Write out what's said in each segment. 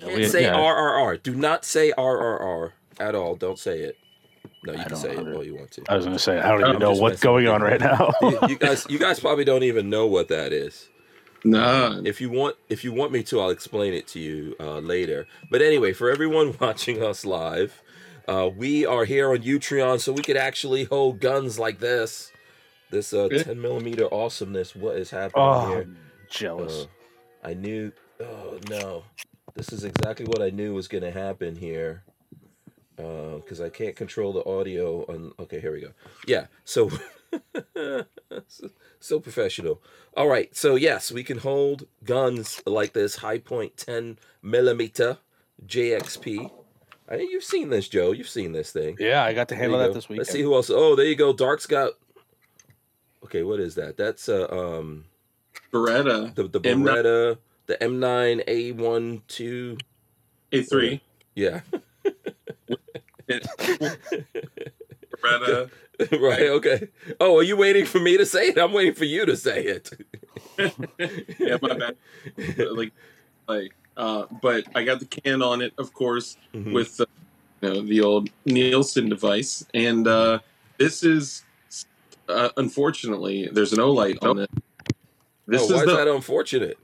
Can't we- say yeah. RRR. Do not say RRR at all. Don't say it. No, you I can say it under- all you want to. I was going to say, I don't I'm even know what's going on right now. you, you guys, you guys probably don't even know what that is. Nah. If you want, if you want me to, I'll explain it to you uh, later. But anyway, for everyone watching us live, uh, we are here on Utreon, so we could actually hold guns like this. This uh, Yeah. 10 millimeter awesomeness. What is happening oh, here? I'm jealous. Uh, I knew. Oh no, this is exactly what I knew was going to happen here. Because I can't control the audio. On okay, here we go. Yeah. So, so, so professional. All right. So yes, we can hold guns like this high point 10 millimeter JXP. I mean, you've seen this, Joe. You've seen this thing. yeah, I got to There handle you that go. this week. Let's see who else. Oh, there you go. Dark's got. Okay, what is that? That's uh um Beretta the the M9. Beretta, the M9 A1 two A3. Yeah. Beretta. right. Okay. Oh, are you waiting for me to say it? I'm waiting for you to say it. yeah, my bad. But, like, like, uh, but I got the can on it, of course, Mhm. with uh, you know the old Nielsen device, and uh, this is uh, unfortunately there's an Olight on it. This oh, why is is the that unfortunate?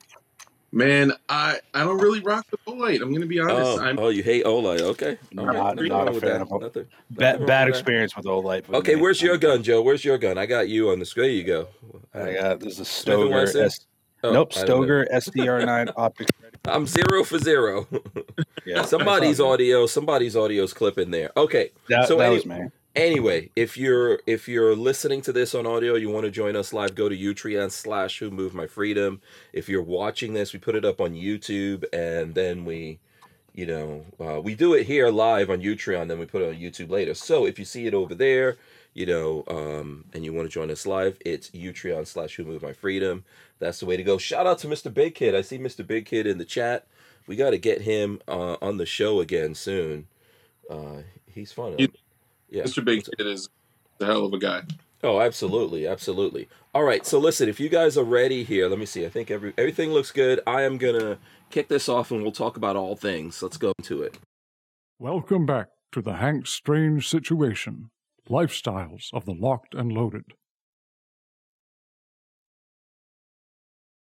Man. I I don't really rock the Olight. I'm gonna be honest. Oh, I'm oh, you hate Olay. Okay. Not- Okay, not nothing a fan of Olay. Nothing- Bad, nothing bad with that. experience with the old light. with Okay, me. where's your gun, Joe? Where's your gun? I got you on the screen. There you go. I got this is a Smith Stoeger. S- Oh, nope, I. Stoeger STR-9 optics. ready. I'm zero for zero. Yeah, somebody's that's all good. audio, somebody's audio's clipping there. Okay. That, so that any- was me. Anyway, if you're if you're listening to this on audio, you want to join us live, go to Utreon slash Who Moved My Freedom. If you're watching this, we put it up on YouTube, and then we, you know, uh, we do it here live on Utreon, then we put it on YouTube later. So if you see it over there, you know, um, and you want to join us live, it's Utreon slash Who Moved My Freedom. That's the way to go. Shout out to Mr. Big Kid. I see Mr. Big Kid in the chat. We got to get him uh, on the show again soon. Uh, he's fun. You- yeah. Mr. Big Kid is a hell of a guy. Oh, absolutely, absolutely. All right, so listen, if you guys are ready here, let me see. I think every everything looks good. I am gonna kick this off, and we'll talk about all things. Let's go into it. Welcome back to the Hank Strange Situation Lifestyles of the Locked and Loaded.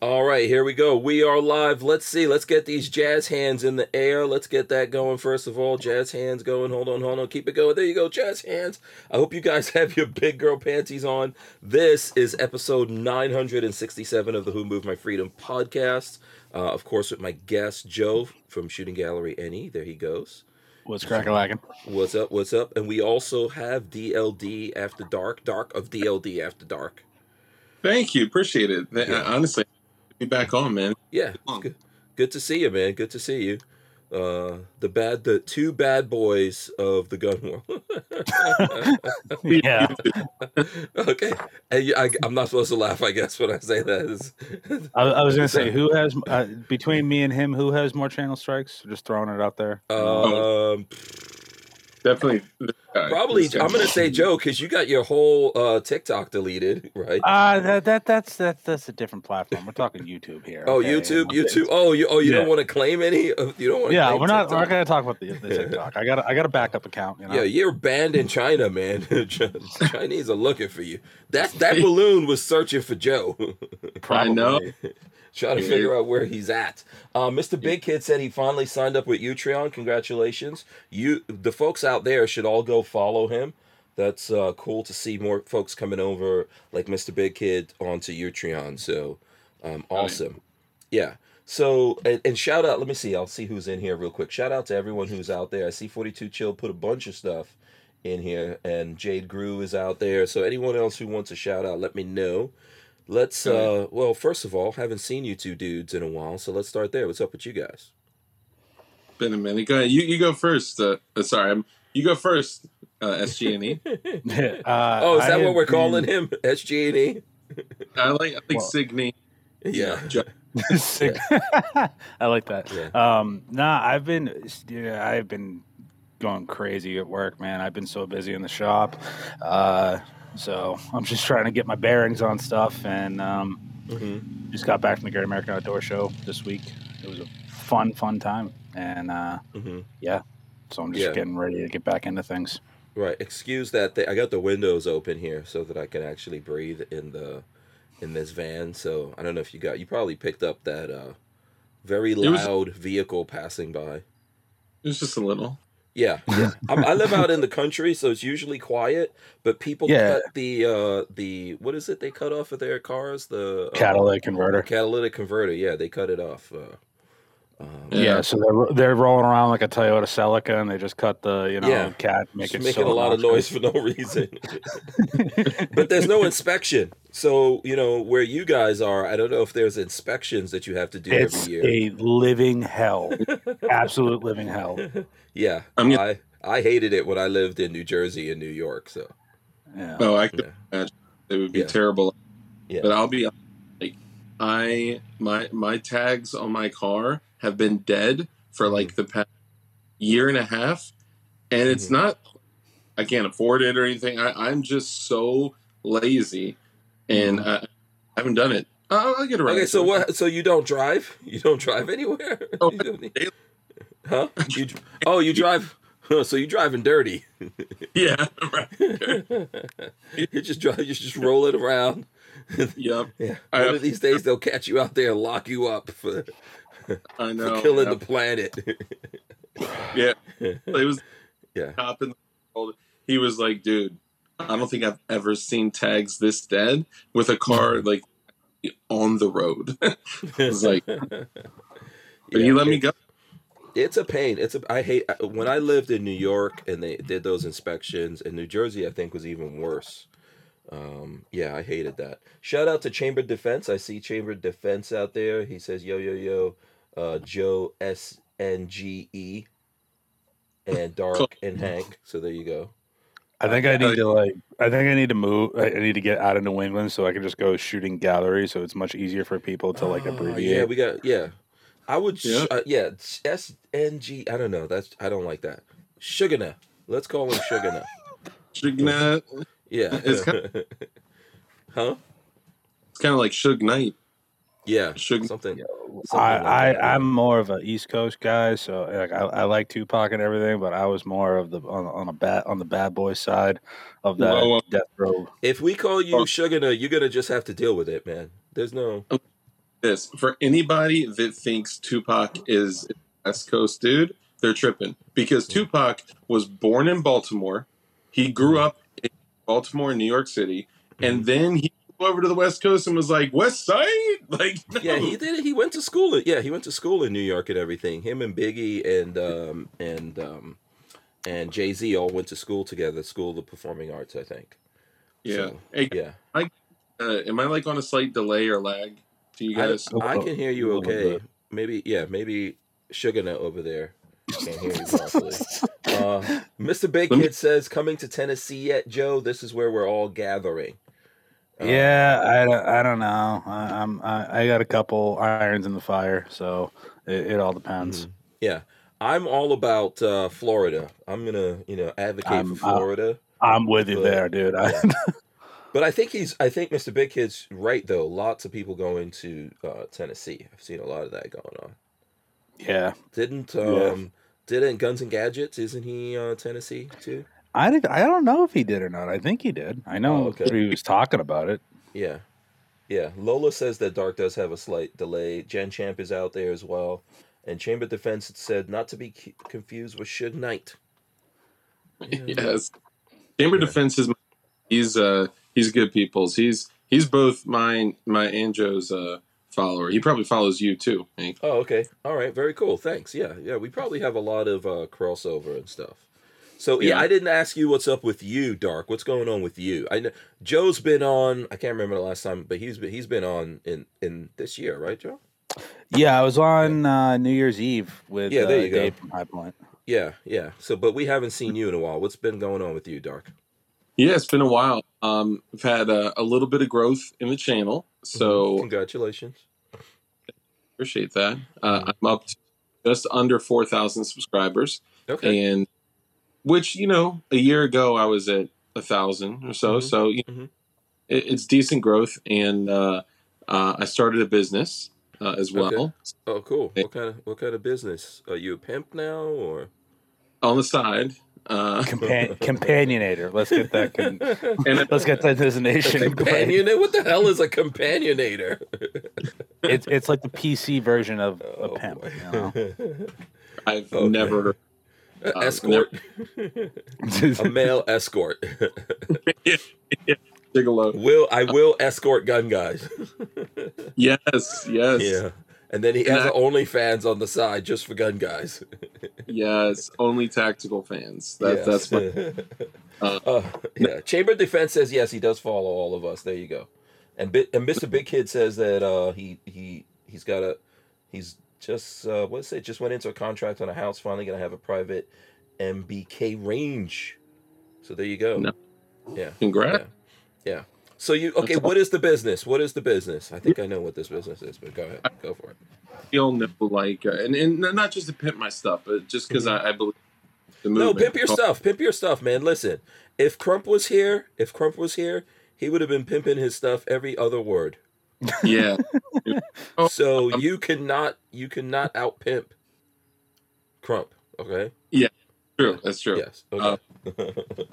All right, here we go. We are live. Let's see. Let's get these jazz hands in the air. Let's get that going first of all. Jazz hands going. Hold on, hold on. Keep it going. There you go. Jazz hands. I hope you guys have your big girl panties on. This is episode 967 of the Who Moved My Freedom podcast. Uh, of course, with my guest, Joe from Shooting Gallery Any. There he goes. What's cracking lacking? What's up? What's up? And we also have DLD After Dark, Dark of DLD After Dark. Thank you, appreciate it. Yeah. Honestly, be back on, man. Yeah, it's good. Good to see you, man. Good to see you. Uh, the bad, the two bad boys of the gun world. Yeah. okay, and I, I'm not supposed to laugh, I guess, when I say that. Is, I, I was gonna say who has uh, between me and him who has more channel strikes? Just throwing it out there. um, Definitely. guy. probably. Guy. I'm gonna say Joe because you got your whole uh, TikTok deleted, right? Uh that, that that's that that's a different platform. We're talking YouTube here. oh, okay? YouTube, YouTube. Oh, you. Oh, you don't want to claim any. of- You don't want. Yeah, we're not We're not going to talk about the, the TikTok. I got I got a backup account. You know? Yeah, you're banned in China, man. Chinese are looking for you. That that balloon was searching for Joe, I know. Trying to figure out where he's at. Uh, Mr. Big Kid said he finally signed up with Utreon. Congratulations! You, the folks out there, should all go follow him. That's uh, cool to see more folks coming over, like Mr. Big Kid, onto Utreon. So um, awesome. Yeah. So and, and shout out. Let me see. I'll see who's in here real quick. Shout out to everyone who's out there. I see 42 Chill put a bunch of stuff in here, and Jade Grew is out there. So anyone else who wants a shout out, let me know. Let's. uh Well, first of all, haven't seen you two dudes in a while, so let's start there. What's up with you guys? Been a minute. Go ahead. You you go first. Uh, uh, sorry, I'm, you go first. uh, SG&E. uh, oh, is I that what we're calling him? SG&E? I like I think Well- Signy. Yeah. Ju- Sick. I like that. Yeah. Um, nah, I've been, yeah, I've been going crazy at work, man. I've been so busy in the shop. Uh, so I'm just trying to get my bearings on stuff and um, Mhm. just got back from the Great American Outdoor Show this week. It was a fun, fun time. And uh, Mhm. Yeah, so I'm just Yeah. getting ready to get back into things. Right. Excuse that. Thing. I got the windows open here so that I can actually breathe in the in this van. So I don't know if you got. You probably picked up that uh, very It was- loud vehicle passing by. It was just a little. Yeah, yeah. I'm, I live out in the country, so it's usually quiet. But people Yeah. cut the uh, the what is it they cut off of their cars? The uh, Catalytic converter. catalytic converter. Yeah, they cut it off. Uh, um, Yeah. Yeah. so they're they're rolling around like a Toyota Celica, and they just cut the you know Yeah. cat, make just it making so a lot of noise for no reason. but there's no inspection. So, you know, where you guys are, I don't know if there's inspections that you have to do It's every year. a living hell, absolute living hell. yeah. I'm I I hated it when I lived in New Jersey and New York, so. Yeah. Oh, I could Yeah. imagine it would be Yeah. terrible. Yeah. But I'll be like I my my tags on my car have been dead for like the past year and a half, and it's Mhm. not I can't afford it or anything. I, I'm just so lazy, and I, I haven't done it. I'll, I'll get around. Okay, so what so you don't drive? You don't drive anywhere? Oh, You need- huh? You, oh, you drive so you driving dirty. Yeah, right. you just drive you just roll it around. yep. Yeah. I- One of these days they'll catch you out there and lock you up for, I know. for killing yeah. the planet. Yeah. It was Yeah. cop in the world. He was like, dude, I don't think I've ever seen tags this dead with a car like on the road. was like- but he let me go. It's a pain. It's a. I hate when I lived in New York and they did those inspections. In New Jersey, I think was even worse. Um, yeah, I hated that. Shout out to Chamber Defense. I see Chamber Defense out there. He says, "Yo, yo, yo, uh, Joe S N G E, and Dark and Hank." So there you go. I think I need to like. I think I need to move. I I need to get out of New England so I can just go shooting gallery. So it's much easier for people to like Oh, abbreviate. Yeah, we got. Yeah, I would. Yeah. Yeah, uh, yeah S N G. I don't know. That's. I don't like that. Sugarna. Let's call him Sugarna. Suge Knight. Yeah. It's huh? It's kind of like Suge Knight. Yeah. Sugar, Something. I, something like I that, yeah. I'm more of a East Coast guy, so like I, I like Tupac and everything, but I was more of the on, on a bad on the bad boy side of that whoa. death row. If we call you Oh. Sugarna, you're gonna just have to deal with it, man. There's no. Oh, this for anybody that thinks Tupac is West Coast dude, they're tripping because hmm. Tupac was born in Baltimore. He grew hmm. up in Baltimore, New York City, and hmm. then he over to the West Coast and was like West Side. Like, no. Yeah, he did it. He went to school. in- Yeah, he went to school in New York and everything. Him and Biggie and um and um and Jay Z all went to school together. School of the Performing Arts, I think. yeah. So, Hey, Yeah, uh, am I like on a slight delay or lag to you guys? I can hear you okay. Maybe yeah, maybe Sugarna over there can't hear you properly. Uh, Mr. Big Let me- Kid says, "Coming to Tennessee yet, Joe? This is where we're all gathering." Uh, yeah, I, don't- I don't know. I, I'm I, I got a couple irons in the fire, so it, it all depends. Mhm. Yeah, I'm all about uh, Florida. I'm gonna, you know, advocate I'm- for Florida. I'm with you But- there, dude. I, But I think he's. I think Mr. Big Kid's right though. Lots of people going to uh, Tennessee. I've seen a lot of that going on. yeah, Didn't um didn't Guns and Gadgets? Isn't he uh, Tennessee too? I did. I don't know if he did or not. I think he did. I know Oh, okay. he was talking about it. Yeah, yeah. Lola says that Dark does have a slight delay. Jen Champ is out there as well, and Chamber Defense said not to be c- confused with Suge Knight. Yeah. yes. Chamber Yeah. Defense is he's uh he's good people's. He's he's both mine my and Joe's uh follower. He probably follows you too, Hank. Oh, okay. All right. Very cool. Thanks. Yeah, yeah. We probably have a lot of uh, crossover and stuff. So yeah, Yeah. I didn't ask you what's up with you, Dark. What's going on with you? I know Joe's been on. I can't remember the last time, but he's been he's been on in in this year, right, Joe? Yeah, I was on uh, New Year's Eve with Yeah, there uh, you go. Dave from High Point. Yeah, yeah. So, but we haven't seen you in a while. What's been going on with you, Dark? Yeah, it's been a while. Um, I've had a, a little bit of growth in the channel, so Congratulations. appreciate that. Uh, I'm up to just under four thousand subscribers, Okay. and which you know, a year ago I was at a thousand or so. Mhm. So you know, Mhm. it, it's decent growth, and uh, uh, I started a business uh, as well Okay. Oh, cool. What kind of what kind of business? Are you a pimp now, or on the side. Uh, Compan- companionator. Let's get that. Con- and let's get that designation. Companionator. What the hell is a companionator? It's it's like the PC version of Oh, a pimp. You know? I've Okay. never. A Um, escort, a male escort. Gigolo. will I will escort gun guys? Yes, yes, yeah, and then he has And I- OnlyFans on the side just for gun guys. yes. Only tactical fans. That, Yes. That's my. Uh, Uh, yeah, Chamber of Defense says yes, he does follow all of us. There you go. And Bi- and Mr. Big Kid says that uh, he he he's got a he's just uh, what's it? Just went into a contract on a house. Finally, gonna have a private MBK range. So there you go. No. Yeah. Congrats. Yeah. Yeah. So you okay? That's What is the business? What is the business? I think I know what this business is, but go ahead, go for it. You'll know, like, uh, and, and not just to pimp my stuff, but just because I, I believe Mm-hmm. No, pimp your stuff. Pimp your stuff, man. Listen, if Crump was here, if Crump was here, he would have been pimping his stuff every other word. Yeah. Oh, So um, you cannot you cannot out pimp Crump. Okay. Yeah. True. That's true. Yes. Okay.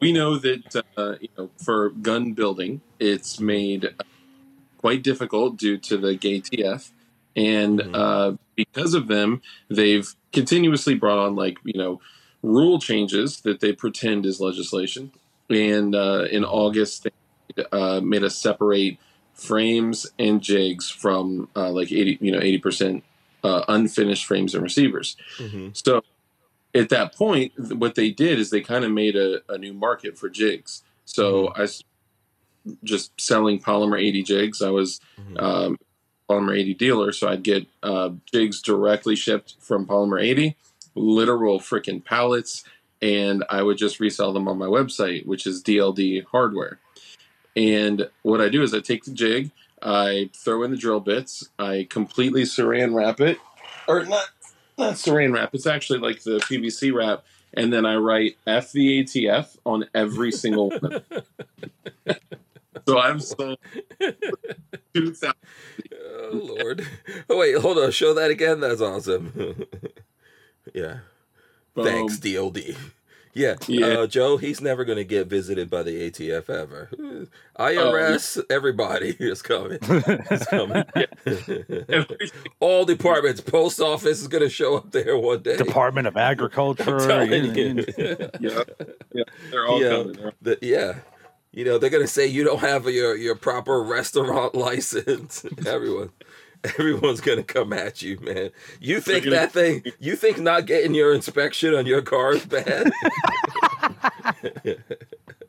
we know that uh, you know for gun building, it's made quite difficult due to the gay TF, and Mhm. uh, because of them, they've continuously brought on like you know rule changes that they pretend is legislation. And uh, in August, they uh, made us separate frames and jigs from uh, like eighty you know eighty percent uh, unfinished frames and receivers. Mhm. So at that point, what they did is they kind of made a, a new market for jigs. So I just selling polymer 80 jigs. I was Mhm. um, polymer 80 dealer, so I'd get uh, jigs directly shipped from polymer 80, literal freaking pallets, and I would just resell them on my website, which is DLD Hardware. And what I do is I take the jig, I throw in the drill bits, I completely saran wrap it, or not not saran wrap. It's actually like the PVC wrap, and then I write F the ATF on every single one. so I've sold two thousand. Oh Lord. Oh wait, hold on. Show that again. That's awesome. yeah. Um, Thanks, DOD. Yeah, Yeah. Uh, Joe, he's never going to get visited by the ATF ever. IRS, everybody is coming. Is coming. All departments, post office is going to show up there one day. Department of Agriculture. You yeah, yeah, they're all Yeah. coming. The- yeah. You know, they're gonna say you don't have your your proper restaurant license. Everyone everyone's gonna come at you, man. You think that thing you think not getting your inspection on your car is bad?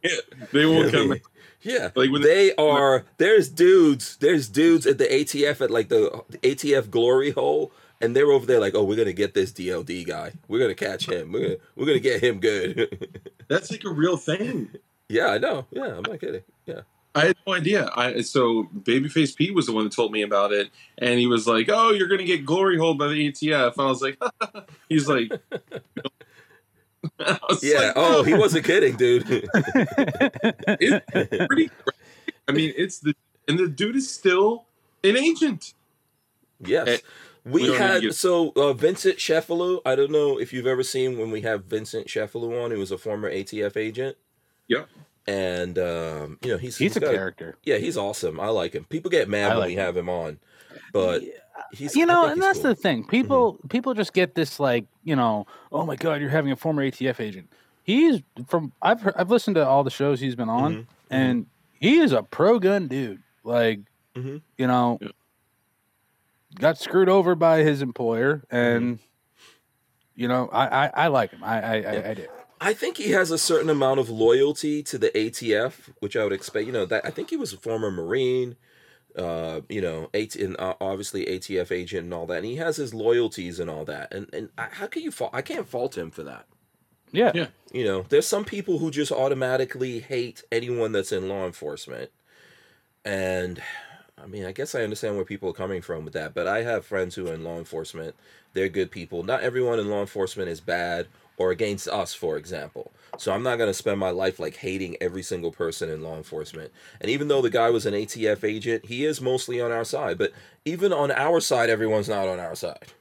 Yeah, they won't come. yeah. Like when They are there's dudes, there's dudes at the ATF at like the, the ATF glory hole. And they're over there like, oh, we're gonna get this DLD guy. We're gonna catch him. We're gonna we're gonna get him good. That's like a real thing. yeah, I know. Yeah, I'm not kidding. Yeah. I had no idea. I so Babyface Pete was the one that told me about it, and he was like, "Oh, you're gonna get glory hole by the ATF." I was like, "He's like." Was Yeah. like, Oh, he wasn't kidding, dude. it's pretty. I mean, it's the and the dude is still an agent. yes. Eh, We, we don't need to had get- so uh, Vincent Sheffield. I don't know if you've ever seen when we have Vincent Sheffield on. He was a former ATF agent. Yep. And um, you know he's He's a got character. yeah, he's awesome. I like him. People get mad I when like we him. have him on, but he's you know, and that's cool. the thing. People people just get this like, you know, oh my god, you're having a former ATF agent. He's from I've heard, I've listened to all the shows he's been on, Mhm, and he is a pro gun dude. Like, Mhm. you know, Yeah. got screwed over by his employer, Mm-hmm. and you know, I I, I like him. I I, Yeah. I, I do. I think he has a certain amount of loyalty to the ATF, which I would expect. You know that I think he was a former Marine. uh, you know, AT, and uh, obviously ATF agent and all that, and he has his loyalties and all that. And and I- how can you fault? I can't fault him for that. Yeah. Yeah. You know, there's some people who just automatically hate anyone that's in law enforcement. And I mean, I guess I understand where people are coming from with that, but I have friends who are in law enforcement. They're good people. Not everyone in law enforcement is bad or against us, for example. So I'm not going to spend my life like hating every single person in law enforcement. And even though the guy was an ATF agent, he is mostly on our side. But even on our side, everyone's not on our side.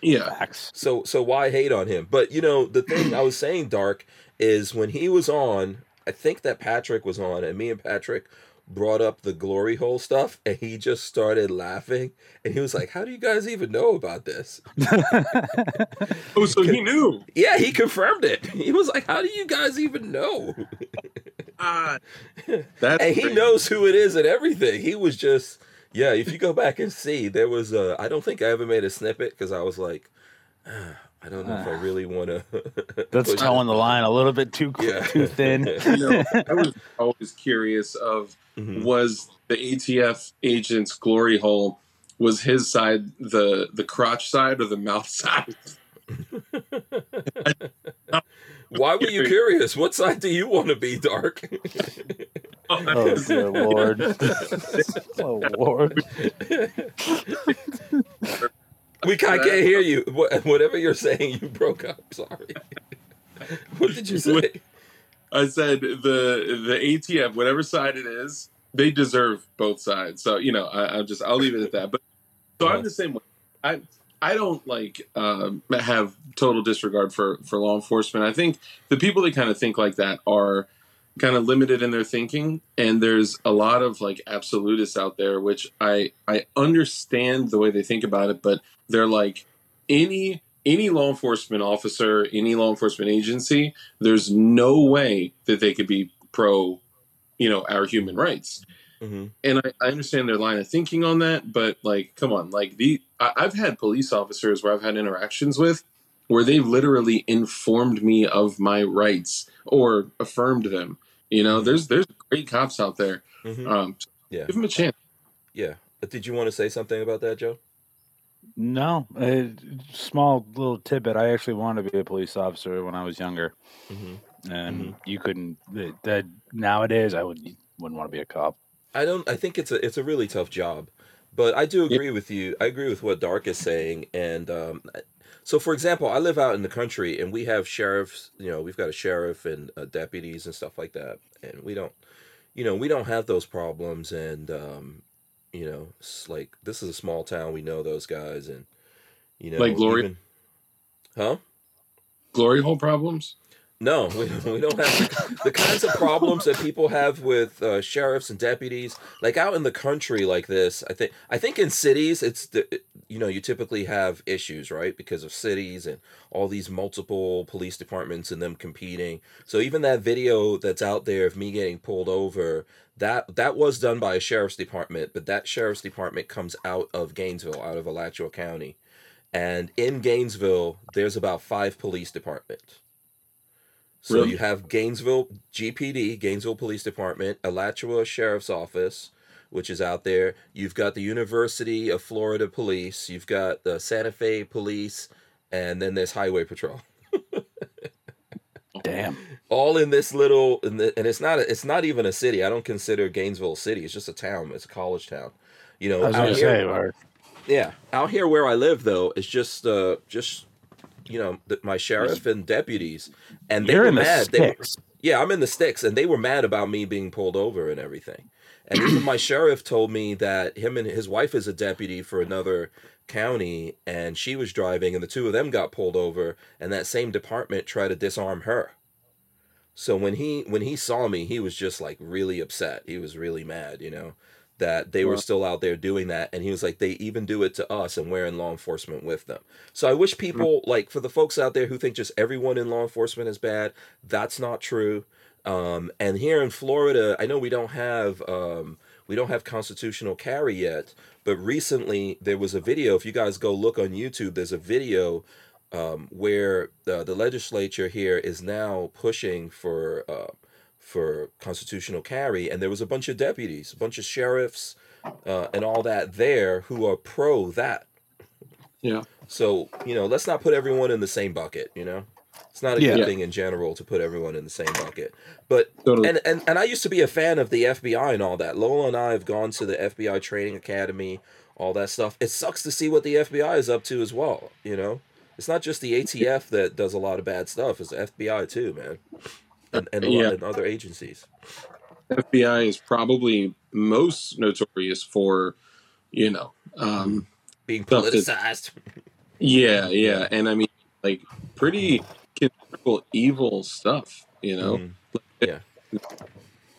Yeah. So so why hate on him? But you know, the thing I was saying, Dark, is when he was on, I think that Patrick was on, and me and Patrick brought up the glory hole stuff, and he just started laughing, and he was like, "How do you guys even know about this?" Oh, so he knew. Yeah, he confirmed it. He was like, "How do you guys even know?" Ah, that's and he crazy. knows who it is and everything. He was just, yeah. If you go back and see, there was a. I don't think I ever made a snippet because I was like, ah, I don't know if I really want to. That's toeing the line a little bit too Yeah. too thin. You know, I was always curious of Mhm. was the ATF agent's glory hole was his side the the crotch side or the mouth side? Why were you curious? What side do you want to be, Dark? Oh dear lord. oh lord. we can't, can't hear you. Whatever you're saying, you broke up. Sorry. What did you say? I said the the ATF, whatever side it is, they deserve both sides. So you know, I, I'm just I'll leave it at that. But so I'm the same way. I I don't like um, have total disregard for for law enforcement. I think the people that kind of think like that are kind of limited in their thinking, and there's a lot of like absolutists out there, which I I understand the way they think about it, but they're like any any law enforcement officer, any law enforcement agency, there's no way that they could be pro, you know, our human rights. hmm And I, I understand their line of thinking on that, but like, come on, like the I, I've had police officers where I've had interactions with where they've literally informed me of my rights or affirmed them. You know, there's there's great cops out there. hmm Um, Yeah. give them a chance. Yeah. Did you want to say something about that, Joe? No, a small little tidbit. I actually wanted to be a police officer when I was younger, hmm and you couldn't. That, that nowadays, I would wouldn't want to be a cop. I don't. I think it's a it's a really tough job, but I do agree with you. I agree with what Dark is saying, and um, so for example, I live out in the country, and we have sheriffs. You know, we've got a sheriff and uh, deputies and stuff like that, and we don't, you know, we don't have those problems, and um, you know, it's like this is a small town. We know those guys, and you know, Like Glory- even- huh? Glory hole problems. No, we, we don't have the, the kinds of problems that people have with uh, sheriffs and deputies. Like out in the country, like this, I think. I think in cities, it's the you know you typically have issues, right, because of cities and all these multiple police departments and them competing. So even that video that's out there of me getting pulled over, that that was done by a sheriff's department, but that sheriff's department comes out of Gainesville, out of Alachua County, and in Gainesville, there's about five police departments. So Really? you have Gainesville GPD, Gainesville Police Department, Alachua Sheriff's Office, which is out there. You've got the University of Florida Police. You've got the Santa Fe Police, and then there's Highway Patrol. Damn. All in this little, in the, and it's not. A, it's not even a city. I don't consider Gainesville a city. It's just a town. It's a college town. You know, I was out gonna here- say, or, yeah, out here where I live though, it's just uh just you know the, my sheriff and deputies, and they you're were in the mad. They were, yeah, I'm in the sticks, and they were mad about me being pulled over and everything. And even my sheriff told me that him and his wife is a deputy for another county, and she was driving, and the two of them got pulled over, and that same department tried to disarm her. So when he when he saw me, he was just like really upset. He was really mad, you know, that they were still out there doing that. And he was like, they even do it to us, and we're in law enforcement with them. So I wish people like for the folks out there who think just everyone in law enforcement is bad. That's not true. Um, and here in Florida, I know we don't have um, we don't have constitutional carry yet, but recently there was a video. If you guys go look on YouTube, there's a video um, where uh, the legislature here is now pushing for uh, for constitutional carry, and there was a bunch of deputies, a bunch of sheriffs, uh, and all that there who are pro that. Yeah. So you know, let's not put everyone in the same bucket. You know, it's not a Yeah. good thing in general to put everyone in the same bucket. But Totally. and, and and I used to be a fan of the FBI and all that. Lola and I have gone to the FBI training academy, all that stuff. It sucks to see what the FBI is up to as well. You know, it's not just the ATF that does a lot of bad stuff. It's the FBI too, man, and and, a lot, Yeah. and other agencies. FBI is probably most notorious for, you know, um, Being Stuff that- politicized. yeah, yeah, and I mean, like pretty considerable evil stuff, you know. Mhm. Yeah.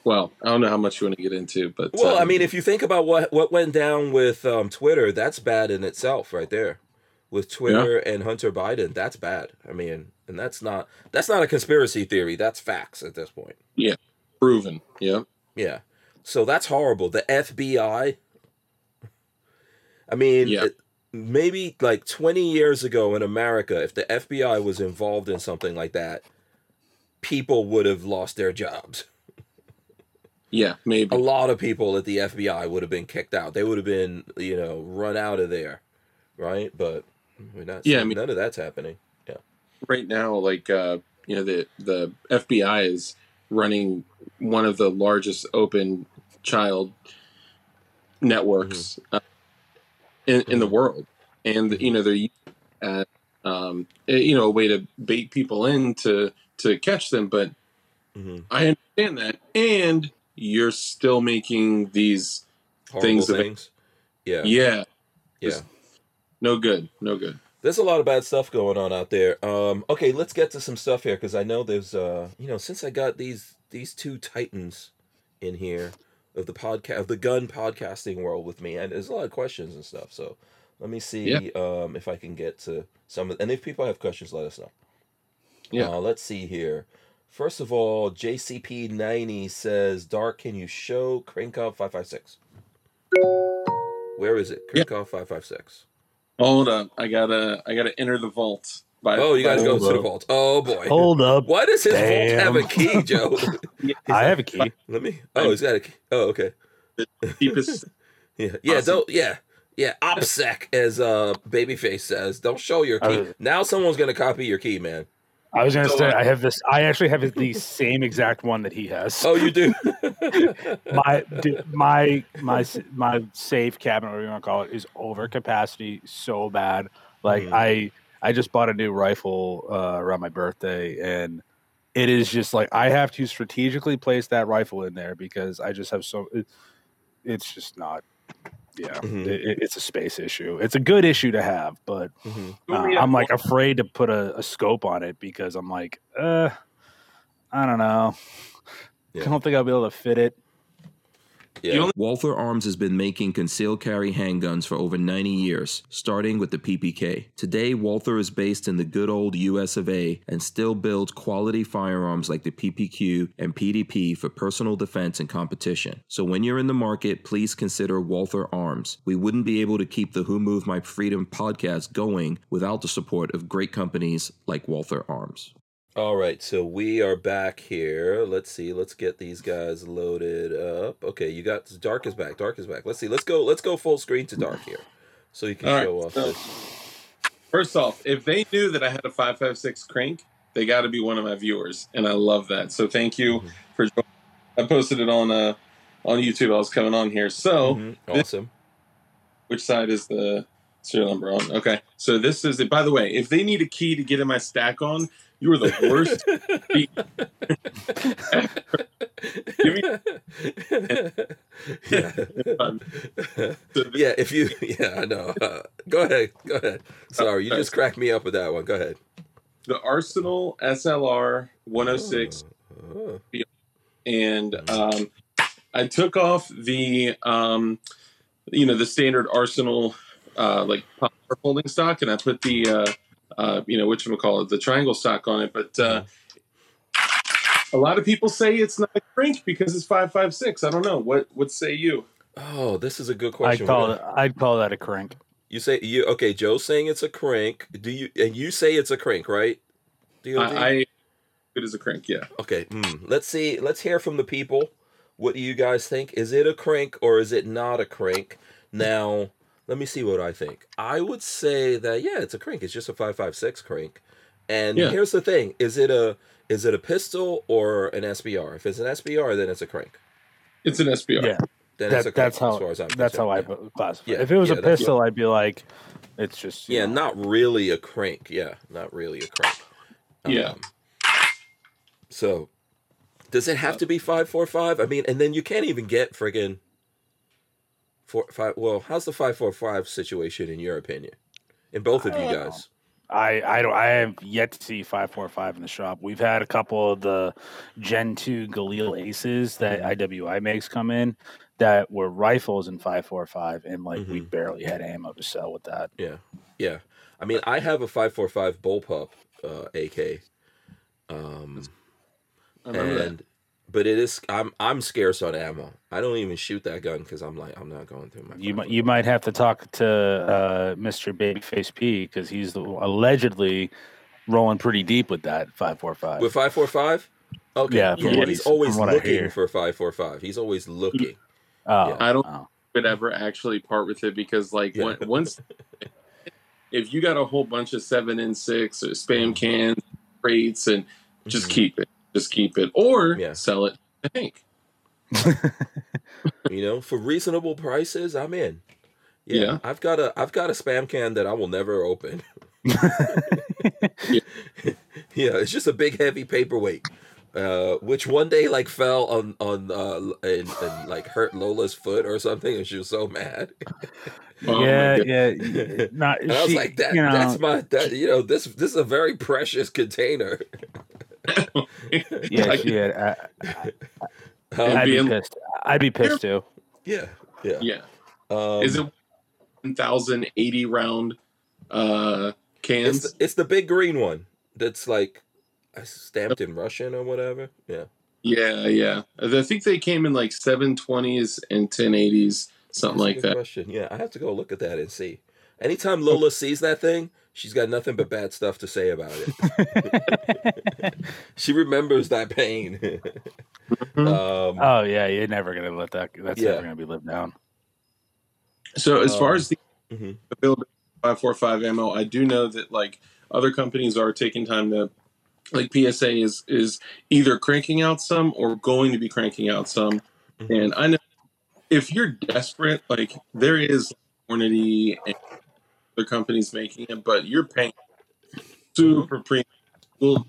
Well, I don't know how much you want to get into, but Well, I um, mean, if you think about what what went down with um, Twitter, that's bad in itself, right there. With Twitter and Hunter Biden, that's bad. I mean, and that's not that's not a conspiracy theory. That's facts at this point. Yeah, proven, yeah, Yeah. So that's horrible. The FBI. I mean, Yeah. it- maybe like 20 years ago in America, if the FBI was involved in something like that, people would have lost their jobs. yeah, maybe. A lot of people at the FBI would have been kicked out. They would have been, you know, run out of there, right? But we're not. Yeah, I mean- none of that's happening. Yeah. right now, like uh, you know, the the FBI is running one of the largest open child networks uh, in in the world, and you know they're at um, you know a way to bait people in to to catch them. But hmm I understand that, and you're still making these Horrible Things things. yeah. yeah, Yeah. No good. No good. There's a lot of bad stuff going on out there. Um, okay, let's get to some stuff here because I know there's, uh, you know, since I got these these two titans in here of the podcast of the gun podcasting world with me, and there's a lot of questions and stuff. So let me see yeah. um, if I can get to some. Of, and if people have questions, let us know. Yeah. Uh, let's see here. First of all, JCP90 says, "Dark, can you show Krinkov556? Where is it? Krinkov556." Hold up, I gotta I gotta enter the vault. By, Oh, you by- gotta go Hold to the vault. Oh boy. Hold up. Why does his vault have a key, Joe? I have a key. Let me. Oh, he's got a key. Oh, okay. deepest Yeah, yeah. Awesome. Don't. Yeah, yeah. OPSEC, as uh, Babyface says, don't show your key. Uh, now someone's gonna copy your key, man. I was gonna So, say I have this. I actually have the same exact one that he has. Oh, you do. my my my my safe cabinet, whatever you want to call it, is over capacity so bad. Like Mhm. I I just bought a new rifle uh, around my birthday, and it is just like I have to strategically place that rifle in there because I just have so. It, it's just not. Yeah, Mhm. it, it- it's a space issue. It's a good issue to have, but Mhm. uh, I'm like afraid to put a, a scope on it because I'm like, uh, I don't know. Yeah. I don't think I'll be able to fit it. Yeah. Walther Arms has been making concealed carry handguns for over 90 years, starting with the PPK. Today, Walther is based in the good old US of A and still builds quality firearms like the PPQ and PDP for personal defense and competition. So when you're in the market, please consider Walther Arms. We wouldn't be able to keep the Who Moved My Freedom podcast going without the support of great companies like Walther Arms. All right, so we are back here. Let's see. Let's get these guys loaded up. Okay, you got Dark is back. Dark is back. Let's see. Let's go. Let's go full screen to Dark here, so you can All right, show off so- this. First off, if they knew that I had a 556 crank, they got to be one of my viewers, and I love that. So thank you Mhm. for. joining. I posted it on uh on YouTube. I was coming on here. So Mhm, Awesome. which side is the serial number on? Okay, so this is it. By the way, if they need a key to get in my Stack-On, you are the worst. Give yeah. So this- yeah. If you. Yeah, I know. Uh, go ahead. Go ahead. Sorry, you just cracked me up with that one. Go ahead. the Arsenal SLR 106 Oh. and um, I took off the um, you know the standard Arsenal uh, like power folding stock, and I put the uh, uh, you know which one we call it the triangle stock on it. But uh, a lot of people say it's not a crank because it's five five six. I don't know what what say you? Oh, this is a good question. I'd question. call it, I'd call that a crank. You say you okay? Joe's saying it's a crank. Do you and you say it's a crank, right? DOD? I, I good as a crank. Yeah. Okay, mm, let's see. Let's hear from the people. What do you guys think? Is it a crank or is it not a crank? Now, let me see what I think. I would say that yeah, it's a crank. It's just a five five six crank. And Yeah. here's the thing: is it a is it a pistol or an SBR? If it's an SBR, then it's a crank. It's an SBR. Yeah, Then that, it's a crank, that's how as far as I'm that's how I concerned. classify. Yeah, If it was yeah, a that's- pistol, I'd be like, it's just Yeah, know, not really a crank. Yeah, not really a crank. Yeah. Um, so, does it have to be five four five? I mean, and then you can't even get friggin' four five. Well, how's the five four five situation in your opinion? In both of you I don't guys, I I don't I have yet to see five four five in the shop. We've had a couple of the Gen two Galil Aces that Mm-hmm. IWI makes come in that were rifles in five four five, and like we Mhm. barely had ammo to sell with that. yeah, yeah. I mean, I have a five four five bullpup uh, AK, um, I remember that. And but it is I'm I'm scarce on ammo. I don't even shoot that gun because I'm like I'm not going through my. You might you might have to talk to uh, Mr. Babyface P because he's the, allegedly rolling pretty deep with that five four five. With five four five? Okay. Yeah, Yeah, from what he's he's- always from what I looking hear. for five four five. He's always looking. Oh, yeah. I don't- oh. Could ever actually part with it because like Yeah. when, once if you got a whole bunch of seven and six or spam cans, crates, and just Mhm. keep it, just keep it, or Yeah. sell it to Hank. You know, for reasonable prices, I'm in. Yeah, Yeah. I've got a I've got a spam can that I will never open. yeah, it's just a big heavy paperweight. Uh, which one day like fell on on uh and, and like hurt Lola's foot or something, and she was so mad. Oh yeah, yeah, Not, And I was like, that you know, that's my that you know this this is a very precious container. yeah, I- she had. I, And I'd be being- pissed. I'd be pissed too. yeah, yeah. yeah. Um, Is it one thousand eighty round uh It's cans? the, it's the big green one that's like stamped in Russian or whatever. Yeah. yeah, yeah. I think they came in like seven twenties and ten eighties, something That's like that. Question. Yeah, I have to go look at that and see. Anytime Lola sees that thing, she's got nothing but bad stuff to say about it. she remembers that pain. um, oh yeah, you're never gonna let that. That's Yeah. never gonna be lived down. So as far Um, as the mhm. availability 545 ammo, I do know that like other companies are taking time to like PSA is is either cranking out some or going to be cranking out some. Mhm. And I know if you're desperate, like there is Hornady and other companies making it, but you're paying super premium. Well,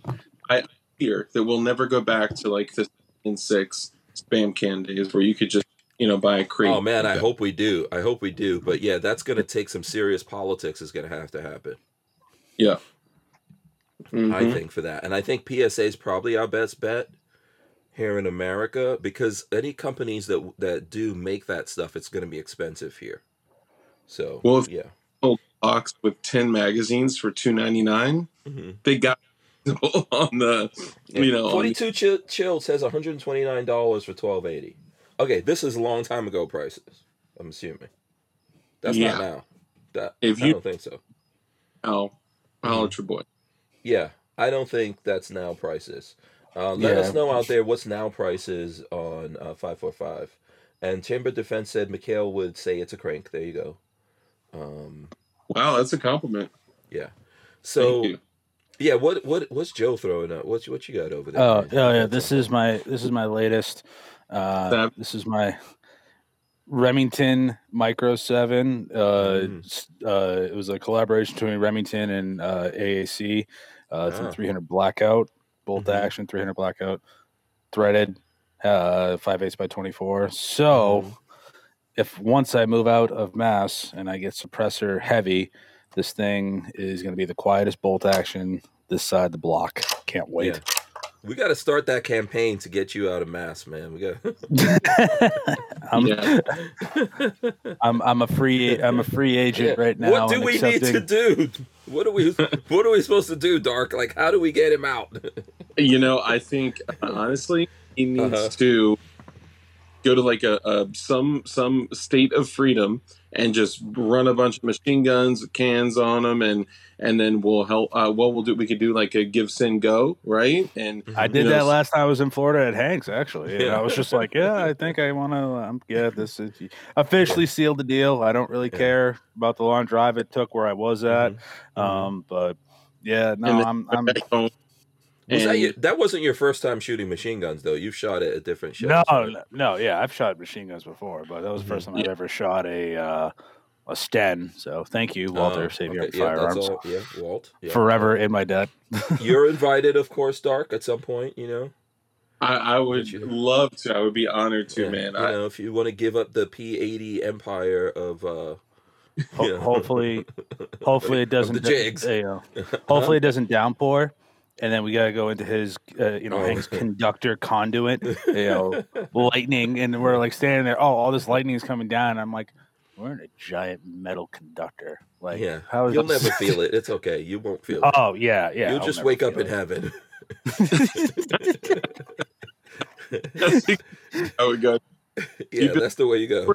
I fear that we'll never go back to like the in six spam can days where you could just you know buy a crate. Oh man, I hope we do. I hope we do. But yeah, that's gonna take some serious politics. Is gonna have to happen. Yeah. I Mhm. think for that, and I think PSA is probably our best bet here in America because any companies that that do make that stuff, it's going to be expensive here. So Well, if- yeah, box with 10 magazines for 299 Mhm. they got on the you know on forty two chill, chill says one hundred twenty nine dollars for twelve eighty. Okay, this is a long time ago prices. I'm assuming that's Yeah. not now. That If I you- don't think so. how holler at your boy Yeah, I don't think that's now prices. Uh, let Yeah. us know out there what's now prices on uh, 545. And Chamber Defense said Mikhail would say it's a crank. There you go. Um, wow that's a compliment yeah. So yeah, what what what's Joe throwing up? What's what you got over there? Oh, oh yeah, this is my this is my latest. Uh, That- this is my Remington Micro Seven. Uh, Mm. s- uh, it was a collaboration between Remington and uh, AAC. Uh, it's Ah. a 300 blackout, bolt Mhm. action 300 blackout, threaded, uh, five eighths by 24. So, Mhm. If once I move out of Mass and I get suppressor heavy, this thing is going to be the quietest bolt action this side of the block. Can't wait. Yeah. We got to start that campaign to get you out of mass, man. We got. I'm, Yeah. I'm I'm a free I'm a free agent right now. What do and we need to do? What are we? What are we supposed to do, Dark? Like, how do we get him out? you know i think honestly he needs Uh-huh. to go to like a, a some some state of freedom and just run a bunch of machine guns, cans on them, and and then we'll help. Uh, what we'll do, we could do like a GiveSendGo, right? And I did You know, that last time I was in Florida at Hanks, actually. And Yeah. I was just like, yeah, I think I want to. Um, yeah, this is officially sealed the deal. I don't really Yeah. care about the long drive it took where I was at. Mhm. Um, but yeah, no, I'm, I'm back home. Was that, your, that wasn't your first time shooting machine guns, though. You've shot it at different shows. no, right? no, no, yeah, I've shot machine guns before, but that was the first time I've ever shot a uh, a Sten. So thank you, Walter, Oh, Savior okay. of Yeah, Firearms, all- yeah, Walt. Yeah. forever in my debt. You're invited, of course, Dark, at some point, you know. I, I would you- love to. I would be honored to, Yeah, man. You I, know, if you want to give up the P80 empire of. uh Ho- you hopefully, hopefully it doesn't. the jigs. You know, hopefully it doesn't downpour, and then we gotta go into his, uh, you know, Oh. Hank's conductor conduit, you know, lightning, and we're like standing there. Oh, all this lightning is coming down. And I'm like, we're in a giant metal conductor. Like, yeah, how is you'll this- never feel it. It's okay. You won't feel it. Oh yeah, yeah. You'll I'll just wake up in it. heaven. I would go. yeah, Even- that's the way you go.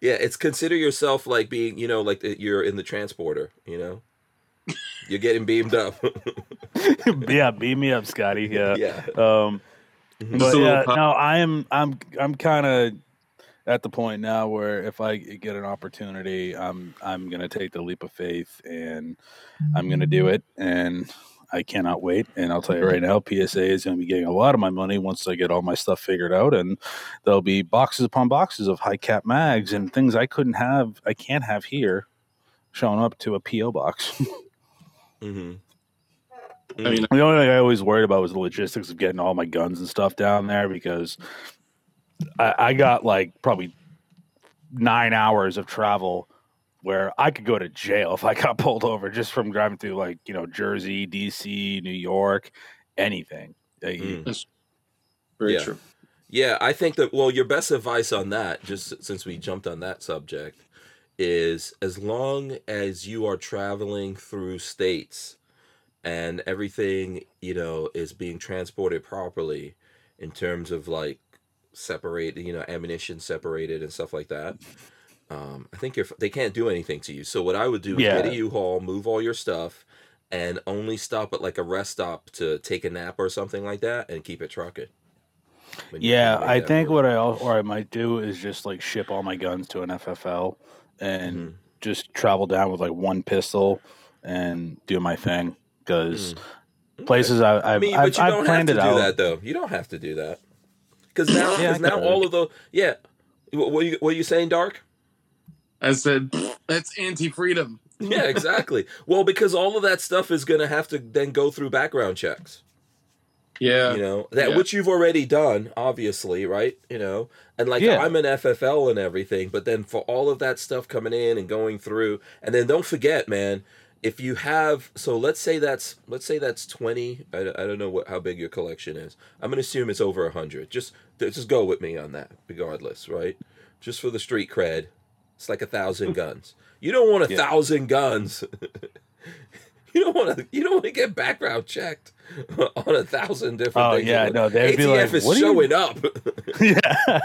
Yeah, it's consider yourself like being, you know, like you're in the transporter. You know, you're getting beamed up. yeah, beam me up, Scotty. Yeah. yeah. Um, Mhm. but Just yeah, pop- no, I am. I'm. I'm kind of at the point now where if I get an opportunity, I'm. I'm gonna take the leap of faith and I'm gonna do it. And I cannot wait. And I'll tell you right now, PSA is gonna be getting a lot of my money once I get all my stuff figured out. And there'll be boxes upon boxes of high cap mags and things I couldn't have. I can't have here, showing up to a PO box. hmm I mean, The only thing I always worried about was the logistics of getting all my guns and stuff down there because I, I got like probably nine hours of travel where I could go to jail if I got pulled over just from driving through like you know Jersey, DC, New York, anything. You- Mm. very Yeah. true. Yeah, I think that well, your best advice on that, just since we jumped on that subject, is as long as you are traveling through states and everything, you know, is being transported properly in terms of like separate you know, ammunition separated and stuff like that. Um, I think you're, they can't do anything to you. So what I would do is Yeah. get a U-Haul, move all your stuff, and only stop at like a rest stop to take a nap or something like that, and keep it trucking. yeah, I think what I or I might do is just like ship all my guns to an FFL and Mhm. just travel down with like one pistol and do my thing because Okay. places I, I've, I mean, I've, but you I've don't have planned to it do out. that though. You don't have to do that because now, Yeah, I 'cause now all of the yeah. What what you what you saying, Dark? I said that's anti-freedom. Yeah, exactly. well, because all of that stuff is going to have to then go through background checks. Yeah, you know that yeah. which you've already done, obviously, right? You know, and like Yeah. I'm an FFL and everything, but then for all of that stuff coming in and going through, and then don't forget, man. If you have, so let's say that's let's say that's twenty. I, I don't know what how big your collection is. I'm gonna assume it's over hundred. Just just go with me on that, regardless, right? Just for the street cred, it's like a thousand guns. You don't want a Yeah. thousand guns. you don't want to. You don't want to get background checked on a thousand different Oh, things. yeah, no, they'd ATF be like, is "What are you-" showing up. yeah.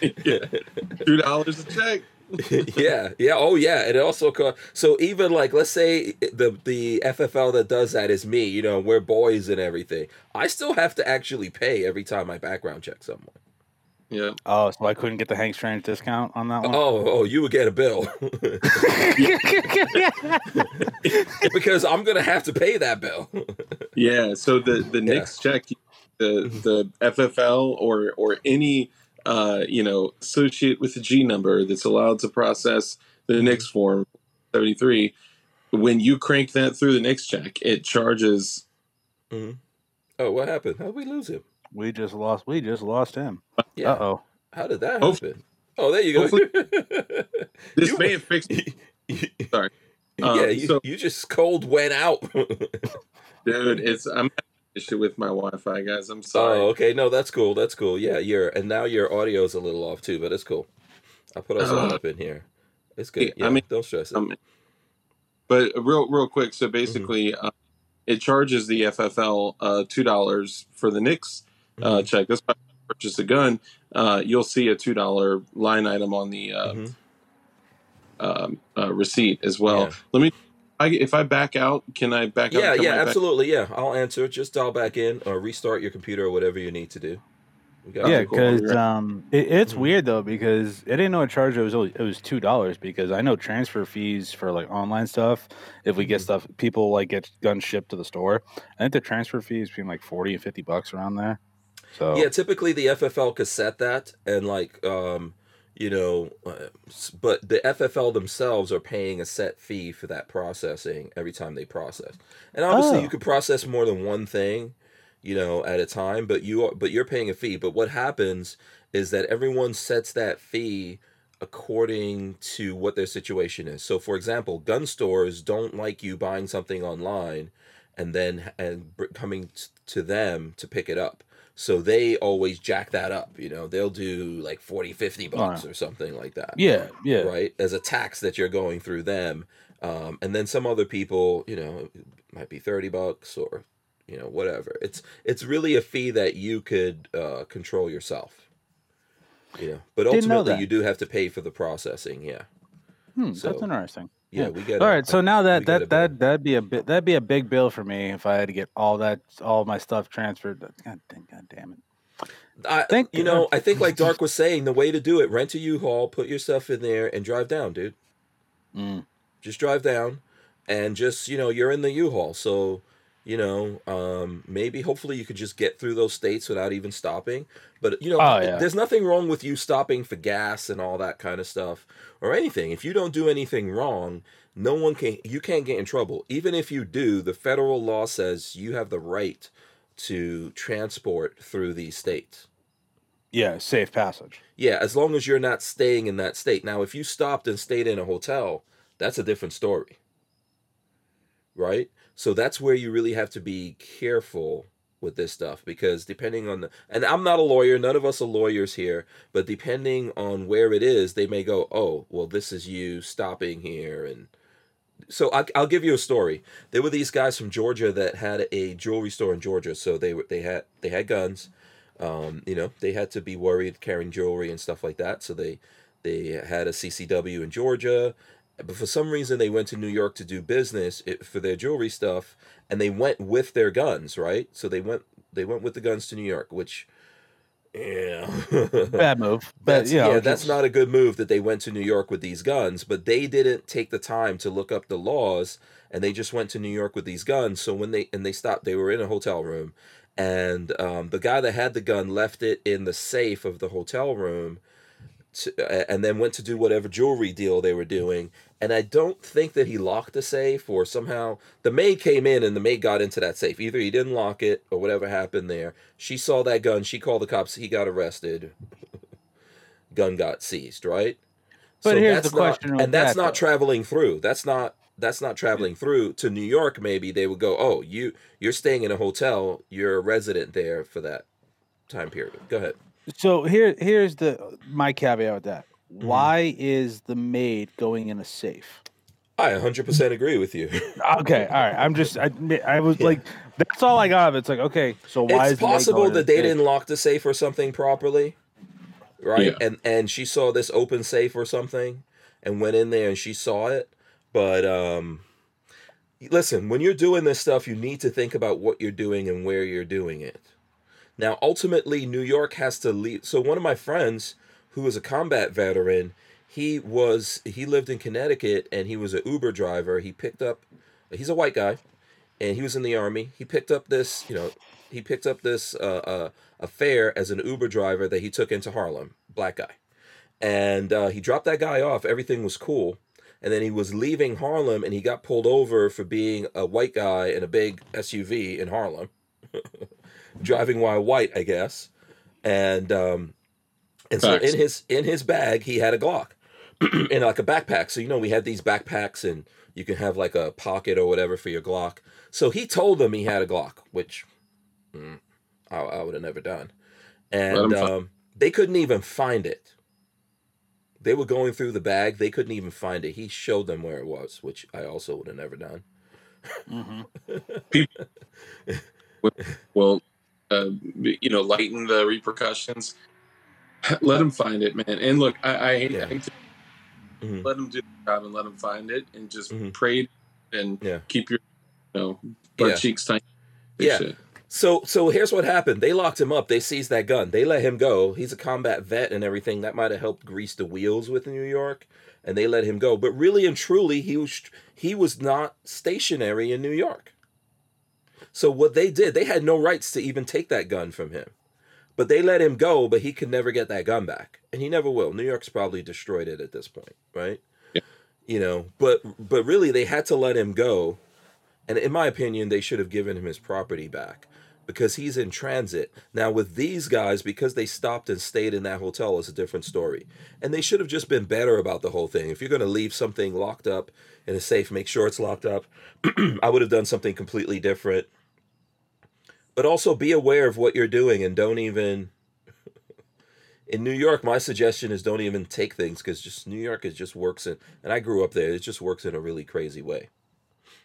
yeah. two dollars a check. yeah, yeah, oh yeah, and it also co- so even like let's say the the FFL that does that is me, you know, we're boys and everything. I still have to actually pay every time I background check someone. Yeah, Oh, so I couldn't get the Hank Strange discount on that one. Oh, oh, you would get a bill because I'm gonna have to pay that bill. yeah. So the the Yeah. next check, the the FFL or or any uh you know associate with the G number that's allowed to process the NICS form seventy three. When you crank that through the NICS check, it charges. Hmm. oh, what happened? How did we lose him? We just lost. We just lost him. Yeah, Uh oh. how did that Hopefully- happen? Oh, there you go. This You- may have fixed. Sorry. yeah, Um, you, so- you just cold went out. Dude, it's I'm having an issue with my Wi-Fi, guys. I'm sorry. Oh, okay. No, that's cool. That's cool. Yeah, you're and now your audio's a little off too, but it's cool. I'll put us all Uh, up in here. It's good. yeah, Yeah, I mean, don't stress it. Um, but real, real quick. So basically, uh, it charges the FFL uh, two dollars for the NICS uh, Mhm. check. That's why if you purchase a gun. Uh, you'll see a two dollar line item on the uh, Mhm. um, uh, receipt as well. Yeah. Let me. I, if I back out, can I back out? Yeah, yeah, right back? absolutely. Yeah, I'll answer. Just dial back in or restart your computer or whatever you need to do. We got Okay, yeah, cool. I'll be because right- um, it, it's Mhm. weird though because I didn't know a charge it was only, it was two dollars because I know transfer fees for like online stuff. If we get Mhm. stuff, people like get guns shipped to the store. I think the transfer fee is between like forty and fifty bucks around there. So Yeah, typically the FFL could set that, and like, um, you know, uh, but the FFL themselves are paying a set fee for that processing every time they process. And obviously, Oh. you could process more than one thing, you know, at a time, but you are, but you're paying a fee. But what happens is that everyone sets that fee according to what their situation is. So, for example, gun stores don't like you buying something online and then and coming to them to pick it up. So they always jack that up, you know. They'll do like 40, 50 bucks or something like that. yeah, yeah, Right? As a tax that you're going through them. Um, and then some other people, you know, might be 30 bucks or you know, whatever. It's it's really a fee that you could uh, control yourself. You know, but ultimately you do have to pay for the processing, yeah. Hmm, So, that's interesting. Yeah, we get All right, so now that that that that'd be a bit that'd be a big bill for me if I had to get all that all my stuff transferred. God, God damn it! I, think you know, I think like Dark was saying, the way to do it, rent a U-Haul, put your stuff in there, and drive down, dude. Mm. Just drive down, and just you know, you're in the U-Haul, so you know, um, maybe hopefully you could just get through those states without even stopping. But you know, Oh, yeah. there's nothing wrong with you stopping for gas and all that kind of stuff or anything. If you don't do anything wrong, no one can. You can't get in trouble. Even if you do, the federal law says you have the right to transport through these states. Yeah, safe passage. Yeah, as long as you're not staying in that state. Now, if you stopped and stayed in a hotel, that's a different story. Right? So that's where you really have to be careful with this stuff because depending on the and I'm not a lawyer, none of us are lawyers here, but depending on where it is, they may go, "Oh, well this is you stopping here and so I, I'll give you a story. There were these guys from Georgia that had a jewelry store in Georgia. So they were they had they had guns. Um, you know, they had to be worried carrying jewelry and stuff like that. So they they had a CCW in Georgia, but for some reason they went to New York to do business for their jewelry stuff, and they went with their guns, right? So they went they went with the guns to New York, which yeah. Bad move. But know, yeah, that's not a good move that they went to New York with these guns, but they didn't take the time to look up the laws and they just went to New York with these guns. So when they and they stopped, they were in a hotel room and um, the guy that had the gun left it in the safe of the hotel room to, and then went to do whatever jewelry deal they were doing. And I don't think that he locked the safe or somehow the maid came in and the maid got into that safe. Either he didn't lock it or whatever happened there. She saw that gun. She called the cops. He got arrested. gun got seized, right? But here's the that's question not, and that's that, not though. traveling through. That's not that's not traveling through to New York. Maybe they would go, oh, you you're staying in a hotel. You're a resident there for that time period. Go ahead. So here, here's the my caveat with that. Mm-hmm. Why is the maid going in a safe? I 100% agree with you. Okay, all right. I'm just, I, I was Yeah. like, that's all I got. of it. It's like, okay, so why it's is the maid possible going that they safe? didn't lock the safe or something properly, right? Yeah. And and she saw this open safe or something, and went in there and she saw it. But um, listen, when you're doing this stuff, you need to think about what you're doing and where you're doing it. Now, ultimately, New York has to leave. So one of my friends, who is a combat veteran, he was he lived in Connecticut and he was an Uber driver. He picked up. He's a white guy, and he was in the army. He picked up this, you know, he picked up this uh, uh, a fare as an Uber driver that he took into Harlem. Black guy, and uh, he dropped that guy off. Everything was cool. And then he was leaving Harlem, and he got pulled over for being a white guy in a big SUV in Harlem, driving while white, I guess. And um, and so in his in his bag, he had a Glock in like a backpack. So you know we had these backpacks, and you can have like a pocket or whatever for your Glock. So he told them he had a Glock, which mm, I, I would have never done. And um, they couldn't even find it. They were going through the bag. They couldn't even find it. He showed them where it was, which I also would have never done. Mhm. Well, uh, you know, lighten the repercussions. Let him find it, man. And look, I, I hate, Yeah. I hate to Mhm. let him do the job and let them find it, and just Mhm. pray and Yeah. keep your you know butt Yeah. cheeks tight. Yeah. Shit. So so here's what happened. They locked him up. They seized that gun. They let him go. He's a combat vet and everything. That might have helped grease the wheels with New York, and they let him go. But really and truly, he was he was not stationary in New York. So what they did, they had no rights to even take that gun from him. But they let him go, but he could never get that gun back. And he never will. New York's probably destroyed it at this point, right? Yeah. You know, but but really they had to let him go. And in my opinion, they should have given him his property back because he's in transit. Now, with these guys, because they stopped and stayed in that hotel, is a different story. And they should have just been better about the whole thing. If you're going to leave something locked up in a safe, make sure it's locked up. I would have done something completely different. But also be aware of what you're doing and don't even. In New York, my suggestion is don't even take things because just New York it just works in, and I grew up there. It just works in a really crazy way.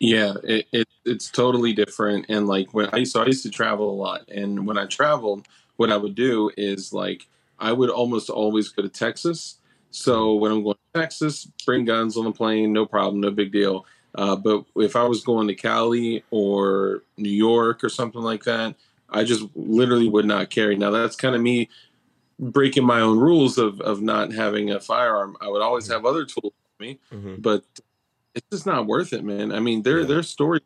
Yeah, it, it it's totally different. And like when I so I used to travel a lot, and when I traveled, what I would do is like I would almost always go to Texas. So hmm. when I'm going to Texas, bring guns on the plane, no problem, no big deal. Uh, but if I was going to Cali or New York or something like that, I just literally would not carry. Now that's kind of me breaking my own rules of of not having a firearm. I would always have other tools with me Mm-hmm. but it's just not worth it, man. I mean, their Yeah. their story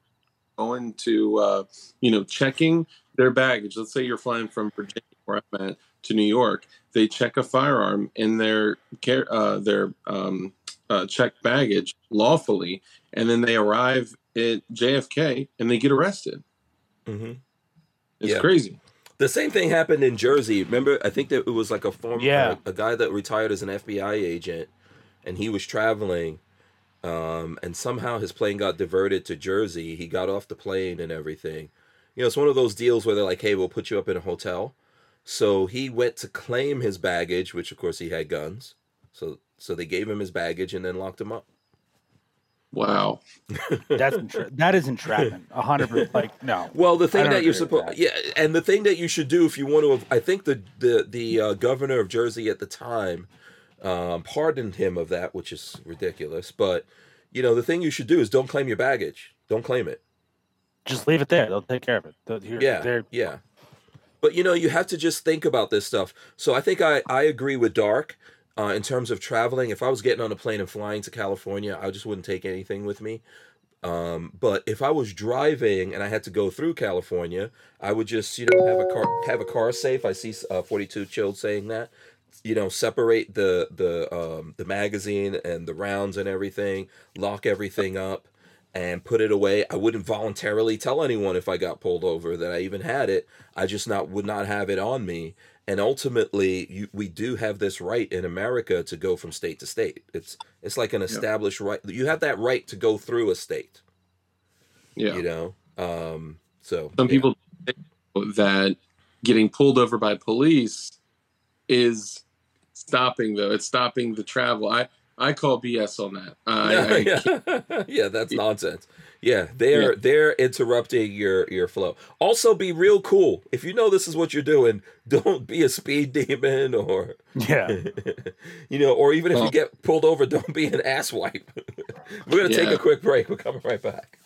going to uh, you know checking their baggage. Let's say you're flying from Virginia, where I'm at, to New York. They check a firearm in their care uh, their um, uh, checked baggage lawfully, and then they arrive at JFK and they get arrested. Mm-hmm. It's Yeah. crazy. The same thing happened in Jersey. Remember, I think that it was like a former, Yeah. a, a guy that retired as an FBI agent, and he was traveling, um, and somehow his plane got diverted to Jersey. He got off the plane and everything. You know, it's one of those deals where they're like, "Hey, we'll put you up in a hotel." So he went to claim his baggage, which of course he had guns. So so they gave him his baggage and then locked him up. Wow. That's entra- that is entrapment. A hundred percent. Like no. Well, the thing that you're supposed, yeah, and the thing that you should do if you want to, I think the the the uh, governor of Jersey at the time um, pardoned him of that, which is ridiculous. But you know, the thing you should do is don't claim your baggage. Don't claim it. Just leave it there. They'll take care of it. They'll- here- Yeah, they're- yeah. But you know, you have to just think about this stuff. So I think I I agree with Dark. Uh, in terms of traveling, if I was getting on a plane and flying to California, I just wouldn't take anything with me. Um, but if I was driving and I had to go through California, I would just you know have a car have a car safe. I see uh, forty two chilled saying that. You know, separate the the um, the magazine and the rounds and everything. Lock everything up and put it away. I wouldn't voluntarily tell anyone if I got pulled over that I even had it. I just not would not have it on me. And ultimately, you, we do have this right in America to go from state to state. It's it's like an established right. You have that right to go through a state. Yeah. You know. Um. So Some yeah. people think that getting pulled over by police is stopping though. It's stopping the travel. I I call BS on that. I, I yeah. yeah, that's nonsense. Yeah, they're they're interrupting your your flow. Also, be real cool. If you know this is what you're doing, don't be a speed demon or yeah. you know, or even if you get pulled over, don't be an asswipe. We're gonna take a quick break. We're coming right back.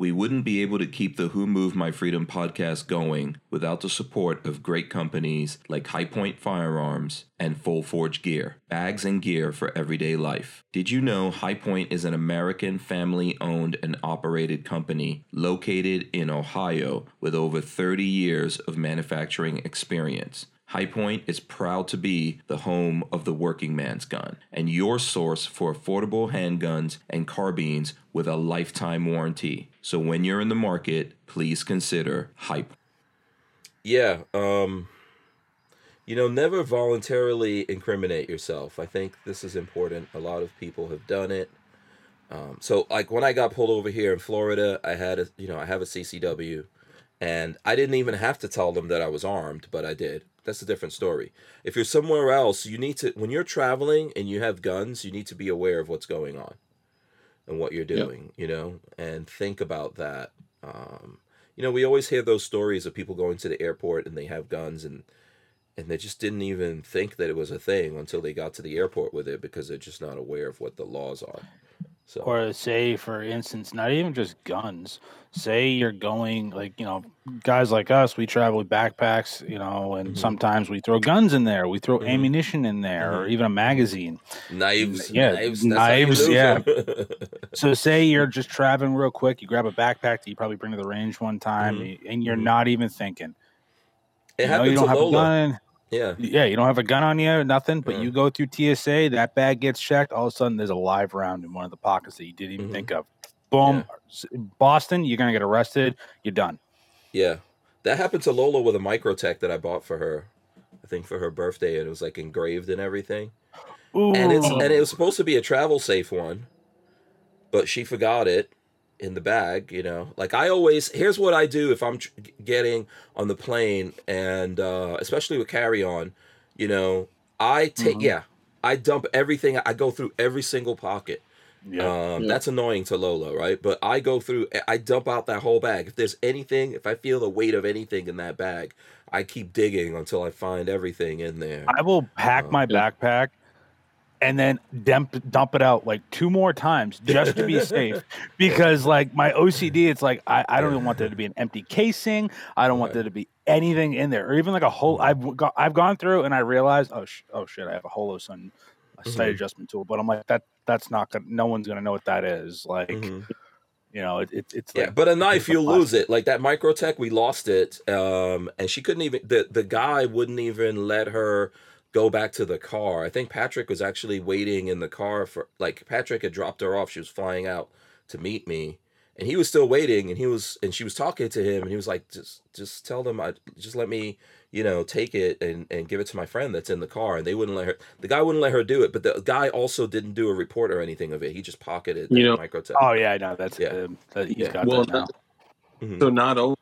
We wouldn't be able to keep the Who Moved My Freedom podcast going without the support of great companies like Hi-Point Firearms and Full Forge Gear, bags and gear for everyday life. Did you know Hi-Point is an American family owned and operated company located in Ohio with over 30 years of manufacturing experience? Hi-Point is proud to be the home of the working man's gun and your source for affordable handguns and carbines with a lifetime warranty. So when you're in the market, please consider Hi-Point. Yeah, um you know, never voluntarily incriminate yourself. I think this is important. A lot of people have done it. Um, so like when I got pulled over here in Florida, I had a you know, I have a CCW and I didn't even have to tell them that I was armed, but I did. That's a different story. If you're somewhere else, you need to when you're traveling and you have guns, you need to be aware of what's going on and what you're Yeah. doing, you know, and think about that. Um, you know, we always hear those stories of people going to the airport and they have guns and and they just didn't even think that it was a thing until they got to the airport with it because they're just not aware of what the laws are. So Or say, for instance, not even just guns. Say you're going like you know, guys like us, we travel with backpacks, you know, and Mhm. sometimes we throw guns in there, we throw Mhm. ammunition in there, or even a magazine. knives, Yeah, knives, that's how you knives, yeah. So say you're just traveling real quick, you grab a backpack that you probably bring to the range one time, Mhm. and you're Mhm. not even thinking. it you know, you don't have a gun. Yeah, Yeah, you don't have a gun on you, or nothing, but Yeah. you go through TSA, that bag gets checked, all of a sudden there's a live round in one of the pockets that you didn't even Mhm. think of. Boom. S- Boston, you're gonna get arrested, you're done. yeah. That happened to Lola with a microtech that I bought for her. I think for her birthday, and it was like engraved and everything. and it's and it was supposed to be a travel safe one but she forgot it in the bag you know like i always here's what i do if i'm tr- getting on the plane and uh especially with carry on you know i take Mhm. yeah i dump everything i go through every single pocket yeah. um, Yeah. That's annoying to Lola, right? But I go through, I dump out that whole bag. If there's anything, if I feel the weight of anything in that bag, I keep digging until I find everything in there. I will pack Uh, my yeah. backpack and then dump dump it out like two more times just to be safe. Because like my OCD, it's like I, I don't even want there to be an empty casing. I don't want Right. there to be anything in there, or even like a whole. I've got, I've gone through and I realized, oh sh- oh shit, I have a Holosun Mhm. adjustment tool, but I'm like that that's not gonna. No one's gonna know what that is. Like Mhm. you know, it, it, it's Yeah, like but a knife, you lose it. Like that microtech, we lost it, um, and she couldn't even. The the guy wouldn't even let her go back to the car. I think Patrick was actually waiting in the car for like Patrick had dropped her off. She was flying out to meet me, and he was still waiting. And he was and she was talking to him, and he was like, just just tell them, I just let me, you know, take it and and give it to my friend that's in the car. And they wouldn't let her. The guy wouldn't let her do it, but the guy also didn't do a report or anything of it. He just pocketed the You know- microtech. Oh yeah, I know that's Yeah. um, that he's Yeah. got Well, that now. Mhm. So not only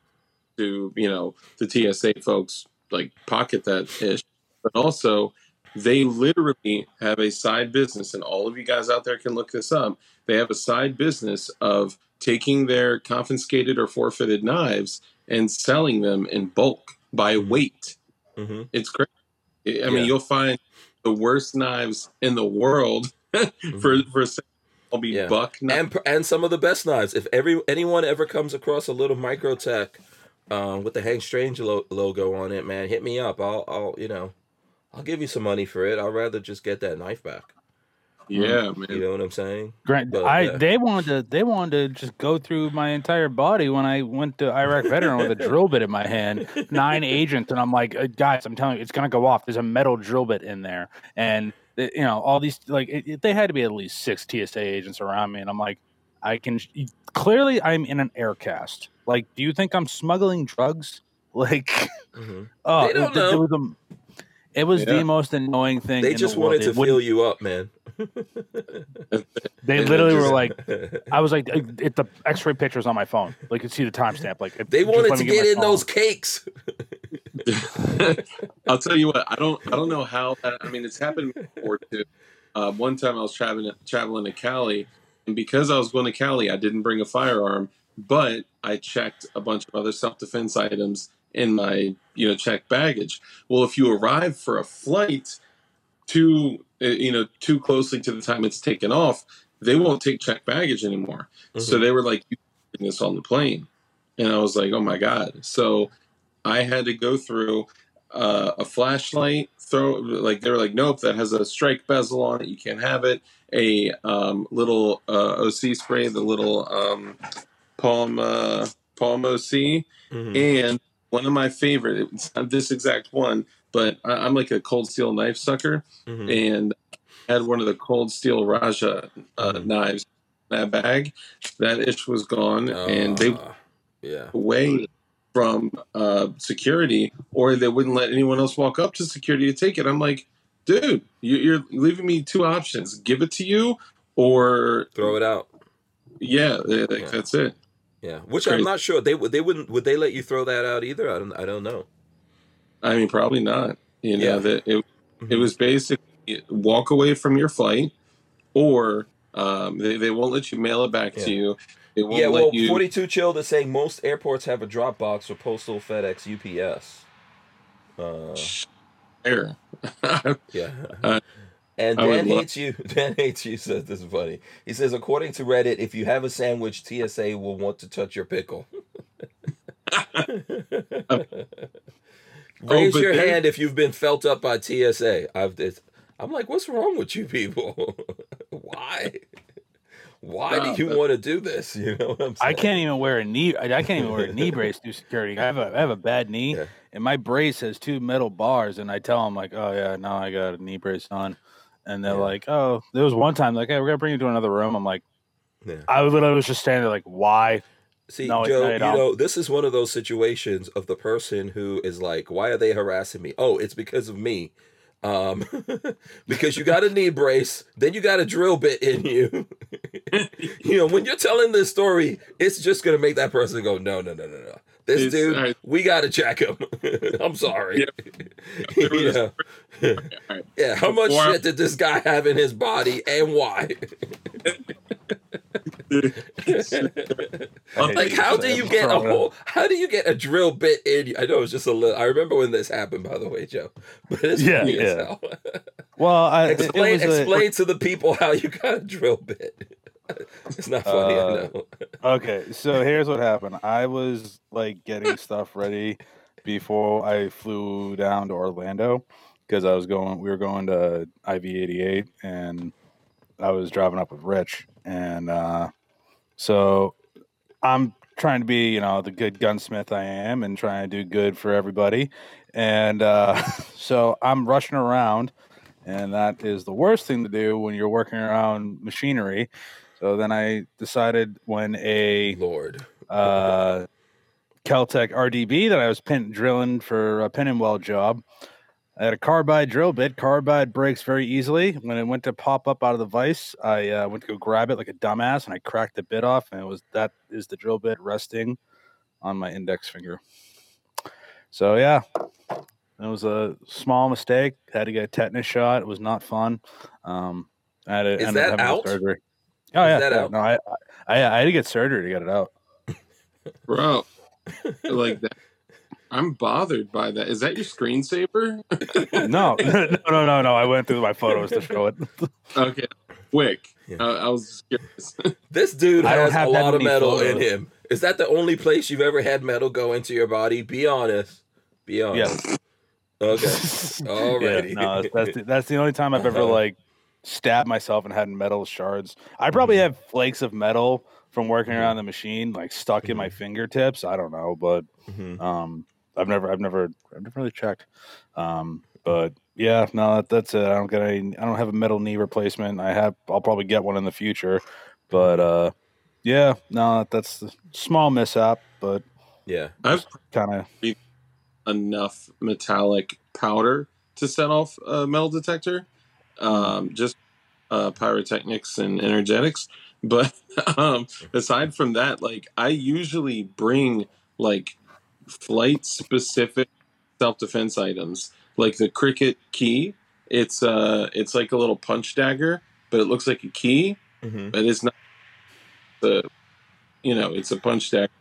do you know the TSA folks like pocket that ish, but also they literally have a side business, and all of you guys out there can look this up. They have a side business of taking their confiscated or forfeited knives and selling them in bulk by Mhm. weight. hmm It's crazy. I Yeah. mean, you'll find the worst knives in the world for for I'll be Mm-hmm. Yeah. buck knives. and and some of the best knives. If every anyone ever comes across a little microtech um, with the Hank Strange lo- logo on it, man, hit me up. I'll I'll you know I'll give you some money for it. I'd rather just get that knife back. yeah, man. You know what I'm saying? Grant, But, I yeah. they wanted to they wanted to just go through my entire body when I went to Iraq veteran with a drill bit in my hand, nine agents, and I'm like, "Uh, guys, I'm telling you, it's gonna go off. There's a metal drill bit in there, and you know all these like it, it- they had to be at least six TSA agents around me, and I'm like, I can clearly I'm in an air cast. Like, do you think I'm smuggling drugs? Like, hmm oh, They don't it, it know. Was the- it was Yeah. the most annoying thing. They in just the world. wanted to It wouldn't- fill you up, man. They They literally just- were like, I was like, it, it- the X-ray pictures on my phone. Like, you could see the timestamp. Like, it- they wanted to me get in phone. those cakes. I'll tell you what. I don't. I don't know how. That, I mean, it's happened before too. Uh, one time I was traveling traveling to Cali, and because I was going to Cali, I didn't bring a firearm, but I checked a bunch of other self defense items in my you know checked baggage. Well, if you arrive for a flight too uh, you know too closely to the time it's taken off, they won't take checked baggage anymore. So Mhm. they were like, "You this on the plane," and I was like, "Oh my god!" So I had to go through uh, a flashlight. Throw like they were like, "Nope, that has a strike bezel on it. You can't have it." A um, little uh, OC spray, the little um, Palm uh, Palm OC, Mhm. and one of my favorite. It's not this exact one, but I, I'm like a cold steel knife sucker Mhm. and had one of the cold steel Rajah uh, Mhm. knives in that bag. That itch was gone, and they Ah, yeah. away from uh, security, or they wouldn't let anyone else walk up to security to take it. I'm like, dude, you, you're leaving me two options: give it to you, or Throw it out. yeah, like, Yeah. that's it. Yeah, which I'm not sure they would. They wouldn't. Would they let you throw that out either? I don't. I don't know. I mean, probably not. You know, Yeah. that it, it Mhm. was basically walk away from your flight, or um, they, they won't let you mail it back Yeah. to you. They won't Yeah, well, you. 42 Chilled is saying most airports have a drop box for postal, FedEx, UPS. Uh, fire. Yeah. Uh, and I Dan love- hates you. Dan hates you says this is funny. He says, according to Reddit, if you have a sandwich, TSA will want to touch your pickle. Oh, Raise but your there- hand if you've been felt up by TSA. I've it's, I'm like, what's wrong with you people? Why? Why Nah, do you but- want to do this? You know what I'm saying? I can't even wear a knee. I, I can't even wear a knee brace through security. I have a I have a bad knee, Yeah. and my brace has two metal bars. And I tell them like, "Oh yeah, now I got a knee brace on," and they're Yeah. like, "Oh, there was one time like, hey, we're gonna bring you to another room." I'm like, Yeah. I literally was just standing there like, "Why?" See, No, Joe, you know, this is one of those situations of the person who is like, why are they harassing me? Oh, it's because of me. Um, because you got a knee brace, then you got a drill bit in you. you know, when you're telling this story, it's just gonna make that person go, no, no, no, no, no. This It's- dude, I- we gotta check him. I'm sorry. There was- yeah. All right. yeah. How much Before I- shit did this guy have in his body, and why? I hate Like, how do you get a Throwing whole? How do you get a drill bit in you? I know it's just a little. I remember when this happened, by the way, Joe. But it's Yeah, funny as yeah. hell. Well, I, it- it explain, a- explain to the people how you got a drill bit. it's not funny, I Uh, know. Okay, so here's what happened. I was like getting stuff ready before I flew down to Orlando because I was going. We were going to IV eighty eight, and I was driving up with Rich, and uh, so I'm trying to be, you know, the good gunsmith I am, and trying to do good for everybody, and uh, so I'm rushing around, and that is the worst thing to do when you're working around machinery. So then I decided when a Lord. uh, Kel-Tec RDB that I was pin drilling for a pin and weld job. I had a carbide drill bit. Carbide breaks very easily. When it went to pop up out of the vise, I uh, went to go grab it like a dumbass, and I cracked the bit off. And it was that is the drill bit resting on my index finger. So yeah, it was a small mistake. Had to get a tetanus shot. It was not fun. Um, I had to Is end that out? surgery. Oh Is yeah, that out? no, I, I I had to get surgery to get it out. Bro, like that. I'm bothered by that. Is that your screensaver? no, no, no, no, no. I went through my photos to show it. okay, quick. Yeah. Uh, I was curious. This dude has a have that lot of many metal in him. Is that the only place you've ever had metal go into your body? Be honest. Be honest. Yeah. Okay. yeah, no, that's the, that's the only time I've ever like stabbed myself and had metal shards. I probably have flakes of metal from working Mhm. around the machine, like stuck in my fingertips. I don't know, but Mhm. um, I've never, I've never, I've never really checked. Um, but yeah, no, that, that's it. I don't get any. I don't have a metal knee replacement. I have. I'll probably get one in the future, but uh, yeah, no, that's a small mishap, but Yeah. I've kind of enough metallic powder to set off a metal detector. Um, just uh, pyrotechnics and energetics. But um, aside from that, like I usually bring like flight specific self defense items, like the cricket key. It's uh, it's like a little punch dagger, but it looks like a key, hmm but it's not. The, you know, it's a punch dagger.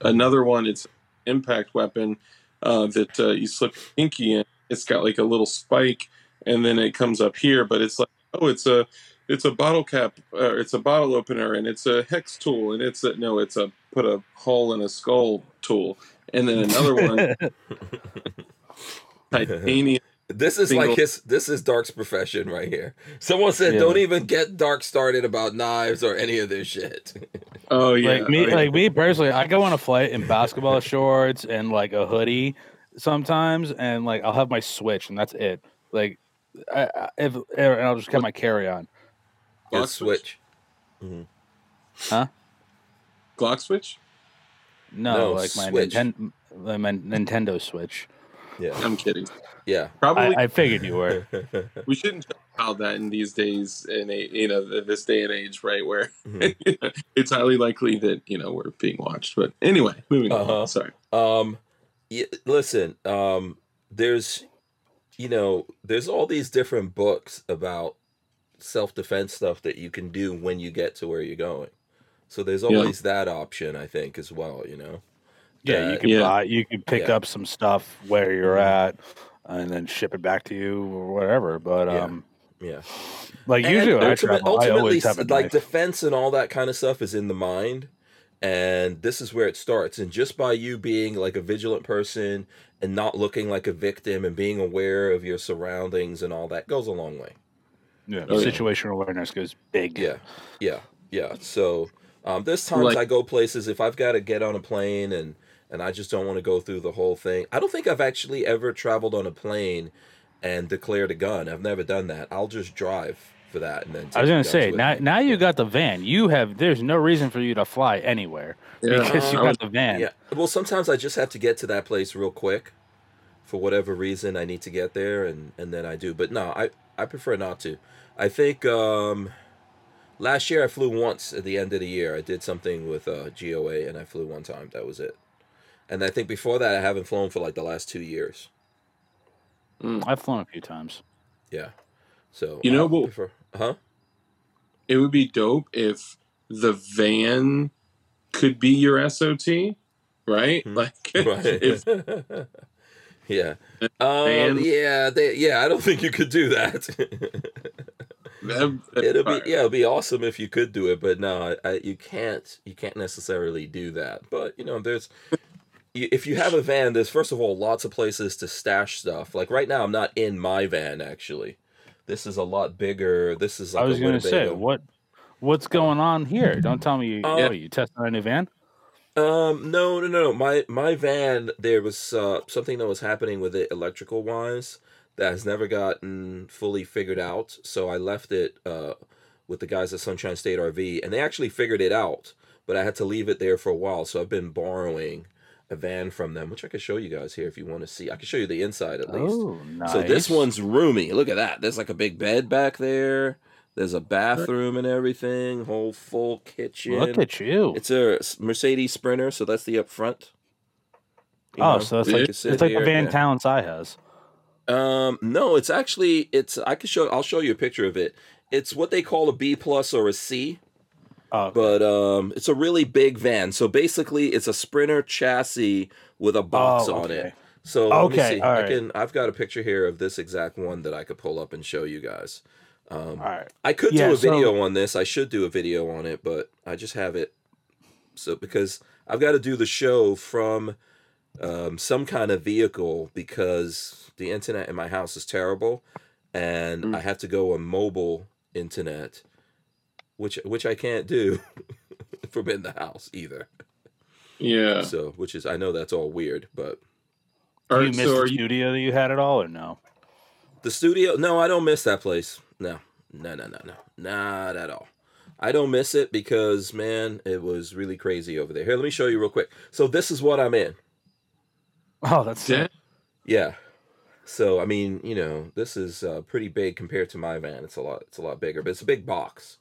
Another one, it's impact weapon uh, that uh, you slip your pinky in. It's got like a little spike, and then it comes up here. But it's like, oh, it's a it's a bottle cap, or it's a bottle opener, and it's a hex tool, and it's a no, it's a put a hole in a skull tool, and then another one, titanium. This is Single- like his. This is Dark's profession right here. Someone said, Yeah. "Don't even get Dark started about knives or any of this shit." Oh yeah, like me, oh, yeah. like me personally, I go on a flight in basketball shorts and like a hoodie sometimes, and like I'll have my switch, and that's it. Like, I, I, if and I'll just get my carry on. Your Glock switch? switch. Glock switch. No, No, like my Switch. Ninten- my Nintendo Switch. Yeah. I'm kidding. Yeah. Probably I, I figured you were. we shouldn't talk about that in these days in a you know this day and age right where Mhm. it's highly likely that you know we're being watched but anyway moving Uh-huh. on sorry Um, y listen, um, there's, you know, there's all these different books about self defense stuff that you can do when you get to where you're going. So there's Yeah. always that option, I think, as well. You know. Yeah, you can Yeah. buy. You can pick Yeah. up some stuff where you're at. and then ship it back to you or whatever. But Yeah. um, Yeah. like And usually when I ultimate- travel, I ultimately, always have a like knife. defense and all that kind of stuff is in the mind, and this is where it starts. And just by you being like a vigilant person and not looking like a victim and being aware of your surroundings and all that goes a long way. yeah, Oh, yeah. situational awareness goes big. Yeah, yeah, yeah. So um, there's times Like- I go places if I've got to get on a plane and and I just don't want to go through the whole thing. I don't think I've actually ever traveled on a plane and declared a gun. I've never done that. I'll just drive for that and then. I was gonna say now me. now you got the van. You have there's no reason for you to fly anywhere Yeah. because you got the van. Yeah. Well, sometimes I just have to get to that place real quick, for whatever reason I need to get there, and and then I do. But no, I I prefer not to. I think um, last year I flew once at the end of the year. I did something with uh, GOA, and I flew one time. That was it. And I think before that I haven't flown for like the last two years. I've flown a few times. Yeah. So You know I what- prefer- Huh? It would be dope if the van could be your SOT, right? Hmm. Like Right. if yeah. Um, yeah. They, yeah. I don't think you could do that. It'll be yeah, it'd be awesome if you could do it, but no, I, I, you can't. You can't necessarily do that. But you know, there's if you have a van, there's first of all lots of places to stash stuff. Like right now, I'm not in my van actually. This is a lot bigger. This is like I was gonna say Winnebago. what what's going on here? Don't tell me you Uh, oh, you tested a new van. Um, no, no, no, no. My my van, there was uh, something that was happening with it electrical wise that has never gotten fully figured out. So I left it uh, with the guys at Sunshine State RV, and they actually figured it out. But I had to leave it there for a while, so I've been borrowing a van from them, which I can show you guys here if you want to see. I can show you the inside at least. Oh, nice. So this one's roomy. Look at that. There's like a big bed back there. There's a bathroom and everything. Whole full kitchen. Look at you. It's a Mercedes Sprinter, so that's the up front. You oh, know, so it's like it's like the Van. Talent I has. Um, no, it's actually it's. I can show. I'll show you a picture of it. It's what they call a B plus or a C, Oh, but um, it's a really big van. So basically, it's a Sprinter chassis with a box Oh, on it. So let Okay, me see. all I right. can. I've got a picture here of this exact one that I could pull up and show you guys. Um, all right. I could Yeah, do a so- video on this. I should do a video on it, but I just have it. So because I've got to do the show from um, some kind of vehicle because the internet in my house is terrible, and Mm. I have to go on mobile internet, which which I can't do from in the house either. yeah. So which is I know that's all weird, but Do Are, you miss so the are you studio that you had at all, or no? The studio? No, I don't miss that place. No, no, no, no, no, not at all. I don't miss it because man, it was really crazy over there. Here, let me show you real quick. So this is what I'm in. Oh, that's Yeah. Yeah. So I mean, you know, this is uh, pretty big compared to my van. It's a lot. It's a lot bigger, but it's a big box.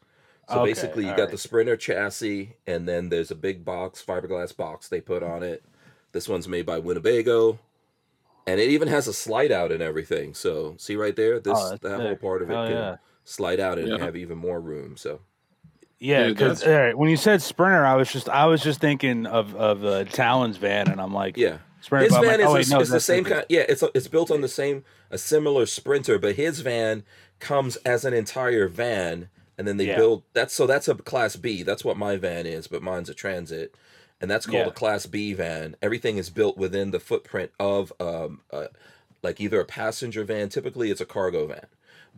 So Okay, basically, you all got right. the Sprinter chassis, and then there's a big box, fiberglass box they put on it. This one's made by Winnebago, and it even has a slide out and everything. So see right there, this Oh, that's that whole part of it Hell can yeah. slide out and Yeah. have even more room. So Yeah, Yeah, because that's- when you said Sprinter, I was just I was just thinking of of uh, Talon's van, and I'm like, yeah, Sprinter. his van like, oh, is wait, a, no, it's the same different. kind. Yeah, it's a, it's built on the same a similar Sprinter, but his van comes as an entire van, and then they Yeah. build that's so that's a Class B. That's what my van is, but mine's a Transit, and that's called Yeah. a Class B van. Everything is built within the footprint of um uh, like either a passenger van. Typically, it's a cargo van,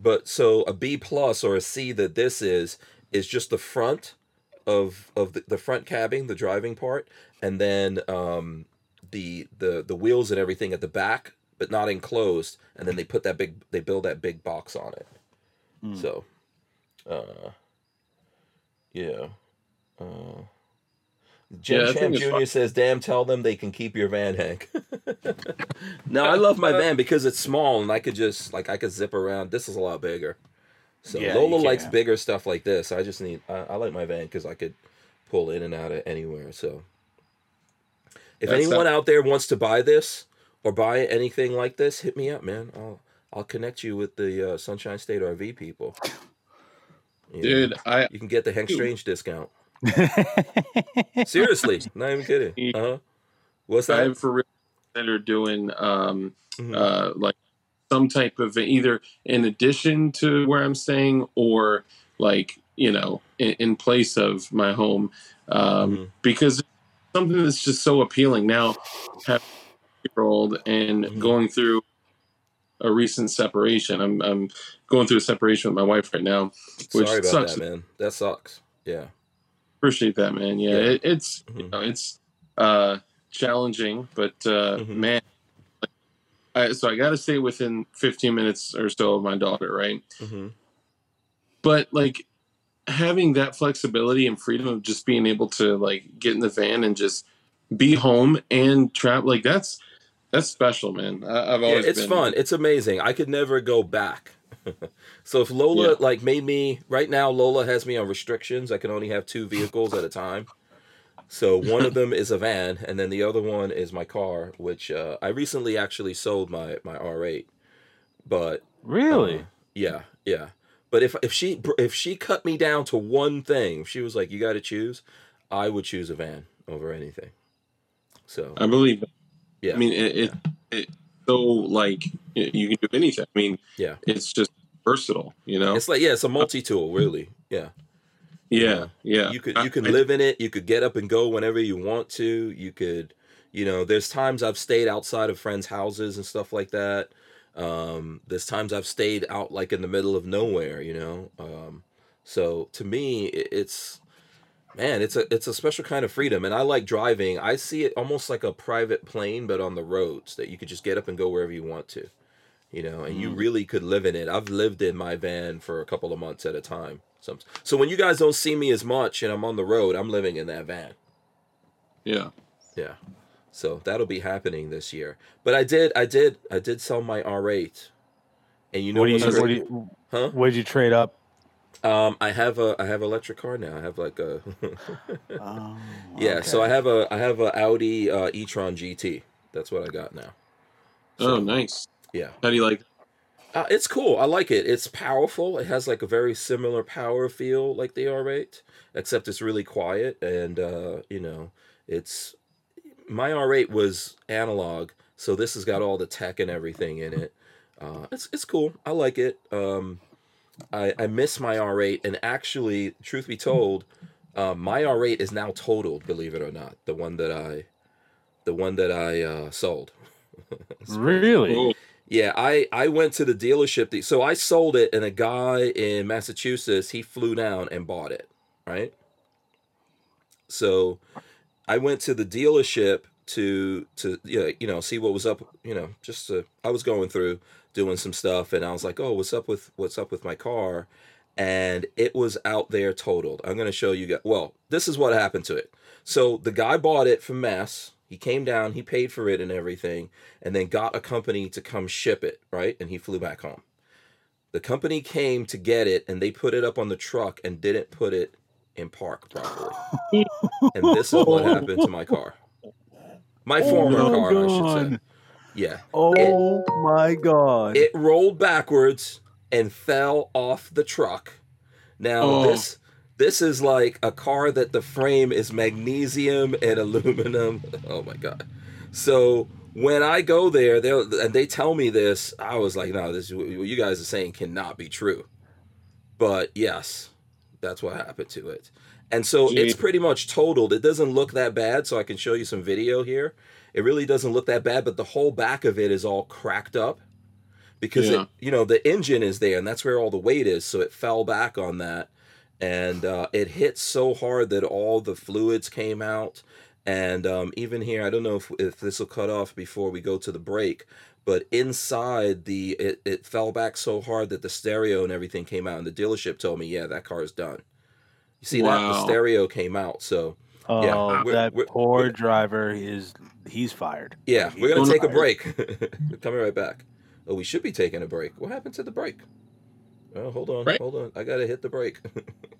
but so a B plus or a C that this is is just the front of of the, the front cabbing, the driving part, and then um, the the the wheels and everything at the back, but not enclosed. And then they put that big, they build that big box on it. Hmm. So, uh, yeah. Uh, Jim Yeah, Champ Jr. says, "Damn, tell them they can keep your van, Hank." no, I love my van because it's small and I could just like I could zip around. This is a lot bigger. So Yeah, Lola likes bigger stuff like this. I just need. I, I like my van because I could pull in and out of anywhere. So, if That's anyone out there wants to buy this or buy anything like this, hit me up, man. I'll I'll connect you with the uh, Sunshine State RV people. You know, Dude, I you can get the Hank Strange discount. Seriously, not even kidding. Uh huh. What's that? I that? have for real considered doing um Mhm. uh like some type of either in addition to where I'm staying or like you know in, in place of my home um, Mhm. because something that's just so appealing now have year old and Mhm. going through a recent separation I'm, I'm going through a separation with my wife right now which Sorry about sucks that, man. That sucks. Yeah. appreciate that man yeah, Yeah. It, it's you Mhm. know, it's uh challenging but uh Mhm. man I, so i got to stay within 15 minutes or so of my daughter right hmm but like having that flexibility and freedom of just being able to like get in the van and just be home and travel like that's that's special man I, i've Yeah, always it's been fun. It's amazing. I could never go back. so if Lola Yeah. like made me right now, Lola has me on restrictions. I can only have two vehicles at a time. So one of them is a van, and then the other one is my car, which uh, I recently actually sold my my R8. But Really? uh, yeah, yeah. But if if she if she cut me down to one thing, if she was like, "You got to choose," I would choose a van over anything. So i believe that. Yeah, i mean it, it, it so like you can do anything. I mean Yeah. it's just versatile you know? It's like yeah, it's a multi tool, really. Yeah. yeah yeah. you could you can I- live in it. You could get up and go whenever you want to. You could you know there's times i've stayed outside of friends houses and stuff like that. Um there's times i've stayed out like in the middle of nowhere you know? Um so to me it's man it's a it's a special kind of freedom and i like driving. I see it almost like a private plane but on the roads that you could just get up and go wherever you want to you know and you Mm. really could live in it. I've lived in my van for a couple of months at a time some, so when you guys don't see me as much and i'm on the road i'm living in that van. Yeah. Yeah so that'll be happening this year. But i did i did i did sell my r8 and you know what do you, what you, huh? what did you trade up? Um i have a i have an electric car now i have like a Oh, yeah so i have a i have a audi uh, e-tron gt that's what i got now oh nice yeah how do you like Uh, it's cool. I like it. It's powerful. It has like a very similar power feel like the R8, except it's really quiet and uh, you know, it's my R8 was analog, so this has got all the tech and everything in it. Uh, it's it's cool. I like it. Um, I I miss my R8, and actually, truth be told, uh, my R8 is now totaled. Believe it or not, the one that I, the one that I uh, sold. Really? Yeah, I I went to the dealership. the- So I sold it, and a guy in Massachusetts he flew down and bought it. Right. So I went to the dealership to to you know, you know see what was up. You know, just to, I was going through doing some stuff, and I was like, oh, what's up with what's up with my car? And it was out there totaled. I'm gonna show you guys. Well, this is what happened to it. So the guy bought it from Mass. He came down, he paid for it and everything, and then got a company to come ship it, right? And he flew back home. The company came to get it and they put it up on the truck and didn't put it in park properly. and this is what happened to my car. My oh former Oh, car, I should say. Yeah. Oh my god! It rolled backwards and fell off the truck. Now Oh. this this is like a car that the frame is magnesium and aluminum. Oh my god. So when I go there, they and they tell me this, I was like, no, this what you guys are saying cannot be true. But yes, that's what happened to it. And so Gee. it's pretty much totaled. It doesn't look that bad, so I can show you some video here. It really doesn't look that bad, but the whole back of it is all cracked up because Yeah. it, you know the engine is there and that's where all the weight is so it fell back on that. And uh, it hit so hard that all the fluids came out. And um, even here i don't know if, if this will cut off before we go to the break but inside the it, it fell back so hard that the stereo and everything came out and the dealership told me yeah that car is done. You see that? The stereo came out so oh, yeah, we're- that we're- poor we're- driver is he's fired. yeah Like, we're gonna he's take a break. We're coming right back. Oh we should be taking a break. What happened to the break oh hold on Right. hold on. I gotta hit the break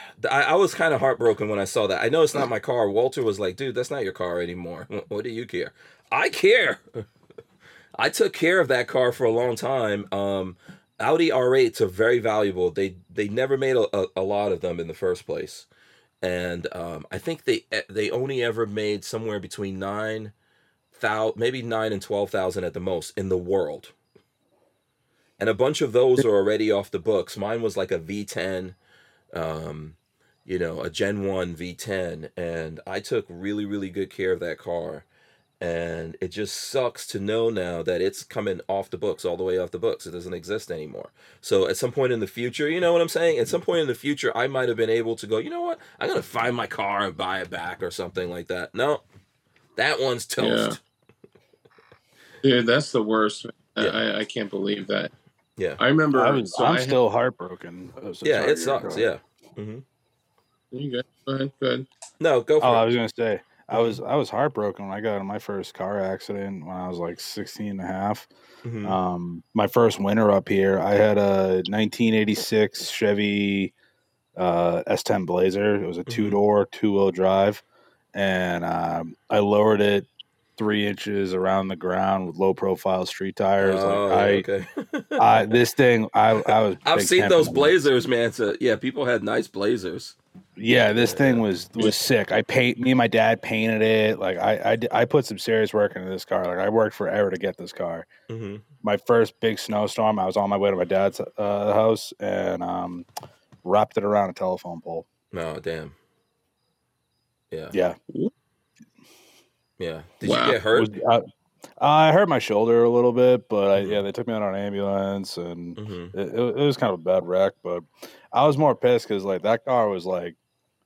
I, I was kind of heartbroken when I saw that. I know it's not my car. Walter was like, dude, that's not your car anymore. What, do you care? I care. I took care of that car for a long time. Um, Audi R8s are very valuable. They they never made a, a, a lot of them in the first place, and um, I think they they only ever made somewhere between nine thousand, maybe nine and twelve thousand at the most in the world. And a bunch of those are already off the books. Mine was like a V10, um, you know, a Gen 1 V10. And I took really, really good care of that car. And it just sucks to know now that it's coming off the books, all the way off the books. It doesn't exist anymore. So at some point in the future, you know what I'm saying? At some point in the future, I might have been able to go, you know what? I'm going to find my car and buy it back or something like that. No, that one's toast. Yeah. Dude, that's the worst. Yeah. I, I can't believe that. Yeah. I remember. I was, so I'm I had- still heartbroken. Yeah, it sucks. go. Yeah. hmm You go. Go ahead. Go ahead. No, go for Oh, it. I was gonna say I was I was heartbroken when I got in my first car accident when I was like 16 and a half. Mhm. Um, my first winter up here, I had a 1986 Chevy uh, S10 Blazer. It was a Mhm. two door, two wheel drive, and um, I lowered it three inches around the ground with low profile street tires. Oh, like I, okay. I, this thing, I, I was. I've seen those blazers, man. So yeah, people had nice blazers. Yeah, this thing was was sick. I paint me and my dad painted it. Like I, I I put some serious work into this car. Like I worked forever to get this car. hmm My first big snowstorm, I was on my way to my dad's uh, house and um, wrapped it around a telephone pole. No, damn. Yeah, Yeah, yeah. Did Wow. you get hurt? Was- I, I hurt my shoulder a little bit, but I, yeah, they took me out on an ambulance and hmm it, it, it was kind of a bad wreck. But I was more pissed because like that car was like,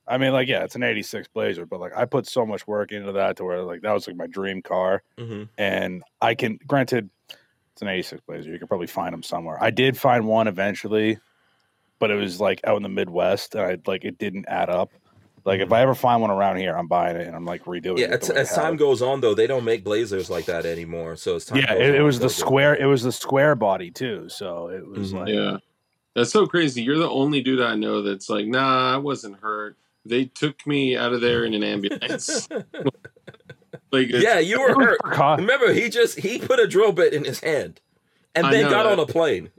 I mean, like yeah, it's an '86 Blazer, but like I put so much work into that to where like that was like my dream car. hmm and I can granted it's an 86 Blazer. You can probably find them somewhere. I did find one eventually, but it was like out in the Midwest, and I like it didn't add up. Like if I ever find one around here, I'm buying it and I'm like redoing Yeah, it. as, the way as time goes on, though, they don't make blazers like that anymore. So it's time yeah, goes it, it was the square. It was the square body too. So it was Mhm. like Yeah. That's so crazy. You're the only dude I know that's like, nah, I wasn't hurt. They took me out of there in an ambulance. like, yeah, you were hurt. Remember, he just he put a drill bit in his hand, and I then know got on a plane.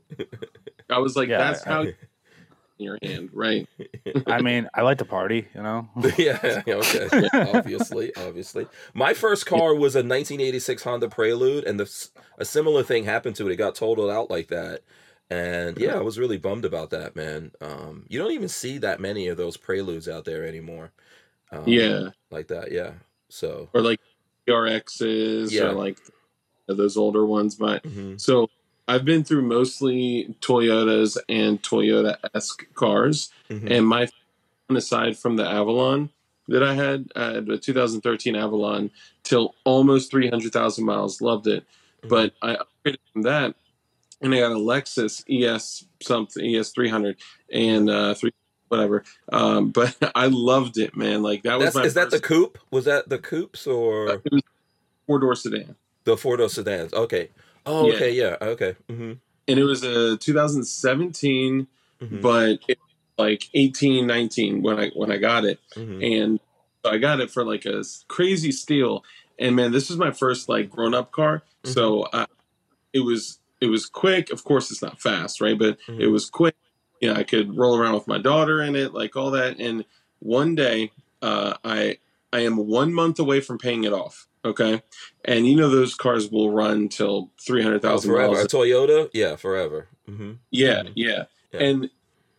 I was like, Yeah, that's I- how you in your hand, right? I mean, I like to party, you know. yeah, okay. obviously, obviously. My first car was a 1986 Honda Prelude, and the, s- a similar thing happened to it. It got totaled out like that, and yeah, I was really bummed about that, man. Um, you don't even see that many of those Preludes out there anymore. Um, Yeah. like that. Yeah. So. Or like TRXs Yeah. or like those older ones. But mhm, so I've been through mostly Toyotas and Toyota esque cars. mhm. And my aside from the Avalon that I had, had a 2013 Avalon till almost 300,000 miles. Loved it. Mhm. But I upgraded from that and I got a Lexus ES something, ES 300 and uh, three, whatever. Um, but I loved it, man. Like that was my is that the coupe? Was that the coupes or four door sedan. the four door sedans? Okay. Oh, Yeah. okay. Yeah. Okay. hmm And it was a 2017, hmm but it was like 18, 19 when I when I got it. hmm and so I got it for like a crazy steal. And man, this was my first like grown up car, so I, it was it was quick. Of course, it's not fast, right? But it Mhm. was quick. You know, I could roll around with my daughter in it, like all that. And one day, uh, I I am one month away from paying it off. Okay, and you know those cars will run till three hundred Oh, thousand forever. A miles. Toyota? Yeah, forever. hmm Yeah, Mhm. yeah, Yeah. and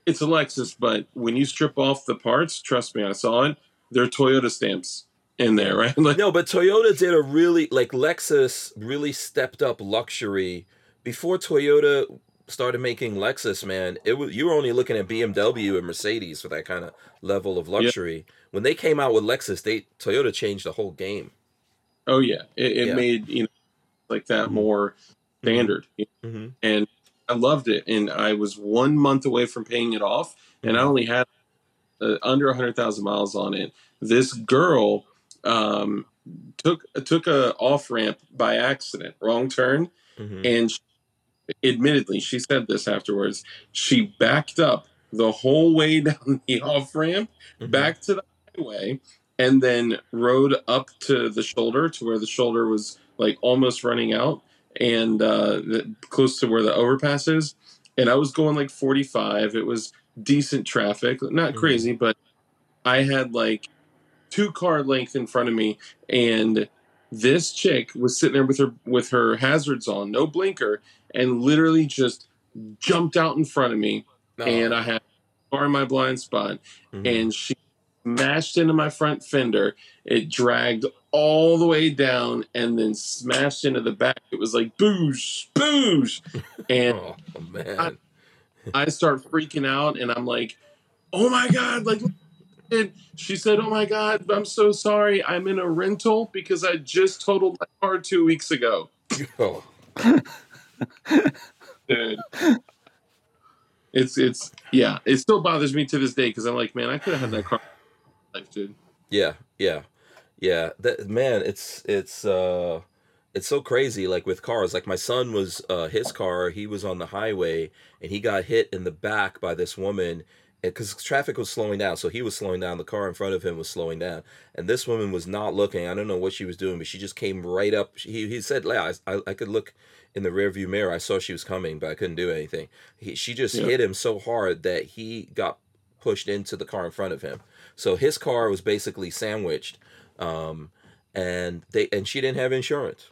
it's a Lexus, but when you strip off the parts, trust me, I saw it. There are Toyota stamps in there, right? Like, No, but Toyota did a really like Lexus really stepped up luxury before Toyota started making Lexus. Man, it was you were only looking at BMW and Mercedes for that kind of level of luxury. When they came out with Lexus, they Toyota changed the whole game. oh yeah, it, it Yeah. made you know like that Mhm. more standard, hmm and I loved it. And I was one month away from paying it off, and I only had uh, under hundred thousand miles on it. This girl um, took took a off ramp by accident, wrong turn, and she admittedly, she said this afterwards. She backed up the whole way down the off ramp, Mhm. back to the highway, and then rode up to the shoulder to where the shoulder was like almost running out and uh, the, close to where the overpass is. And I was going like 45. It was decent traffic, not Mhm. crazy, but I had like two car length in front of me, and this chick was sitting there with her with her hazards on, no blinker, and literally just jumped out in front of me, No. and I had car in my blind spot, Mhm. and she smashed into my front fender. It dragged all the way down and then smashed into the back. It was like boosh, boosh. And oh man. I start freaking out and I'm like, oh my God, like, and she said, oh my God, I'm so sorry. I'm in a rental because I just totaled my car two weeks ago. Oh, Dude. It's, it's, yeah, it still bothers me to this day because I'm like, man, I could have had that car. Life, dude. yeah, yeah, yeah. That man, it's it's uh, it's so crazy. Like with cars, like my son was uh, his car. He was on the highway and he got hit in the back by this woman. Because traffic was slowing down, so he was slowing down. The car in front of him was slowing down, and this woman was not looking. I don't know what she was doing, but she just came right up. He, he said, "Yeah, I, I, I could look in the rearview mirror. I saw she was coming, but I couldn't do anything." He, she just Yeah. hit him so hard that he got pushed into the car in front of him. So his car was basically sandwiched, um, and they and she didn't have insurance,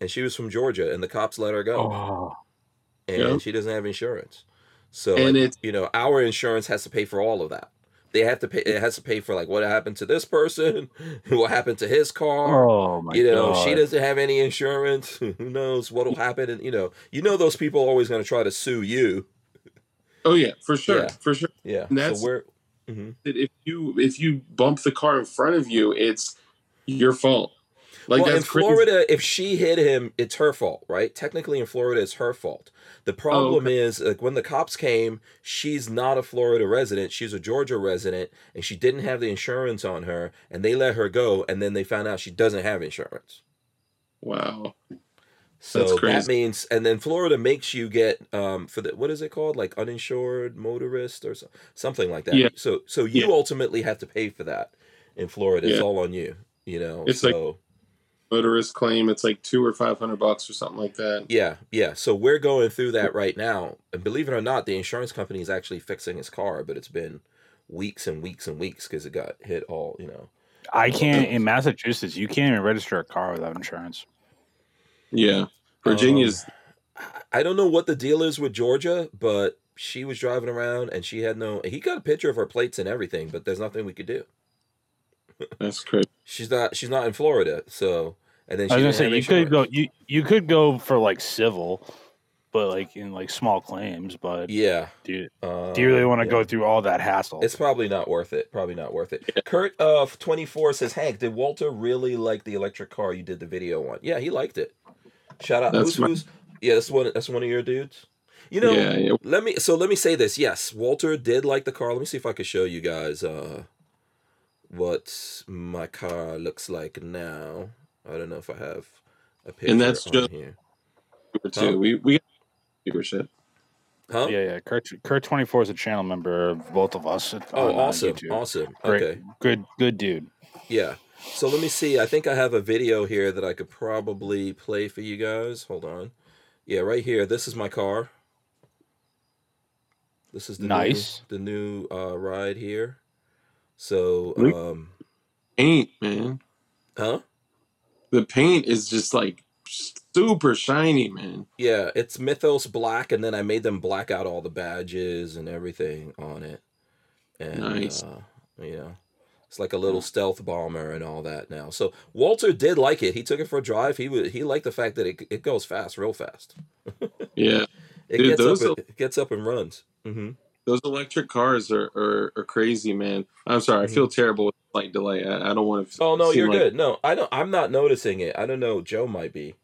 and she was from Georgia, and the cops let her go, Oh, and Yeah. she doesn't have insurance. So And like, you know our insurance has to pay for all of that. They have to pay. It has to pay for like what happened to this person, what happened to his car. oh my you know, god! she doesn't have any insurance. Who knows what'll happen? And you know, you know those people are always going to try to sue you. Oh yeah, for sure, Yeah. for sure. Yeah. And that's- so we're. mhm. If you if you bump the car in front of you, it's your fault. Like well, in that's crazy. Florida, if she hit him, it's her fault, right? Technically, in Florida, it's her fault. The problem is, like, when the cops came, she's not a Florida resident; she's a Georgia resident, and she didn't have the insurance on her, and they let her go. And then they found out she doesn't have insurance. Wow. So that means, and then Florida makes you get um for the what is it called, like uninsured motorist or so, something like that. Yeah. So so you Yeah. ultimately have to pay for that in Florida. It's all on you. You know. It's like- so. Motorist claim it's like two or five hundred bucks or something like that. Yeah, yeah. So we're going through that right now. And believe it or not, the insurance company is actually fixing his car, but it's been weeks and weeks and weeks because it got hit all, you know. I can't in Massachusetts. You can't even register a car without insurance. Yeah. Virginia's um, I don't know what the deal is with Georgia, but she was driving around and she had no he got a picture of her plates and everything, but there's nothing we could do. that's crazy. She's not she's not in Florida, so and then she I was gonna say have you could go you you could go for like civil, but like in like small claims. But Yeah. do, Uh, do you really want to yeah. go through all that hassle? It's probably not worth it. Probably not worth it. Kurt of 24 says, Hank, did Walter really like the electric car you did the video on? Yeah, he liked it. Shout out. That's Who's, my- who's, yeah, that's one that's one of your dudes. You know, yeah, yeah. let me so let me say this. Yes, Walter did like the car. Let me see if I could show you guys uh what my car looks like now. I don't know if I have a picture that's on just- here. Too. Huh? We we got viewership. Huh? yeah, yeah. Kurt Kurt twenty four is a channel member of both of us. Oh, on, awesome. YouTube. Awesome. Great, Okay. good, good dude. Yeah. So let me see. I think I have a video here that I could probably play for you guys. Hold on. Yeah, right here. This is my car. This is the Nice. new, the new uh, ride here. So, um, Paint, man. huh? The paint is just like super shiny, man. Yeah, it's Mythos black, and then I made them black out all the badges and everything on it. And Nice. uh, you know, it's like a little stealth bomber and all that now. So Walter did like it. He took it for a drive. He was he liked the fact that it it goes fast, real fast. Yeah. It Dude, gets up. It gets up and runs. hmm Those electric cars are, are, are crazy, man. I'm sorry, I feel terrible with the slight delay. I, I don't want to. Mm-hmm. Oh no, you're like- good. No, I don't. I'm not noticing it. I don't know. Joe might be.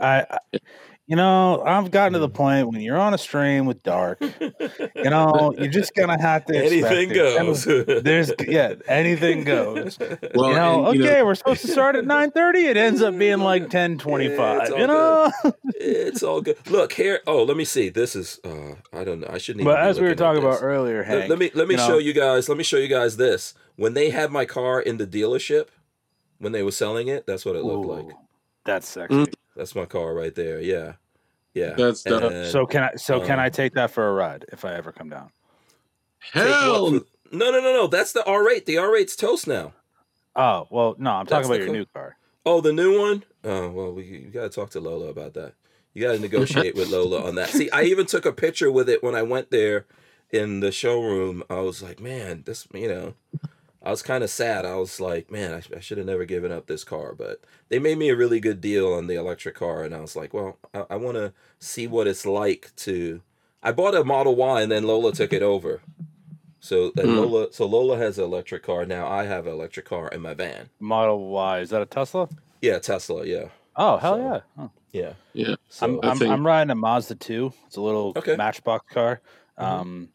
I, I You know, I've gotten to the Mm. point when you're on a stream with dark, you know, you're just gonna have to anything it. And goes. There's yeah, anything goes. Well, you know, and, you okay, know- we're supposed to start at 9:30. It ends up being like 10:25. It's all you know, it's all good. Look here. Oh, let me see. This is. Uh, I don't know. I shouldn't. but even be as we were talking about earlier, Let- Hank, let me let me you show know- you guys. Let me show you guys this. When they had my car in the dealership, when they were selling it, that's what it looked like. That's sexy. Mm. That's my car right there. Yeah, yeah. That's dope. And- so can I? So can um, I take that for a ride if I ever come down? Hell, for- no, no, no, no. That's the R8. The R8's toast now. Oh well, no, I'm That's talking about the your co- new car. Oh, the new one. Oh well, we you gotta talk to Lola about that. You gotta negotiate with Lola on that. See, I even took a picture with it when I went there in the showroom. I was like, man, this, you know, I was kind of sad. I was like, man, I, I should have never given up this car, but they made me a really good deal on the electric car, and I was like, well, I, I want to see what it's like to. I bought a Model Y, and then Lola took it over. So and Hmm. Lola, so Lola has an electric car now. I have an electric car in my van. Model Y is that a Tesla? Yeah, Tesla. Yeah, Oh hell So- yeah! Oh. yeah. Yeah. So, I'm I I'm, think- I'm riding a Mazda 2. It's a little Okay. Matchbox car. Mhm. Um, I'm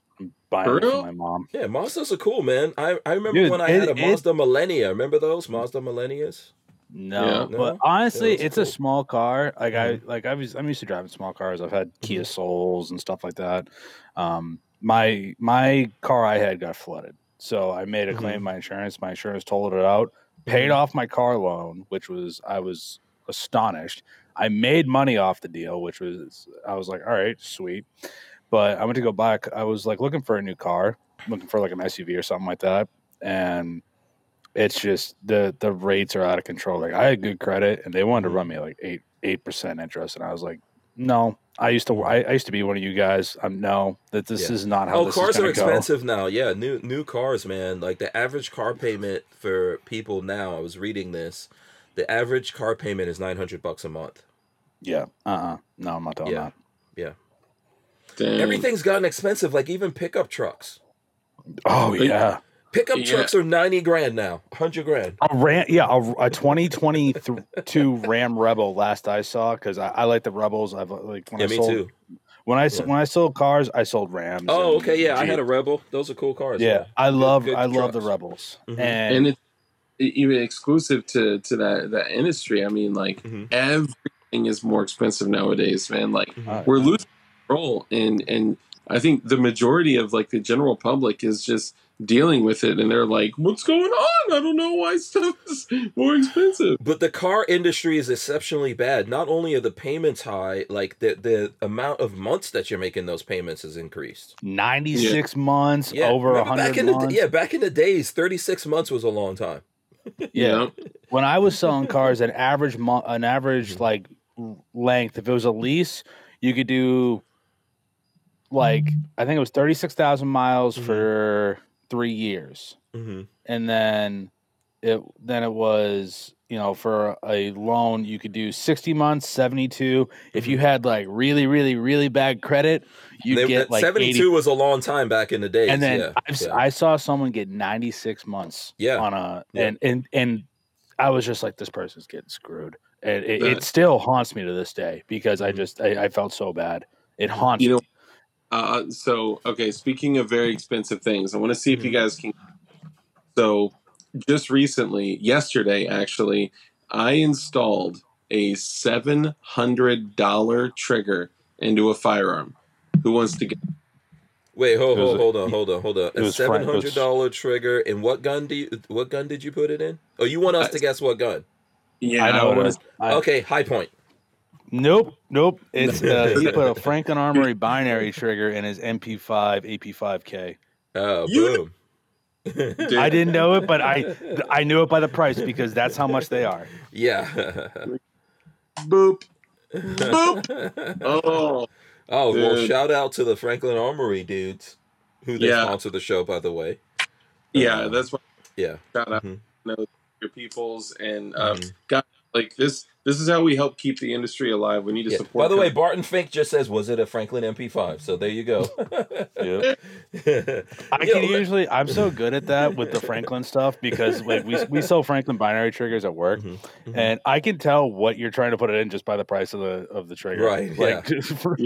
buying it for my mom. Yeah, Mazdas are cool, man. I, I remember Dude, when I it- had a it- Mazda Millennia. Remember those Mazda Millennias? No, Yeah. No? but honestly, Yeah, it's that's a small car. Like. I like I was I'm used to driving small cars. I've had Kia Mhm. Souls and stuff like that. Um, my my car I had got flooded, so I made a claim Mhm. my insurance. My insurance totaled it out, paid Mhm. off my car loan, which was I was astonished. I made money off the deal, which was I was like, all right, sweet. But I went to go buy. a c- I was like looking for a new car, looking for like an SUV or something like that, and it's just the the rates are out of control. Like I had good credit, and they wanted to run me like eight eight percent interest, and I was like, no. I used to I, I used to be one of you guys. I'm no that this Yeah. is not how Oh, this cars is are gonna go. expensive now. Yeah, new new cars, man. Like the average car payment for people now. I was reading this. The average car payment is nine hundred bucks a month. Yeah. Uh. uh No, I'm not doing Yeah. that. Damn. Everything's gotten expensive. Like even pickup trucks. Oh But- yeah. Pickup Yeah. trucks are ninety grand now. Hundred grand. A Ram, yeah, a, a 2022 Ram Rebel. Last I saw, because I, I like the Rebels. I've uh, like when Yeah, I me sold too. when I s Yeah. when I sold cars, I sold Rams. Oh, okay. Yeah, I had a Rebel. Those are cool cars. Yeah, I love good I love the trucks. Rebels, Mhm. and, and it's even exclusive to to that that industry. I mean, like Mhm. everything is more expensive nowadays, man. Like uh, we're losing control, and and I think the majority of like the general public is just dealing with it, and they're like, "What's going on? I don't know why stuff is more expensive." But the car industry is exceptionally bad. Not only are the payments high, like the the amount of months that you're making those payments has increased. 96 months Yeah, over remember 100 back in the yeah back in the days, thirty six months was a long time. Yeah. When I was selling cars, an average mo- an average like length, if it was a lease, you could do like I think it was 36,000 miles Mhm. for three years. Mm-hmm. and then it then it was you know for a loan you could do 60 months 72 if you had like really really really bad credit you'd get like 72 80 was a long time back in the day and then yeah, I've, yeah. i saw someone get 96 months Yeah. on a Yeah. and and and i was just like this person's getting screwed and it, it still haunts me to this day because i Mhm. just I, I felt so bad it haunts You know, me Uh, so okay, speaking of very expensive things, I want to see if you Mhm. guys can. So, just recently, yesterday actually, I installed a seven hundred dollar trigger into a firearm. Who wants to get? Wait, hold, It hold, a- hold on, hold on, hold on. A was Frank- seven it was- hundred dollar trigger. And what gun do you? What gun did you put it in? Oh, you want us to guess what gun? Yeah, i know I wanna- I- Okay, Hi-Point. Nope, nope. It's uh, he put a Franklin Armory binary trigger in his MP5 AP5K. Oh, You- boom. Dude, I didn't know it, but I I knew it by the price because that's how much they are. yeah. Boop. Boop. Oh, Oh well, shout out to the Franklin Armory dudes, who they Yeah. sponsor the show, by the way. yeah, Uh, that's what. Yeah. Shout out Mhm. to know your peoples and uh, Mhm. got Like this, this is how we help keep the industry alive. We need to Yeah. support. By the way. Barton Fink just says, "Was it a Franklin MP5?" So there you go. Yeah. I can let- usually I'm so good at that with the Franklin stuff because like we we sell Franklin binary triggers at work Mhm, mhm. and I can tell what you're trying to put it in just by the price of the of the trigger. Right, Like just for,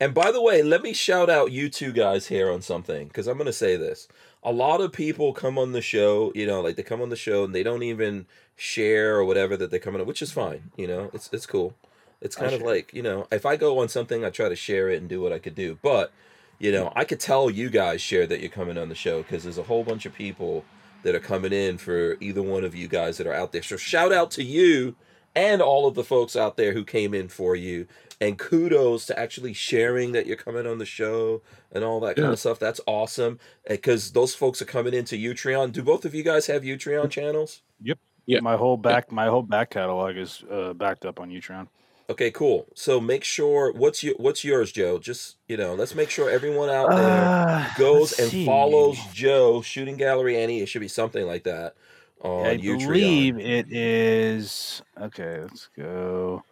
And by the way, let me shout out you two guys here on something because I'm going to say this. A lot of people come on the show, you know, like they come on the show and they don't even share or whatever that they're coming on, which is fine. You know, it's it's cool. It's I kind of share. like you know, if I go on something, I try to share it and do what I could do. But you know, I could tell you guys share that you're coming on the show because there's a whole bunch of people that are coming in for either one of you guys that are out there. So shout out to you and all of the folks out there who came in for you and kudos to actually sharing that you're coming on the show and all that kind of stuff. That's awesome because those folks are coming into Utreon. Do both of you guys have Utreon channels? Yep. Yeah. my whole back my whole back catalog is uh, backed up on Utreon. Okay, cool. So make sure what's your what's yours, Joe? Just you know, let's make sure everyone out there Uh, goes and see. follows Joe Shooting Gallery Annie. It should be something like that on I Utreon. believe it is okay. Let's go.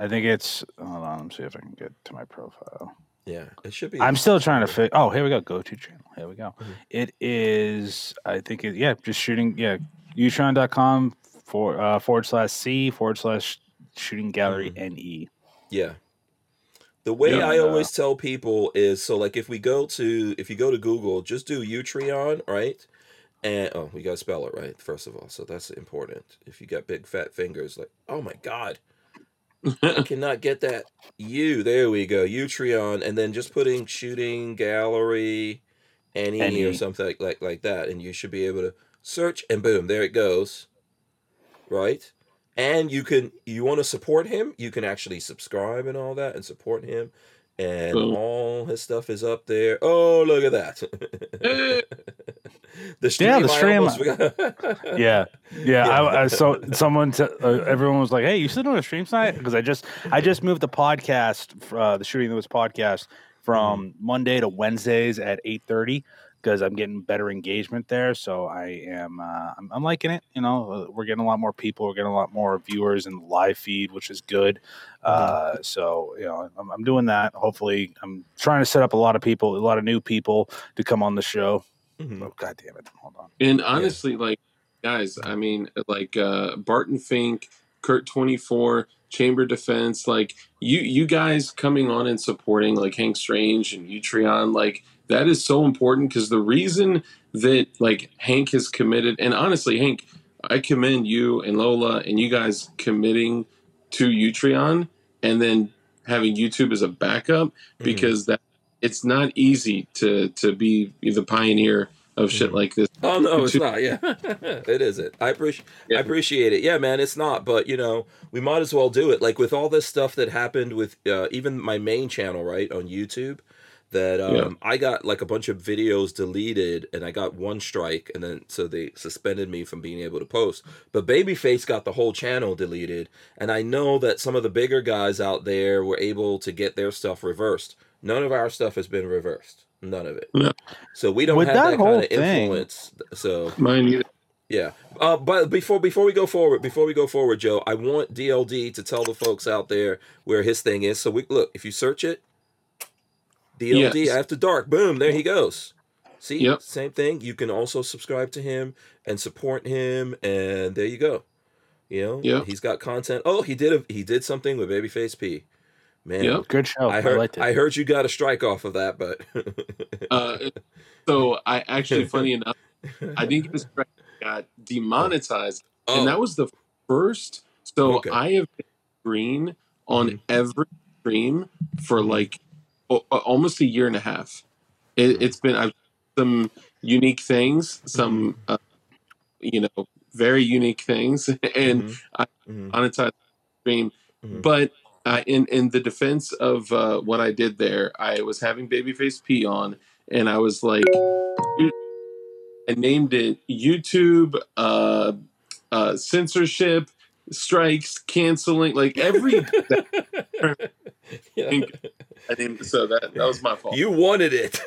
I think it's. Hold on. Let me see if I can get to my profile. Yeah, it should be. I'm still trying to figure. Oh, here we go. Go to channel. Here we go. Mhm. It is. I think it. Yeah, just shooting. Yeah, utreon.com for uh, forward slash c forward slash shooting gallery ne. Yeah. The way Yeah. I always tell people is so like if we go to if you go to Google, just do Utreon, right? And oh, we gotta spell it right, first of all. So that's important. If you got big fat fingers, like, oh my god, I cannot get that You, There we go. Utreon, and then just putting shooting gallery any or something like, like that, and you should be able to search and boom, there it goes. Right? And you can you want to support him, you can actually subscribe and all that and support him. And all his stuff is up there. Oh, look at that. Eh. the stream, Yeah, the stream- almost. Yeah, yeah. Yeah. I, I so someone, t- uh, everyone was like, "Hey, you still doing a stream tonight?" Because I just, I just moved the podcast, uh, the shooting that was podcast, from Monday to Wednesdays at eight thirty because I'm getting better engagement there. So I am, uh, I'm, I'm liking it. You know, Uh, we're getting a lot more people, we're getting a lot more viewers in the live feed, which is good. Uh, so you know, I'm, I'm doing that. Hopefully, I'm trying to set up a lot of people, a lot of new people to come on the show. Mhm. Oh, God damn it! Hold on. And honestly, like guys, I mean, like uh, Barton Fink, Kurt Twenty Four, Chamber Defense, like you, you guys coming on and supporting like Hank Strange and Utreon, like that is so important because the reason that like Hank has committed, and honestly, Hank, I commend you and Lola and you guys committing to Utreon and then having YouTube as a backup Mm-hmm. because that it's not easy to to be the pioneer of shit Mhm. like this. Oh no, it's not. Yeah, it isn't. I appreciate. Yeah. I appreciate it. Yeah, man, it's not. But you know, we might as well do it. Like with all this stuff that happened with uh, even my main channel, right on YouTube. That um, Yeah. I got like a bunch of videos deleted, and I got one strike, and then so they suspended me from being able to post. But Babyface got the whole channel deleted, and I know that some of the bigger guys out there were able to get their stuff reversed. None of our stuff has been reversed. None of it. No. So we don't With have that that, kind of thing- influence. So Mine either. yeah. Uh, but before before we go forward, before we go forward, Joe, I want DLD to tell the folks out there where his thing is. So we look if you search it, DLD Yes. after dark, boom, there he goes. See, Yep. same thing. You can also subscribe to him and support him, and there you go. You know, Yep. he's got content. Oh, he did a he did something with Babyface P. Man, Yep. Good show. I I, heard liked it. I heard you got a strike off of that, but Uh, so I actually, funny enough, I think this track got demonetized, oh, and that was the first. So Okay. I have been green on Mhm. every stream for like o- o- almost a year and a half. It, it's been I've some unique things, some uh, you know very unique things, and mhm, mhm, monetized stream. Mhm. But uh, in in the defense of uh, what I did there, I was having Babyface P on, and I was like, I named it YouTube uh, uh, censorship strikes canceling like every. Yeah. I named so that that was my fault. You wanted it.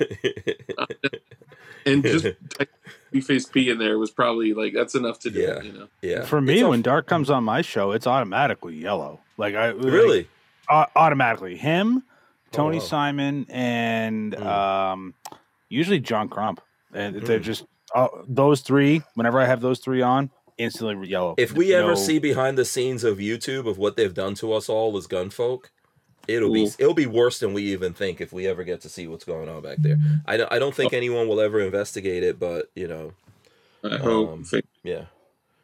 and just face P in there was probably like that's enough to do Yeah. it. You know. Yeah. For me, It's all- when Dark comes on my show, it's automatically yellow. Like I like, really, automatically him, Tony wow. Simon, and Mm. um, usually John Crump, and they're Mm. just uh, those three. Whenever I have those three on, instantly yellow. if we ever see behind the scenes of YouTube of what they've done to us all as gunfolk, it'll be it'll be worse than we even think if we ever get to see what's going on back there. I don't I don't think anyone will ever investigate it, but you know, I hope. Um, yeah.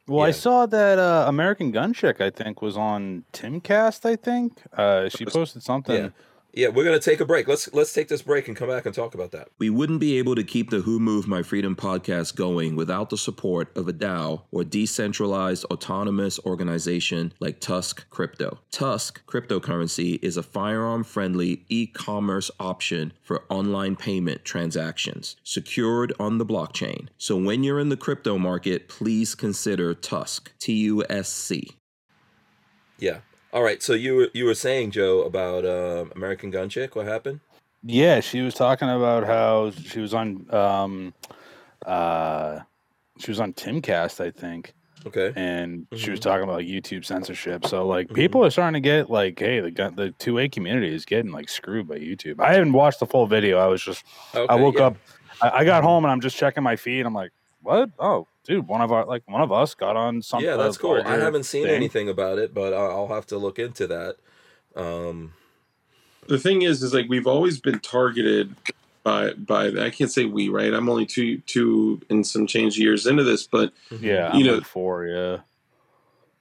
Well, I saw that uh, American Gun Chick, I think, was on Timcast. I think uh, she posted something. Yeah. Yeah, we're gonna take a break. Let's let's take this break and come back and talk about that. We wouldn't be able to keep the Who Moved My Freedom podcast going without the support of a DAO or decentralized autonomous organization like Tusk Crypto. Tusk cryptocurrency is a firearm friendly e commerce option for online payment transactions secured on the blockchain. So when you're in the crypto market, please consider Tusk, T U S C. Yeah. All right. So you were you were saying Joe about um, American Gun Chick. What happened? Yeah, she was talking about how she was on um uh she was on Timcast, I think, Okay. and she was Mhm. talking about YouTube censorship. So like Mhm. people are starting to get like, hey, the gun the two A community is getting like screwed by YouTube. I haven't watched the full video. I was just Okay, I woke yeah. up I, I got home and I'm just checking my feed. I'm like, what? Oh, dude, one of our like one of us got on something. Yeah, that's cool. I haven't seen thing. anything about it, but I'll, I'll have to look into that. Um, the thing is, is like we've always been targeted by by. I can't say we, right? I'm only two two and some change years into this, but Yeah, You I'm know- like four. Yeah,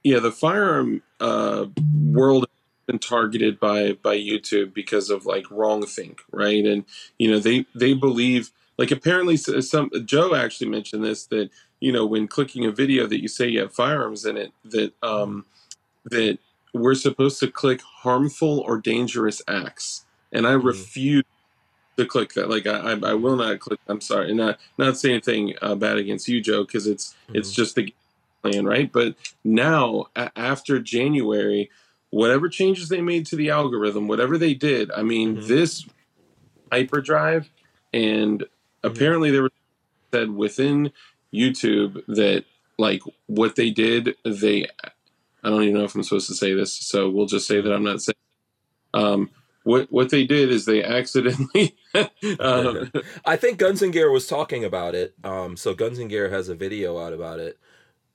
yeah, the firearm uh, world been targeted by by YouTube because of like wrong think, right? And you know they they believe like apparently some Joe actually mentioned this that you know when clicking a video that you say you have firearms in it that um that we're supposed to click harmful or dangerous acts, and I Mhm. refuse to click that. Like I, I I will not click. I'm sorry, and not not say anything uh, bad against you, Joe, because it's it's just the plan, right? But now a- after January, whatever changes they made to the algorithm, whatever they did, I mean, Mhm. this hyperdrive, and apparently there was said within YouTube that like what they did, they I don't even know if I'm supposed to say this, so we'll just say that I'm not saying. Um, what what they did is they accidentally. um, I think Guns and Gear was talking about it. Um, so Guns and Gear has a video out about it.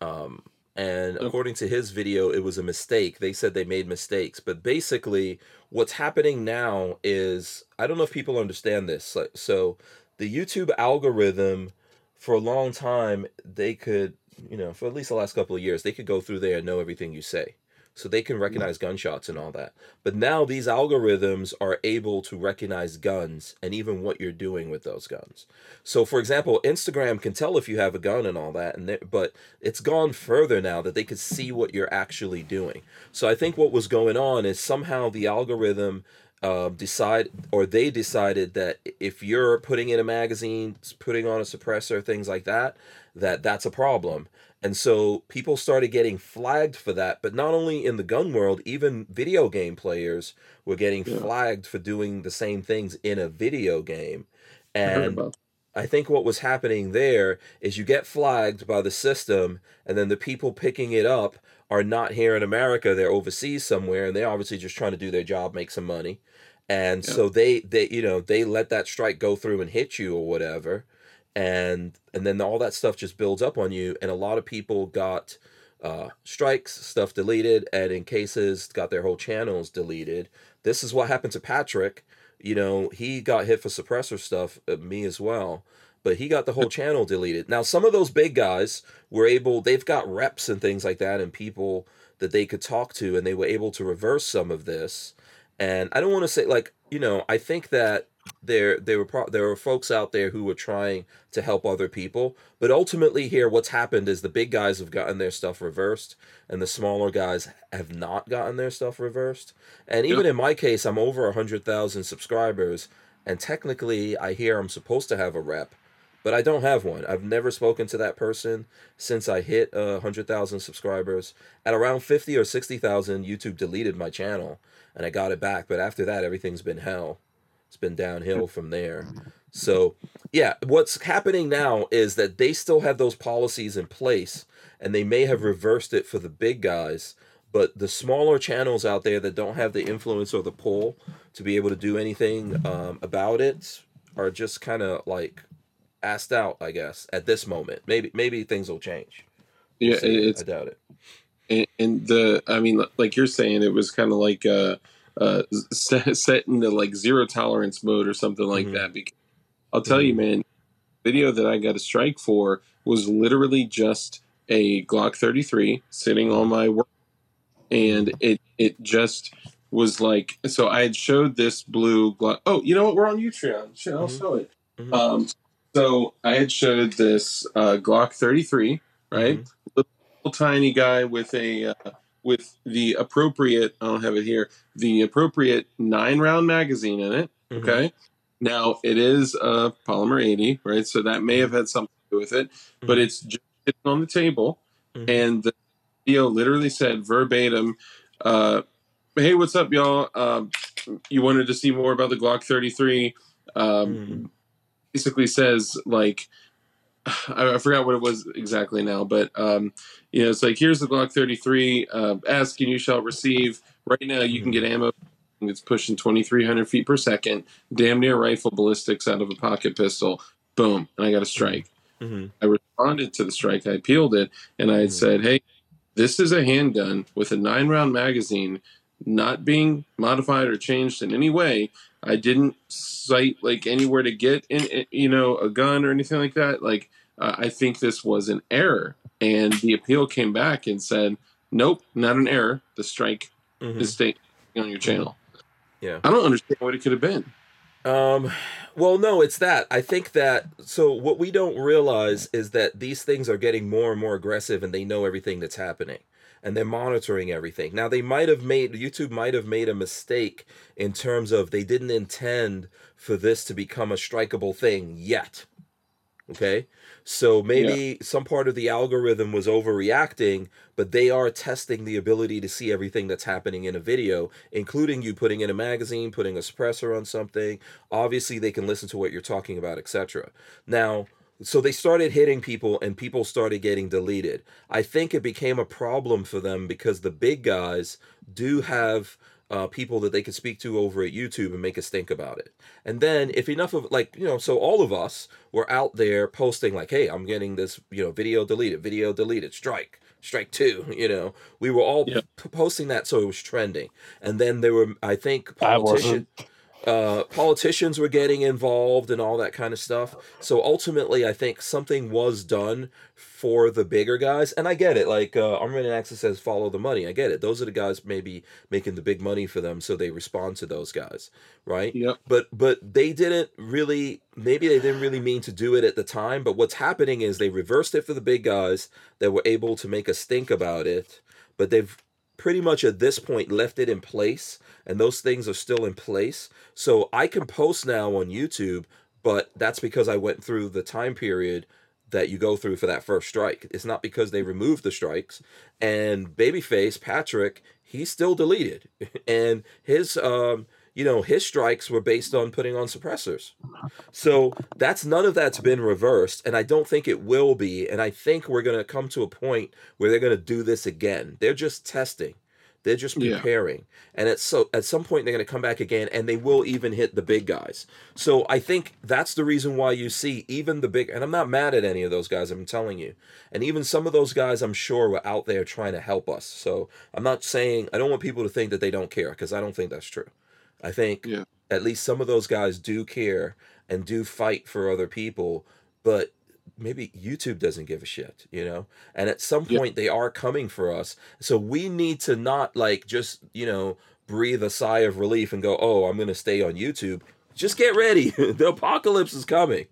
Um, and according to his video, it was a mistake. They said they made mistakes, but basically, what's happening now is I don't know if people understand this. So the YouTube algorithm, for a long time, they could, you know, for at least the last couple of years, they could go through there and know everything you say. So they can recognize gunshots and all that. But now these algorithms are able to recognize guns and even what you're doing with those guns. So, for example, Instagram can tell if you have a gun and all that, and but it's gone further now that they could see what you're actually doing. So, I think what was going on is somehow the algorithm uh, decide or they decided that if you're putting in a magazine, putting on a suppressor, things like that, that that's a problem. And so people started getting flagged for that, but not only in the gun world, even video game players were getting Yeah. flagged for doing the same things in a video game. And about I think what was happening there is you get flagged by the system, and then the people picking it up are not here in America; they're overseas somewhere, and they're obviously just trying to do their job, make some money, and Yeah. so they they you know they let that strike go through and hit you or whatever, and and then all that stuff just builds up on you, and a lot of people got uh, strikes, stuff deleted, and in cases got their whole channels deleted. This is what happened to Patrick you know, he got hit for suppressor stuff, uh, me as well, but he got the whole channel deleted. Now, some of those big guys were able, they've got reps and things like that and people that they could talk to, and they were able to reverse some of this. And I don't want to say, like, you know, I think that there there were pro- there were folks out there who were trying to help other people, but ultimately here what's happened is the big guys have gotten their stuff reversed and the smaller guys have not gotten their stuff reversed. And even in my case, I'm over a 100,000 subscribers and technically I hear I'm supposed to have a rep, but I don't have one. I've never spoken to that person since I hit uh, 100,000 subscribers. At around 50 or 60,000, YouTube deleted my channel and I got it back, but after that everything's been hell. It's been downhill from there. So, yeah, what's happening now is that they still have those policies in place and they may have reversed it for the big guys, but the smaller channels out there that don't have the influence or the pull to be able to do anything um, about it are just kind of like asked out, I guess, at this moment. Maybe maybe things will change. We'll Yeah, see. it's I doubt it. And, and the I mean, like you're saying, it was kind of like uh, uh, set, set into like zero tolerance mode or something like Mhm. that. Because I'll tell you, man, video that I got a strike for was literally just a Glock 33 sitting on my work, and it it just was like so. I had showed this blue Glock. Oh, you know what? We're on Utreon. Shit, I'll Mhm. show it. Mhm. Um, so I had showed this uh, Glock 33, right? Mhm. Little tiny guy with a uh, with the appropriate. I don't have it here. The appropriate nine round magazine in it. Mhm. Okay. Now it is a polymer 80, right? So that may have had something to do with it, but it's just sitting on the table, Mhm. and the video literally said verbatim. Uh, Hey, what's up, y'all? Um, you wanted to see more about the Glock 33? Um, Mhm. basically says like I, I forgot what it was exactly now, but um, you know, it's like here's the Glock 33. Uh, ask and you shall receive. Right now, you can get ammo. It's pushing 2,300 feet per second, damn near rifle ballistics out of a pocket pistol. Boom, and I got a strike. Mhm. I responded to the strike. I appealed it, and I had Mhm. said, "Hey, this is a handgun with a nine round magazine, not being modified or changed in any way. I didn't cite like anywhere to get in, in- you know, a gun or anything like that. Like, uh, I think this was an error." And the appeal came back and said, "Nope, not an error. The strike Mhm. is staying on your channel." Yeah. I don't understand what it could have been. Um, well, no, it's that. I think that so what we don't realize is that these things are getting more and more aggressive and they know everything that's happening and they're monitoring everything. Now, they might have made YouTube might have made a mistake in terms of they didn't intend for this to become a strikeable thing yet. Okay? So maybe some part of the algorithm was overreacting, but they are testing the ability to see everything that's happening in a video, including you putting in a magazine, putting a suppressor on something. Obviously, they can listen to what you're talking about, etc. Now, so they started hitting people and people started getting deleted. I think it became a problem for them because the big guys do have uh, people that they can speak to over at YouTube and make us think about it. And then if enough of like, you know, so all of us were out there posting like, hey, I'm getting this, you know, video deleted, video deleted, strike, strike two, you know. We were all Yeah. p- posting that so it was trending. And then there were I think I politicians uh, politicians were getting involved and all that kind of stuff. So ultimately, I think something was done for the bigger guys, and I get it. Like uh, Armament Access says, follow the money. I get it. Those are the guys maybe making the big money for them, so they respond to those guys, right? Yep. But but they didn't really. Maybe they didn't really mean to do it at the time. But what's happening is they reversed it for the big guys that were able to make us think about it. But they've pretty much at this point left it in place and those things are still in place. So i can post now on youtube but that's because i went through the time period that you go through for that first strike. It's not because they removed the strikes. And babyface patrick he's still deleted. And his um you know his strikes were based on putting on suppressors so that's none of that's been reversed, and I don't think it will be. And I think we're gonna come to a point where they're gonna do this again. They're just testing, they're just Yeah. preparing, and at so at some point they're gonna come back again, and they will even hit the big guys. So I think that's the reason why you see even the big. And I'm not mad at any of those guys. I'm telling you, and even some of those guys, I'm sure were out there trying to help us. So I'm not saying I don't want people to think that they don't care because I don't think that's true. I think Yeah. at least some of those guys do care and do fight for other people, but maybe YouTube doesn't give a shit, you know? And at some Yeah. point they are coming for us. So we need to not like just, you know, breathe a sigh of relief and go, "Oh, I'm going to stay on YouTube." Just get ready. the apocalypse is coming.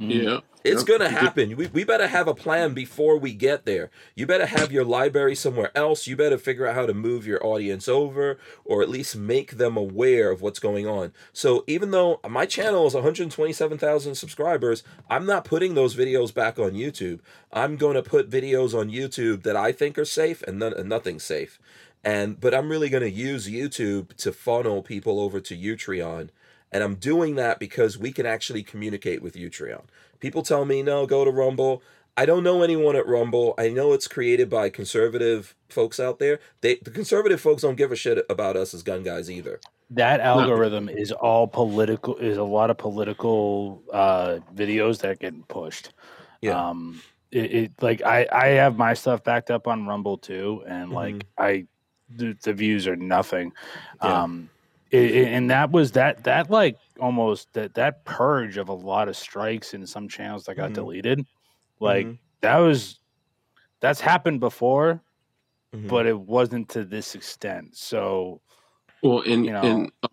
Mm-hmm. Yeah. It's Yep. gonna happen. We, we better have a plan before we get there. You better have your library somewhere else. You better figure out how to move your audience over, or at least make them aware of what's going on. So even though my channel is 127,000 subscribers, I'm not putting those videos back on YouTube. I'm going to put videos on YouTube that I think are safe and, none, and nothing's safe. And but I'm really going to use YouTube to funnel people over to Utreon And I'm doing that because we can actually communicate with Utreon. People tell me, no, go to Rumble. I don't know anyone at Rumble. I know it's created by conservative folks out there. They the conservative folks don't give a shit about us as gun guys either. That algorithm is all political. Is a lot of political uh, videos that get pushed. Yeah. Um, it, it like I I have my stuff backed up on Rumble too, and like Mhm. I the, the views are nothing. Yeah. Um, it, it- and that was that that like almost that that purge of a lot of strikes in some channels that got Mhm. deleted. Like Mhm. that was that's happened before, Mhm. but it wasn't to this extent. So Well, and You know. and uh,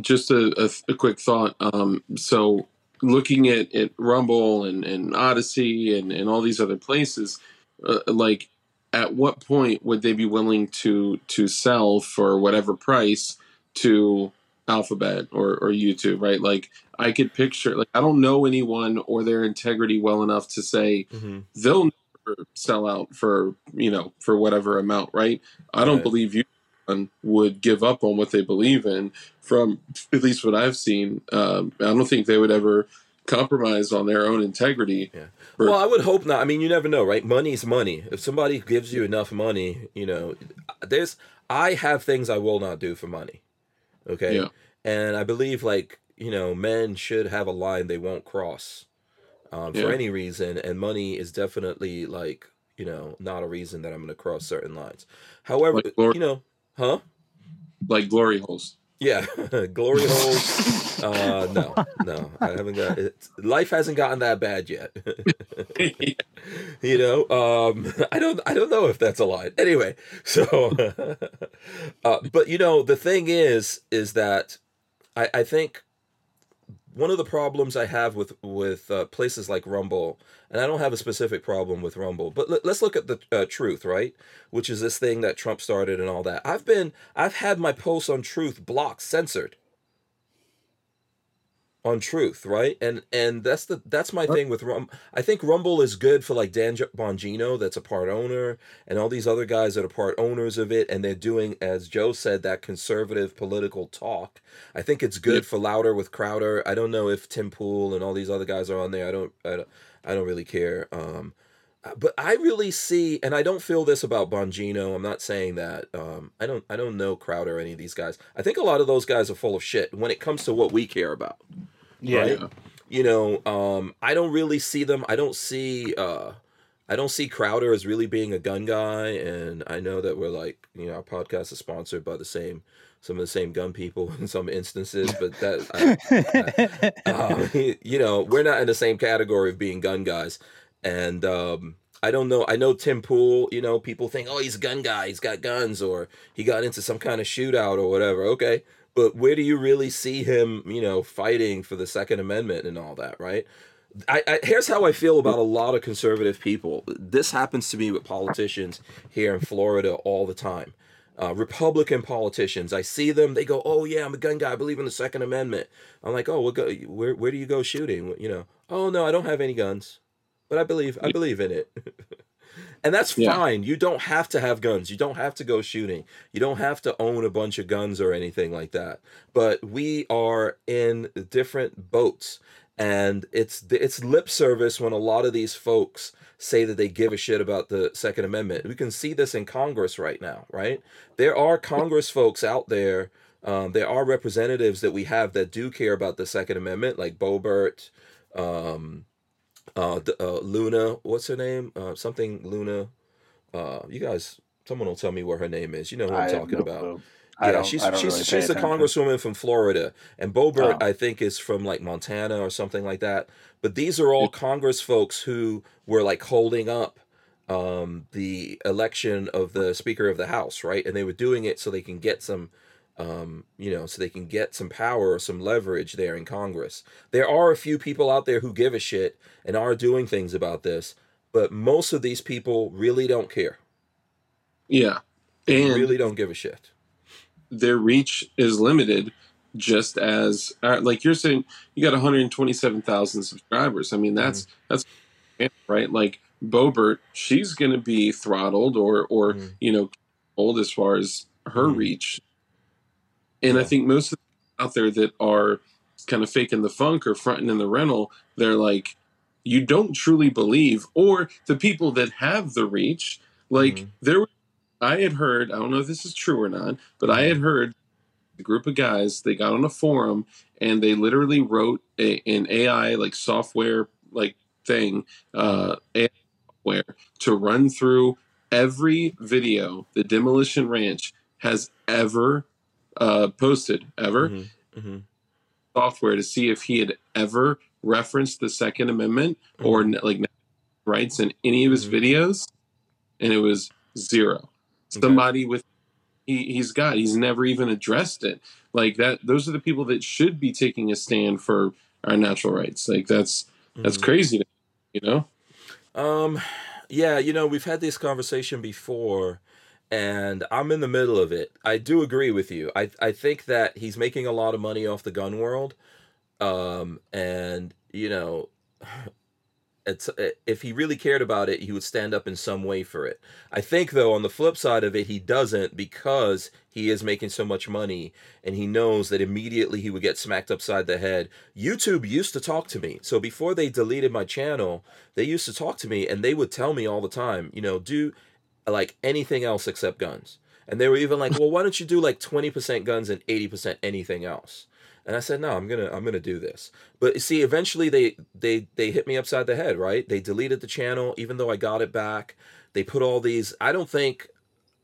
just a, a, a quick thought. Um, so looking at, at Rumble and, and Odysee and, and all these other places, uh, like at what point would they be willing to to sell for whatever price to Alphabet or, or YouTube, right? Like I could picture like I don't know anyone or their integrity well enough to say Mhm. they'll never sell out for you know for whatever amount, right? I don't Right. believe you would give up on what they believe in. From at least what I've seen, um, I don't think they would ever compromise on their own integrity. Yeah. For- Well, I would hope not. I mean, you never know, right? Money's money. If somebody gives you enough money, you know, there's I have things I will not do for money. Okay? Yeah. And I believe like, you know, men should have a line they won't cross. Um, for Yeah. any reason and money is definitely like, you know, not a reason that I'm going to cross certain lines. However, Like glory- you know, huh? like glory holes. Yeah, glory holes. Uh, no, no, I haven't got it. Life hasn't gotten that bad yet. you know, um, I don't, I don't know if that's a lie. Anyway, so, uh, but you know, the thing is, is that I, I think one of the problems I have with with uh, places like Rumble, and I don't have a specific problem with Rumble, but let, us look at the uh, Truth, right? Which is this thing that Trump started and all that. I've been, I've had my posts on Truth blocked, censored on Truth, right? And and that's the that's my thing with Rum. I think Rumble is good for like Dan Bongino, that's a part owner, and all these other guys that are part owners of it, and they're doing, as Joe said, that conservative political talk. I think it's good Yep. for Louder with Crowder. I don't know if Tim Pool and all these other guys are on there. I don't, I don't, I don't really care. Um, uh, but I really see, and I don't feel this about Bongino. I'm not saying that. Um, I don't, I don't know Crowder or any of these guys. I think a lot of those guys are full of shit when it comes to what we care about yeah, Right. you know um i don't really see them i don't see uh i don't see crowder as really being a gun guy and i know that we're like you know our podcast is sponsored by the same some of the same gun people in some instances but that I, um, you know we're not in the same category of being gun guys and um I don't know. I know Tim Pool, you know, people think, oh, he's a gun guy. He's got guns or he got into some kind of shootout or whatever. Okay but where do you really see him you know fighting for the second amendment and all that right? I, I here's how i feel about a lot of conservative people. This happens to me with politicians here in florida all the time. Uh, republican politicians i see them they go oh yeah i'm a gun guy i believe in the second amendment. I'm like oh what go, where, where do you go shooting? You know oh no i don't have any guns but i believe i believe in it and that's Yeah. fine. You don't have to have guns. You don't have to go shooting. You don't have to own a bunch of guns or anything like that. But we are in different boats, and it's it's lip service when a lot of these folks say that they give a shit about the Second Amendment. We can see this in Congress right now, right? There are Congress folks out there. Um, there are representatives that we have that do care about the Second Amendment, like Boebert, um, uh, d- uh, Luna. What's her name? Uh, something Luna. Uh, you guys, someone will tell me what her name is. You know who I I'm have talking no about. clue. Yeah, she's she's really she's a congresswoman from Florida, and Boebert Oh. I think is from like Montana or something like that. But these are all Congress folks who were like holding up um, the election of the Speaker of the House, right? And they were doing it so they can get some, um, you know, so they can get some power or some leverage there in Congress. There are a few people out there who give a shit and are doing things about this, but most of these people really don't care. Yeah. They And really don't give a shit. their reach is limited just as uh, like you're saying you got 127,000 subscribers. I mean that's that's right like Boebert she's going to be throttled or or Mhm. you know old as far as her Mhm. reach. And I think most of out there that are kind of faking the funk or fronting in the rental, they're like, you don't truly believe, or the people that have the reach, like Mhm. there, I had heard, I don't know if this is true or not, but I had heard a group of guys they got on a forum and they literally wrote a, an AI like software like thing, uh, AI software to run through every video the Demolition Ranch has ever uh, posted ever Mhm, mhm, software to see if he had ever referenced the Second Amendment or Mm-hmm. n- like rights in any of his Mhm. videos, and it was zero. Okay. Somebody with he, he's got he's never even addressed it like that. Those are the people that should be taking a stand for our natural rights. Like that's that's mhm. crazy, you know. Um, yeah, you know, we've had this conversation before, and I'm in the middle of it. I do agree with you. I I think that he's making a lot of money off the gun world, um, and you know, it's eh, if he really cared about it, he would stand up in some way for it. I think though, on the flip side of it, he doesn't because he is making so much money, and he knows that immediately he would get smacked upside the head. YouTube used to talk to me, so before they deleted my channel they used to talk to me and they would tell me all the time, you know, do like anything else except guns. And they were even like, well, why don't you do like 20% guns and 80% anything else? And I said, no, I'm gonna I'm gonna do this. But you see, eventually they they they hit me upside the head, right? They deleted the channel, even though I got it back. They put all these. I don't think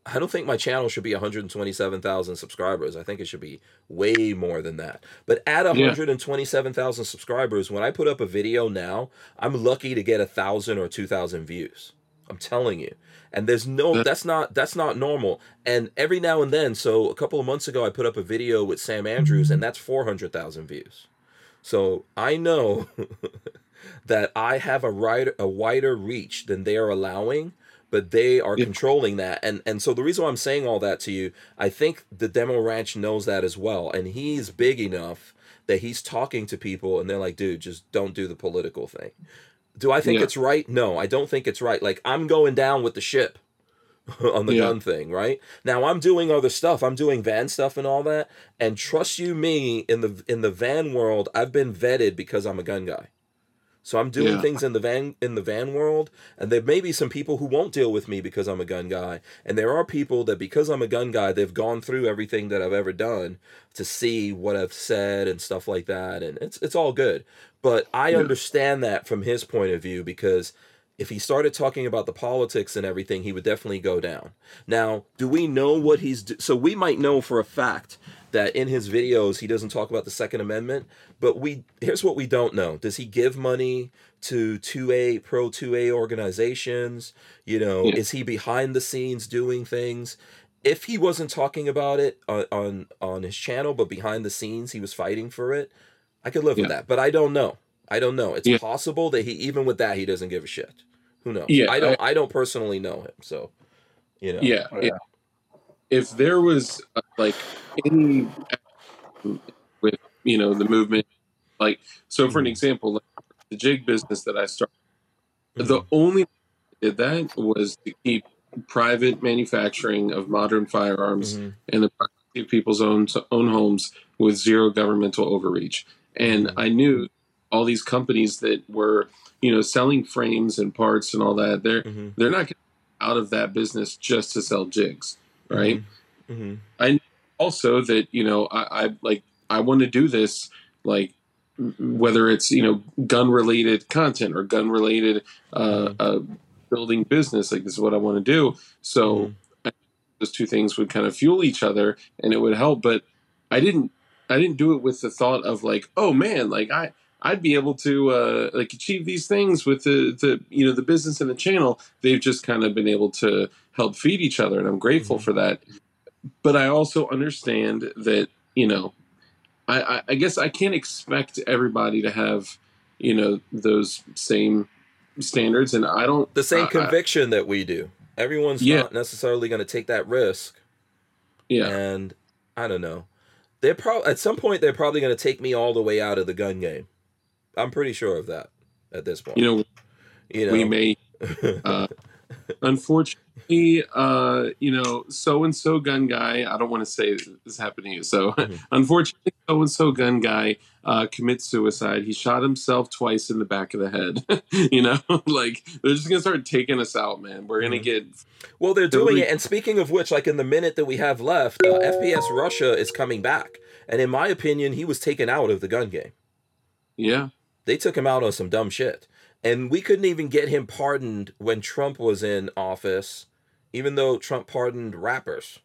I don't think my channel should be 127,000 subscribers. I think it should be way more than that. But at Yeah. 127,000 subscribers, when I put up a video now, I'm lucky to get a thousand or two thousand views. I'm telling you. And there's no that's not that's not normal. And every now and then, so a couple of months ago I put up a video with Sam Andrews and that's 400,000 views. So I know that I have a wider a wider reach than they are allowing, but they are Yeah. controlling that. And and so the reason why I'm saying all that to you, I think the demo ranch knows that as well, and he's big enough that he's talking to people and they're like, dude, just don't do the political thing. Do I think Yeah. it's right? No, I don't think it's right. Like I'm going down with the ship on the Yeah. gun thing, right? Now I'm doing other stuff. I'm doing van stuff and all that. And trust you me, in the in the van world, I've been vetted because I'm a gun guy. So I'm doing Yeah. things in the van in the van world, and there may be some people who won't deal with me because I'm a gun guy, and there are people that because I'm a gun guy, they've gone through everything that I've ever done to see what I've said and stuff like that, and it's it's all good. But I Yeah. understand that from his point of view because if he started talking about the politics and everything, he would definitely go down. Now, do we know what he's do- so we might know for a fact that in his videos he doesn't talk about the Second Amendment, but we here's what we don't know. Does he give money to 2A pro 2A organizations? You know, Yeah. is he behind the scenes doing things? If he wasn't talking about it on on, on his channel, but behind the scenes he was fighting for it, I could live with that. But I don't know. I don't know. It's Yeah. possible that he even with that he doesn't give a shit. Who knows? Yeah, I don't. I, don't personally know him, so you know. Yeah, Oh, if, if there was uh, like any with you know the movement, like so for an Mhm. example, like the jig business that I started, Mhm. the only way I did that was to keep private manufacturing of modern firearms Mhm. in the people's own own homes with zero governmental overreach. And Mhm. I knew all these companies that were you know selling frames and parts and all that. They're Mhm. they're not out of that business just to sell jigs, right? Mhm. Also, that you know, I, I like I want to do this, like whether it's you know gun related content or gun related uh, Mhm. uh, building business. Like this is what I want to do. So Mhm. those two things would kind of fuel each other, and it would help. But I didn't I didn't do it with the thought of like, oh man, like I. I'd be able to uh, like achieve these things with the, the you know the business and the channel. They've just kind of been able to help feed each other, and I'm grateful Mhm. for that. But I also understand that you know, I, I, I guess I can't expect everybody to have you know those same standards, and I don't The same I- I- conviction that we do. Everyone's Yeah. not necessarily going to take that risk, yeah, and I don't know. They're probably at some point they're probably going to take me all the way out of the gun game. I'm pretty sure of that at this point. you know, you know, we may uh, unfortunately, uh, you know, so and so gun guy. I don't want to say this happened to you. So, Mhm. unfortunately, so and so gun guy uh, commits suicide. He shot himself twice in the back of the head. you know, like they're just gonna start taking us out, man. We're gonna Mhm. get Well, they're doing it. And speaking of which, like in the minute that we have left, uh, FPS Russia is coming back. And in my opinion, he was taken out of the gun game. yeah. They took him out on some dumb shit. And we couldn't even get him pardoned when Trump was in office, even though Trump pardoned rappers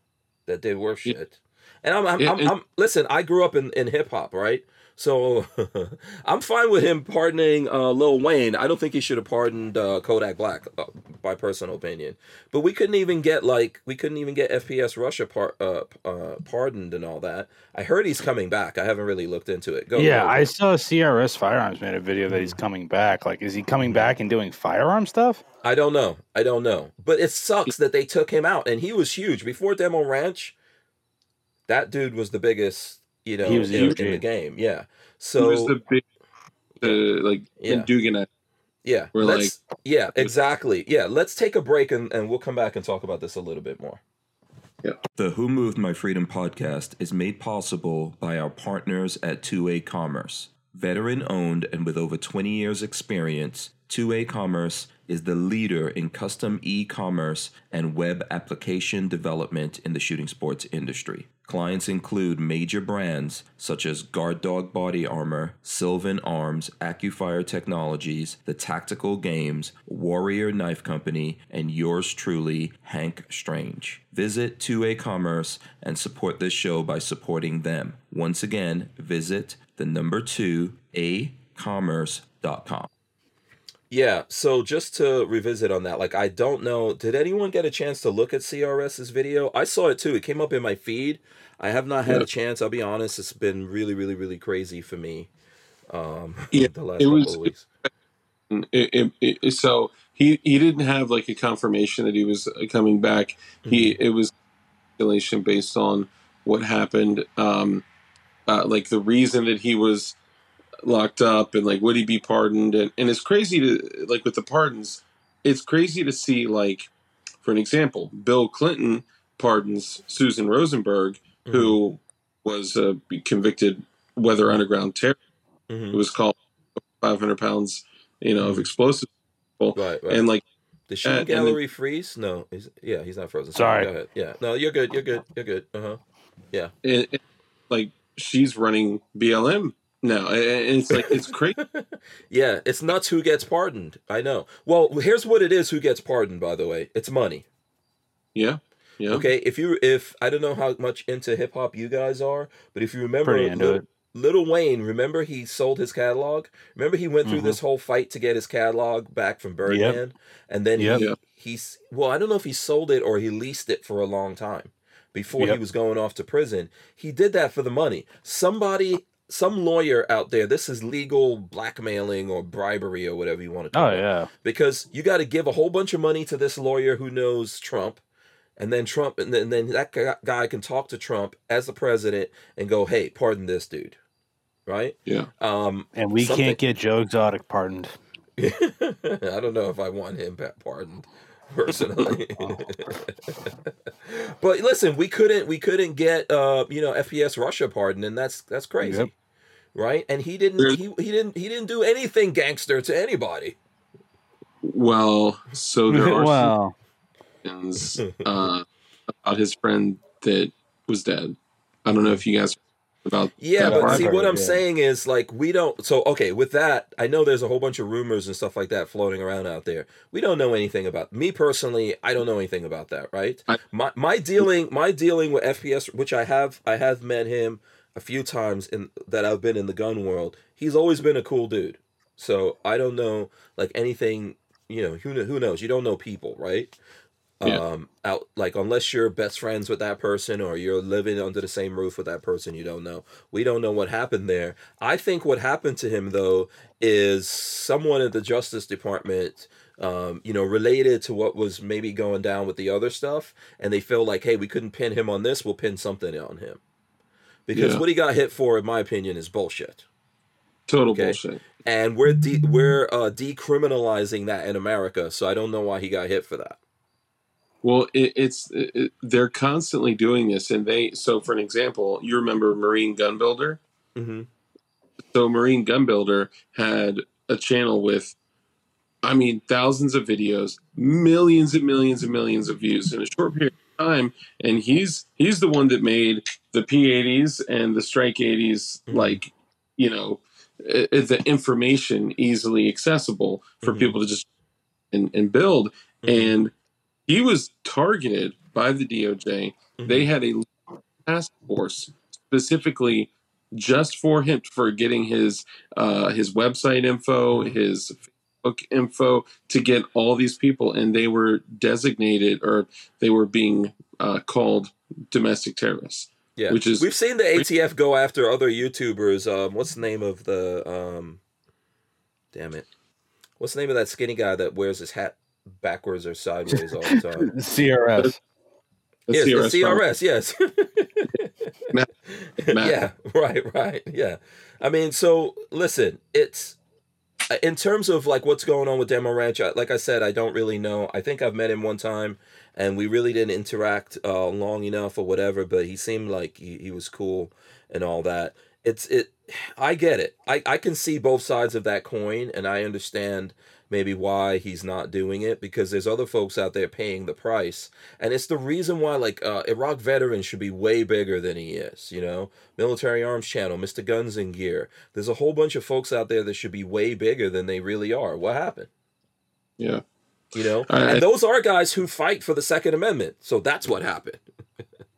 that did worse Yeah. shit. And I'm, I'm, Yeah, I'm, and- I'm listen, I grew up in, in hip hop, right? So I'm fine with him pardoning uh, Lil Wayne. I don't think he should have pardoned uh, Kodak Black, uh, by personal opinion. But we couldn't even get like we couldn't even get FPS Russia par- uh, uh, pardoned and all that. I heard he's coming back. I haven't really looked into it. Go. yeah, I saw CRS Firearms made a video that he's coming back. Like, is he coming back and doing firearm stuff? I don't know. I don't know. But it sucks that they took him out, and he was huge before Demo Ranch. That dude was the biggest, you know, He was in, in the game. Yeah. So he was the big, the like Yeah. Dugan. yeah, we're let's, yeah, exactly. Yeah, let's take a break and, and we'll come back and talk about this a little bit more. Yeah. The Who Moved My Freedom podcast is made possible by our partners at 2A Commerce. Veteran owned and with over 20 years' experience, 2A Commerce is the leader in custom e commerce and web application development in the shooting sports industry. Clients include major brands such as Guard Dog Body Armor, Sylvan Arms, AccuFire Technologies, The Tactical Games, Warrior Knife Company, and yours truly, Hank Strange. Visit 2A Commerce and support this show by supporting them. Once again, visit the number 2 acommerce.com. Yeah, so just to revisit on that, like I don't know, did anyone get a chance to look at CRS's video? I saw it too. It came up in my feed. I have not had Yeah. a chance. I'll be honest, it's been really, really, really crazy for me. Um, Yeah, the last it was- of weeks. It, it, it, so he he didn't have like a confirmation that he was uh, coming back. He Mm-hmm. it was speculation based on what happened, um, uh, like the reason that he was locked up and like would he be pardoned and, and it's crazy to like with the pardons it's crazy to see like for an example bill clinton pardons susan rosenberg Mm-hmm. who was uh, convicted weather underground terror Mhm. it was called 500 pounds you know of explosives Right, right. and like the shooting and- and gallery freeze? No, he's, yeah, he's not frozen. Sorry. Go ahead. Yeah, no, you're good. You're good. You're good. Uh huh. it, it- like she's running blm now and and it's like it's crazy Yeah, it's nuts who gets pardoned. I know. Well, here's what it is who gets pardoned, by the way. It's money. yeah yeah Okay, if you if I don't know how much into hip hop you guys are, but if you remember Little, into Lil, it. Lil Wayne, remember he sold his catalog? Remember he went through Mhm. this whole fight to get his catalog back from Birdman? And then Yep. he he's well, I don't know if he sold it or he leased it for a long time before he was going off to prison. He did that for the money. Somebody some lawyer out there, this is legal blackmailing or bribery or whatever you want to Oh call it yeah, because you got to give a whole bunch of money to this lawyer who knows Trump, and then Trump, and then, then that guy can talk to Trump as the president and go, "Hey, pardon this dude," right? yeah Um, and we Something- can't get Joe Exotic pardoned. I don't know if I want him pardoned personally. but listen, we couldn't we couldn't get uh you know FPS Russia pardon, and that's that's crazy, Yep. right? And he didn't There's- he, he didn't he didn't do anything gangster to anybody. well so there are well, some uh, about his friend that was dead i don't know if you guys about Yeah, but see, what I'm yeah. saying is like we don't. So okay, with that, I know there's a whole bunch of rumors and stuff like that floating around out there. We don't know anything about. Me personally, I don't know anything about that. Right? I- my my dealing my dealing with FPS, which I have I have met him a few times in that I've been in the gun world. He's always been a cool dude. So I don't know like anything. You know who who knows? You don't know people, right? Yeah. um out like unless you're best friends with that person or you're living under the same roof with that person you don't know. We don't know what happened there. I think what happened to him though is someone at the justice department um, you know related to what was maybe going down with the other stuff and they feel like hey we couldn't pin him on this. We'll pin something on him. Because Yeah. what he got hit for in my opinion is bullshit. Total Okay. bullshit. And we're de- we're uh, decriminalizing that in america so i don't know why he got hit for that Well, it, it's it, they're constantly doing this, and they. So, for an example, you remember Marine Gun Builder. hmm So, Marine Gun Builder had a channel with, I mean, thousands of videos, millions and millions and millions of views in a short period of time, and he's he's the one that made the P80s and the Strike 80s Mhm. like, you know, the information easily accessible for Mhm. people to just and, and build Mm-hmm. and he was targeted by the DOJ. Mm-hmm. They had a task force specifically just for him for getting his uh, his website info, Mhm. his Facebook info to get all these people, and they were designated or they were being uh, called domestic terrorists. Yeah, Which is- we've seen the ATF go after other YouTubers. Um, what's the name of the um, damn it? What's the name of that skinny guy that wears his hat backwards or sideways all the time? CRS. The yes, CRS the. CRS. Yes. Matt- Matt. Yeah. Right. Right. Yeah. I mean, so listen, it's uh, in terms of like what's going on with Demo Ranch. Like I said, I don't really know. I think I've met him one time, and we really didn't interact uh, long enough or whatever. But he seemed like he, he was cool and all that. It's it. I get it. I I can see both sides of that coin, and I understand maybe why he's not doing it because there's other folks out there paying the price. And it's the reason why like uh, iraq veterans should be way bigger than he is you know? Military arms channel mr guns and gear. There's a whole bunch of folks out there that should be way bigger than they really are. What happened? Yeah. you know? I- and those are guys who fight for the second amendment. So that's what happened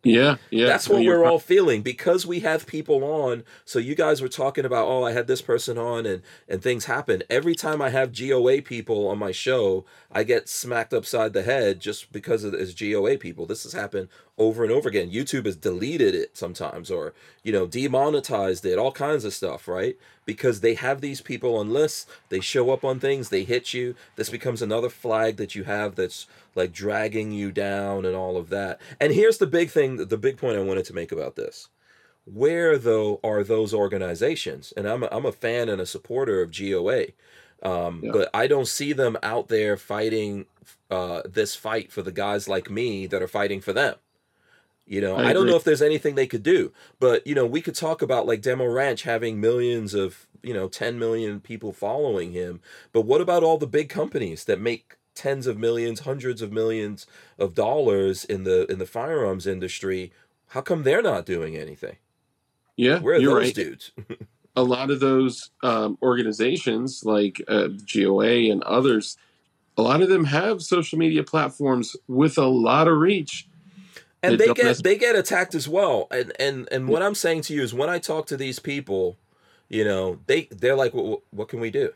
Yeah. Yeah. that's what we're all feeling because we have people on. So you guys were talking about, oh, I had this person on, and and things happen. Every time I have GOA people on my show, I get smacked upside the head just because of it's GOA people. This has happened over and over again. YouTube has deleted it sometimes, or you know, demonetized it, all kinds of stuff, right? Because they have these people on lists, they show up on things, they hit you. This becomes another flag that you have that's like dragging you down and all of that. And here's the big thing, the big point I wanted to make about this. Where though are those organizations? And I'm a, I'm a fan and a supporter of GOA, um, Yeah. but I don't see them out there fighting uh, this fight for the guys like me that are fighting for them. You know, I I, don't know if there's anything they could do, but you know, we could talk about like Demo Ranch having millions of, you know, 10 million people following him. But what about all the big companies that make tens of millions, hundreds of millions of dollars in the in the firearms industry? How come they're not doing anything? Yeah. Where are you're those right. dudes? a lot of those um, organizations like uh, GOA and others, a lot of them have social media platforms with a lot of reach. and They they get they get attacked as well and and and what i'm saying to you is when i talk to these people you know they they're like what, what can we do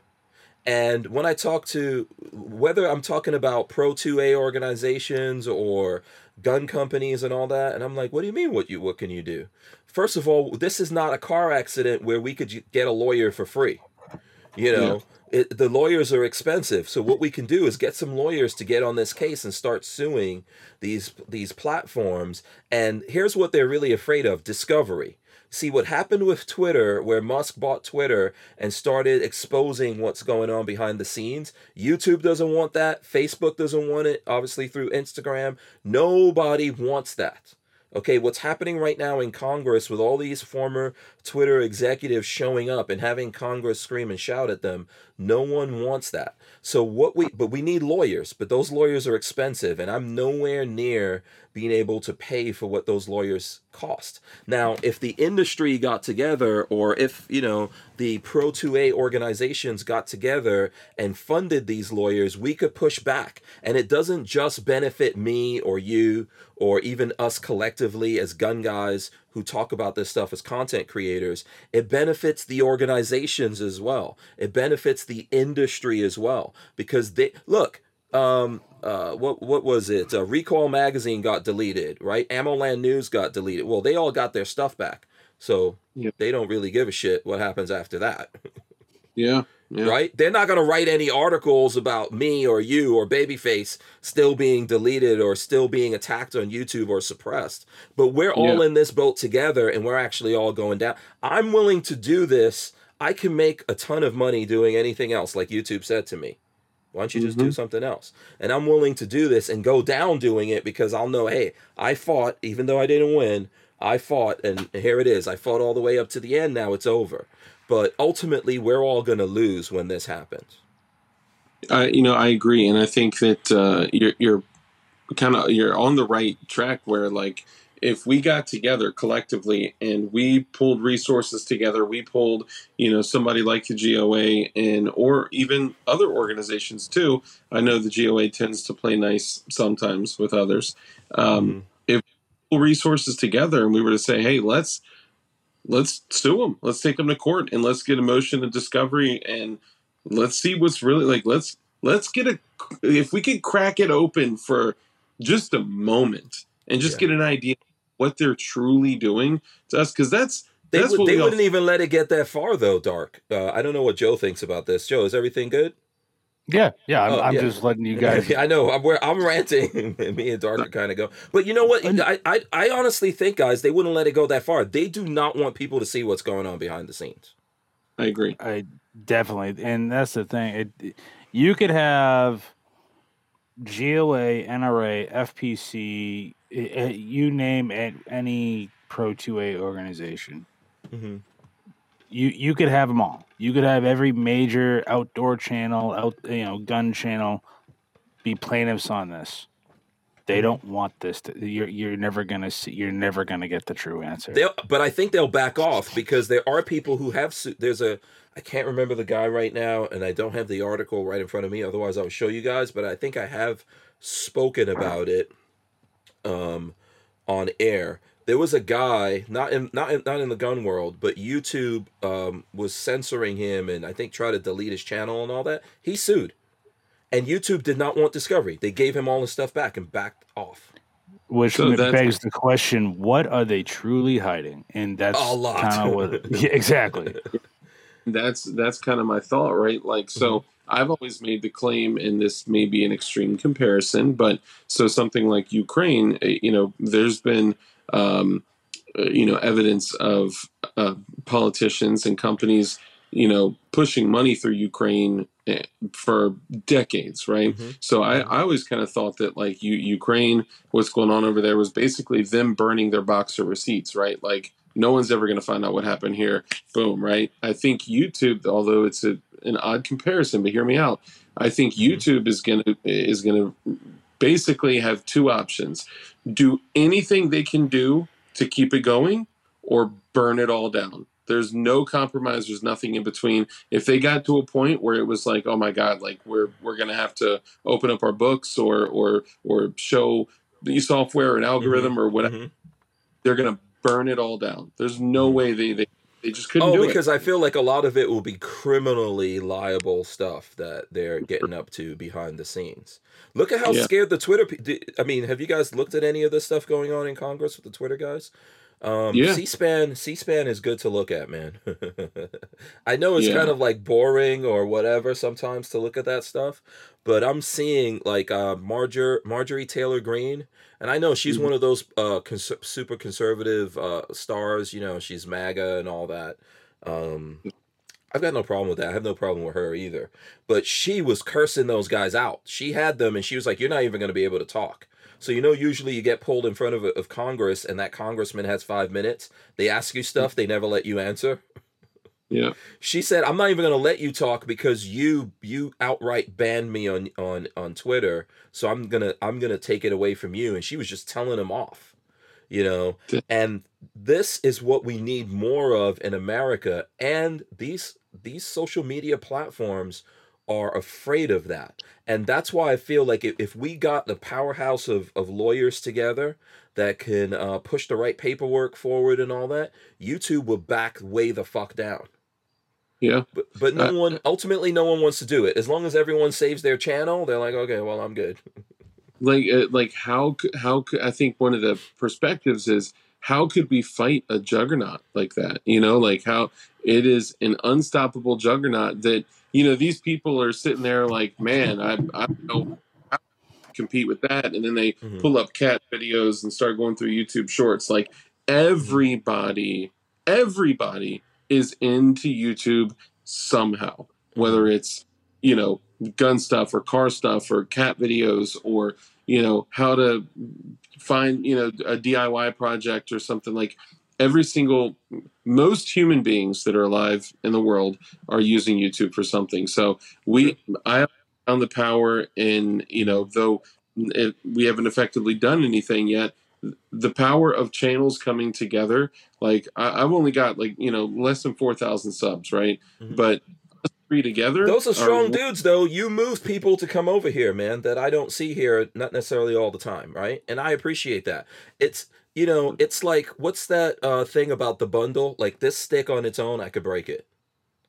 and when i talk to whether i'm talking about pro 2a organizations or gun companies and all that and i'm like what do you mean what you what can you do? First of all this is not a car accident where we could get a lawyer for free. You know it, the lawyers are expensive. So what we can do is get some lawyers to get on this case and start suing these these platforms. And here's what they're really afraid of discovery see what happened with twitter where musk bought twitter and started exposing what's going on behind the scenes youtube doesn't want that. Facebook doesn't want it obviously through instagram. Nobody wants that. Okay, what's happening right now in Congress with all these former Twitter executives showing up and having Congress scream and shout at them, no one wants that. So what we but we need lawyers, but those lawyers are expensive and I'm nowhere near being able to pay for what those lawyers cost. Now, if the industry got together or if, you know, the pro 2A organizations got together and funded these lawyers, we could push back. And it doesn't just benefit me or you or even us collectively as gun guys who talk about this stuff as content creators, it benefits the organizations as well. It benefits the industry as well because they look. Um, uh, what what was it? Uh, Recoil magazine got deleted, right? AmmoLand News got deleted. Well, they all got their stuff back, so Yeah. they don't really give a shit what happens after that Yeah. Yeah. right? They're not going to write any articles about me or you or Babyface still being deleted or still being attacked on YouTube or suppressed. But we're all in this boat together and we're actually all going down. I'm willing to do this. I can make a ton of money doing anything else, like YouTube said to me. Why don't you just do something else? And I'm willing to do this and go down doing it because I'll know, hey, I fought, even though I didn't win, I fought, and here it is. I fought all the way up to the end. Now it's over. But ultimately, we're all going to lose when this happens. I, you know, I agree, and I think that uh, you're you're kind of you're on the right track where like if we got together collectively and we pulled resources together, we pulled you know somebody like the GOA and or even other organizations too. I know the GOA tends to play nice sometimes with others. Um, Mhm. If we pull resources together and we were to say, hey, let's let's sue them, let's take them to court, and let's get a motion of discovery and let's see what's really like. Let's let's get a if we could crack it open for just a moment and just Yeah. get an idea what they're truly doing to us because that's They, that's would, what they wouldn't even let it get that far, though, Dark. Uh, I don't know what Joe thinks about this. Joe, is everything good? Yeah, yeah. I'm, Oh, I'm yeah. just letting you guys. I know. I'm where I'm ranting. Me and Dark are kind of go. But you know what? I, I I honestly think, guys, they wouldn't let it go that far. They do not want people to see what's going on behind the scenes. I agree. I definitely, and that's the thing. It, you could have GOA, NRA, FPC, you name it, any Pro 2A organization. Mm-hmm. You you could have them all. You could have every major outdoor channel, out you know, gun channel, be plaintiffs on this. They don't want this. To, you're you're never gonna see. You're never gonna get the true answer. They'll, but I think they'll back off because there are people who have. Su- there's a. I can't remember the guy right now, and I don't have the article right in front of me. Otherwise, I would show you guys. But I think I have spoken about it, um, on air. There was a guy, not in not in, not in the gun world, but YouTube um, was censoring him, and I think tried to delete his channel and all that. He sued, and YouTube did not want Discovery. They gave him all his stuff back and backed off. Which So begs the question: What are they truly hiding? And that's A lot. kind of what. Yeah, exactly. That's that's kind of my thought, right? Like, so I've always made the claim, and this may be an extreme comparison, but so something like Ukraine, eh, you know, there's been, um, uh, you know, evidence of uh, politicians and companies, you know, pushing money through Ukraine eh, for decades, right? Mhm. So I, I always kind of thought that like you, Ukraine, what's going on over there was basically them burning their box of receipts, right? Like no one's ever going to find out what happened here. Boom, right? I think YouTube, although it's a, an odd comparison, but hear me out. I think YouTube is going to is going to basically have two options: do anything they can do to keep it going, or burn it all down. There's no compromise. There's nothing in between. If they got to a point where it was like, oh my god, like we're we're gonna have to open up our books or or or show the software and algorithm or whatever, Mhm. they're gonna burn it all down. There's no hmm. way they they, they just couldn't Oh, because it. I feel like a lot of it will be criminally liable stuff that they're getting up to behind the scenes. Look at how Yeah. scared the Twitter. pe- I mean, have you guys looked at any of this stuff going on in Congress with the Twitter guys? Um, Yeah. C-SPAN, C-SPAN is good to look at, man. I know it's Yeah. kind of like boring or whatever sometimes to look at that stuff, but I'm seeing like uh, Marjorie Marjorie Taylor Greene, and I know she's Mhm. one of those uh, cons- super conservative uh, stars. You know, she's MAGA and all that. Um, I've got no problem with that. I have no problem with her either. But she was cursing those guys out. She had them, and she was like, "You're not even going to be able to talk." So you know, usually you get pulled in front of of Congress, and that congressman has five minutes. They ask you stuff, they never let you answer. Yeah. She said, "I'm not even going to let you talk because you you outright banned me on on on Twitter. So I'm gonna I'm gonna take it away from you." And she was just telling him off, you know. And this is what we need more of in America. And these these social media platforms are afraid of that. And that's why I feel like if, we got the powerhouse of, of lawyers together that can uh, push the right paperwork forward and all that, YouTube will back way the fuck down. Yeah. But but no Uh, one ultimately no one wants to do it. As long as everyone saves their channel, they're like, okay, well I'm good. like uh, like how how c- I think one of the perspectives is how could we fight a juggernaut like that? You know, like how it is an unstoppable juggernaut that you know these people are sitting there like, man, I I don't know how to compete with that, and then they Mhm. pull up cat videos and start going through YouTube Shorts. Like everybody, everybody is into YouTube somehow, whether it's you know gun stuff or car stuff or cat videos or you know how to find you know a DIY project or something like every single most human beings that are alive in the world are using YouTube for something. So we I found the power in you know though it, we haven't effectively done anything yet. The power of channels coming together. Like I, have only got like you know less than four thousand subs, right? Mm-hmm. But three together. Those are strong are, dudes, though. You move people to come over here, man. That I don't see here, not necessarily all the time, right? And I appreciate that. It's you know, it's like what's that uh, thing about the bundle? Like this stick on its own, I could break it.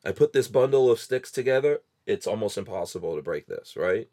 I put this bundle of sticks together. It's almost impossible to break this, right?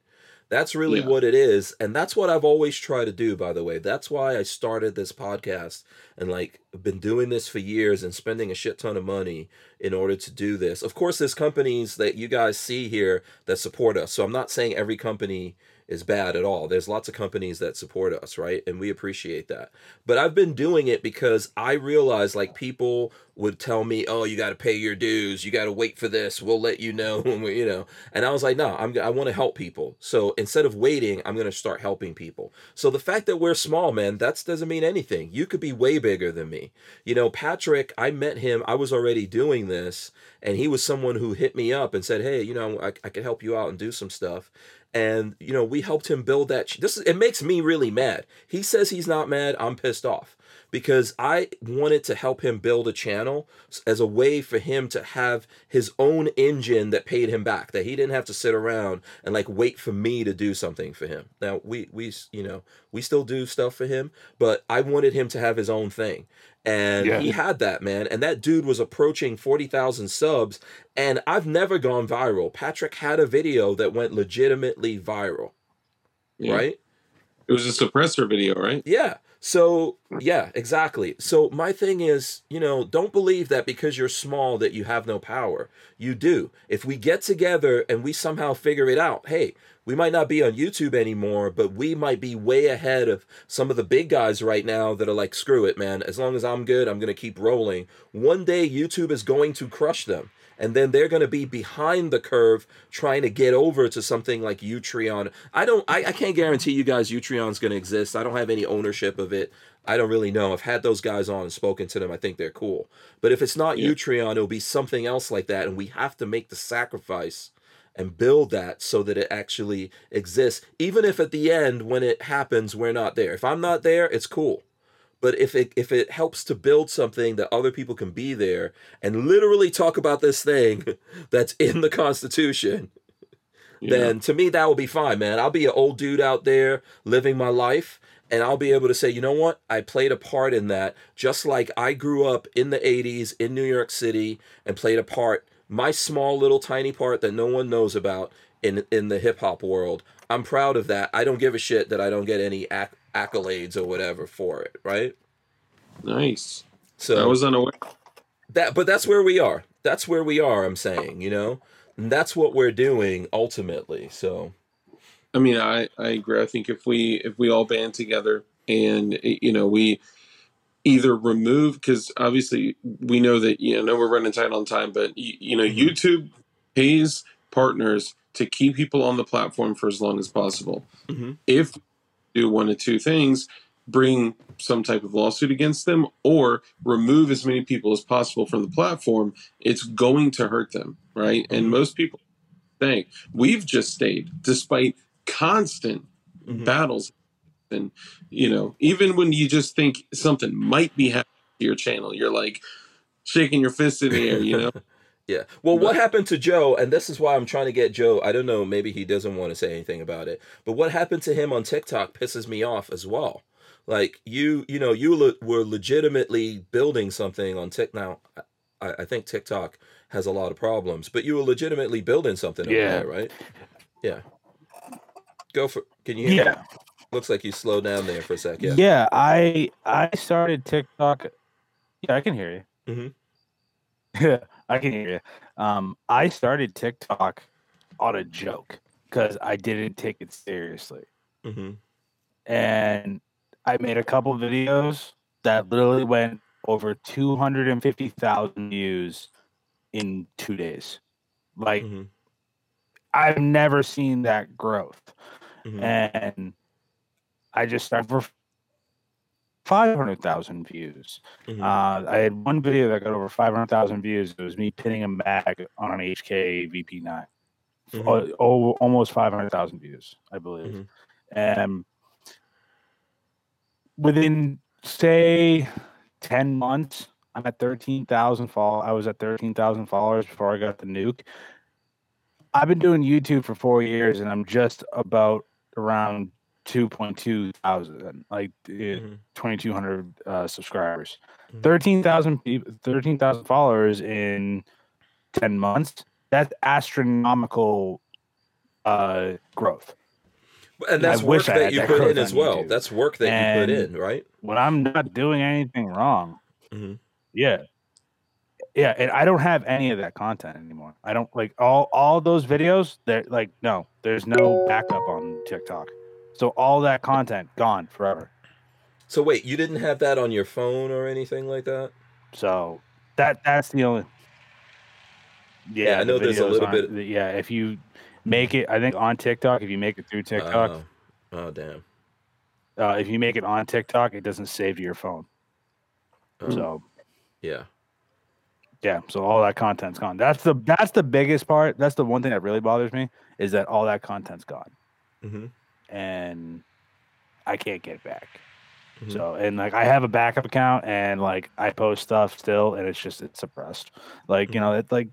That's really yeah. what it is. And that's what I've always tried to do, by the way. That's why I started this podcast and like been doing this for years and spending a shit ton of money in order to do this. Of course, there's companies that you guys see here that support us. So I'm not saying every company is bad at all. There's lots of companies that support us, right? And we appreciate that. But I've been doing it because I realize like people would tell me, "Oh, you got to pay your dues. You got to wait for this. We'll let you know when we, you know." And I was like, "No, I'm I want to help people. So instead of waiting, I'm going to start helping people." So the fact that we're small, man, that doesn't mean anything. You could be way bigger than me. You know, Patrick, I met him. I was already doing this, and he was someone who hit me up and said, "Hey, you know, I, I can help you out and do some stuff." And you know we helped him build that this is, it makes me really mad. He says he's not mad i'm pissed off. Because i wanted to help him build a channel as a way for him to have his own engine that paid him back that he didn't have to sit around and like wait for me to do something for him. Now we we you know we still do stuff for him but i wanted him to have his own thing and yeah. he had that man and that dude was approaching 40,000 subs and I've never gone viral. Patrick had a video that went legitimately viral. Yeah. Right? It was a suppressor video, right? Yeah. So, yeah, exactly. So, my thing is, you know, don't believe that because you're small that you have no power. You do. If we get together and we somehow figure it out, hey, we might not be on YouTube anymore, but we might be way ahead of some of the big guys right now that are like, screw it, man. As long as I'm good, I'm going to keep rolling. One day, YouTube is going to crush them and then they're going to be behind the curve trying to get over to something like Utreon. I don't, I, I can't guarantee you guys Utreon's going to exist. I don't have any ownership of it. I don't really know. I've had those guys on and spoken to them. I think they're cool. But if it's not yeah. Utreon, it'll be something else like that, and we have to make the sacrifice and build that so that it actually exists. Even if at the end, when it happens, we're not there. If I'm not there, it's cool. But if it if it helps to build something that other people can be there and literally talk about this thing that's in the Constitution, yeah. then to me that will be fine, man. I'll be an old dude out there living my life and I'll be able to say, you know what? I played a part in that, just like I grew up in the 80s in New York City and played a part, my small little tiny part that no one knows about in in the hip hop world. I'm proud of that. I don't give a shit that I don't get any ac- accolades or whatever for it, right? Nice. So I was unaware. That, but that's where we are. That's where we are. I'm saying, you know, and that's what we're doing ultimately. So, I mean, I I agree. I think if we if we all band together and you know we either remove because obviously we know that you know we're running tight on time, but you, you know mm-hmm. YouTube pays partners to keep people on the platform for as long as possible. Mm-hmm. If do one of two things bring some type of lawsuit against them or remove as many people as possible from the platform it's going to hurt them right mm-hmm. and most people think we've just stayed despite constant mm-hmm. battles and you know even when you just think something might be happening to your channel you're like shaking your fist in the air you know Yeah. Well, what happened to Joe, and this is why I'm trying to get Joe. I don't know, maybe he doesn't want to say anything about it, but what happened to him on TikTok pisses me off as well. Like you, you know, you le- were legitimately building something on TikTok. Now, I, I, think TikTok has a lot of problems, but you were legitimately building something yeah. there, right? Yeah. Go for. Can you hear? Yeah. Me? Looks like you slowed down there for a second. Yeah. Yeah. I I started TikTok. Yeah, I can hear you. Mm-hmm. Yeah. I can hear you. Um, I started TikTok on a joke because I didn't take it seriously, mm-hmm. and I made a couple videos that literally went over two hundred and fifty thousand views in two days. Like, mm-hmm. I've never seen that growth. Mhm. And I just started for 500,000 views. Mhm. Uh, I had one video that got over 500,000 views. It was me pinning a mag on an HK VP9. F- Mhm. al- al- almost 500,000 views, I believe. Mhm. And within, say, 10 months, I'm at 13,000 follow. I was at 13,000 followers before I got the nuke. I've been doing YouTube for four years and I'm just about around 2.2 thousand, like Mhm. 2,200 uh, subscribers. Mhm. 13,000 people, 13,000 followers in 10 months. That's astronomical uh, growth. And that's I work that you that put in as well. YouTube. That's work that you put in, right? When I'm not doing anything wrong, Mhm. yeah. Yeah, and I don't have any of that content anymore. I don't like all all those videos. They're like no, there's no backup on TikTok, so all that content gone forever. So wait, you didn't have that on your phone or anything like that? So that that's the only. Yeah, Yeah, I the know there's a little aren't- bit- Yeah, if you make it, I think on TikTok, if you make it through TikTok, Oh, oh damn. uh, if you make it on TikTok, it doesn't save to your phone. Oh, So yeah. yeah, so all that content's gone. That's the that's the biggest part. That's the one thing that really bothers me is that all that content's gone, hmm and I can't get it back. Mhm. So and like I have a backup account and like I post stuff still and it's just it's suppressed. Like you know it like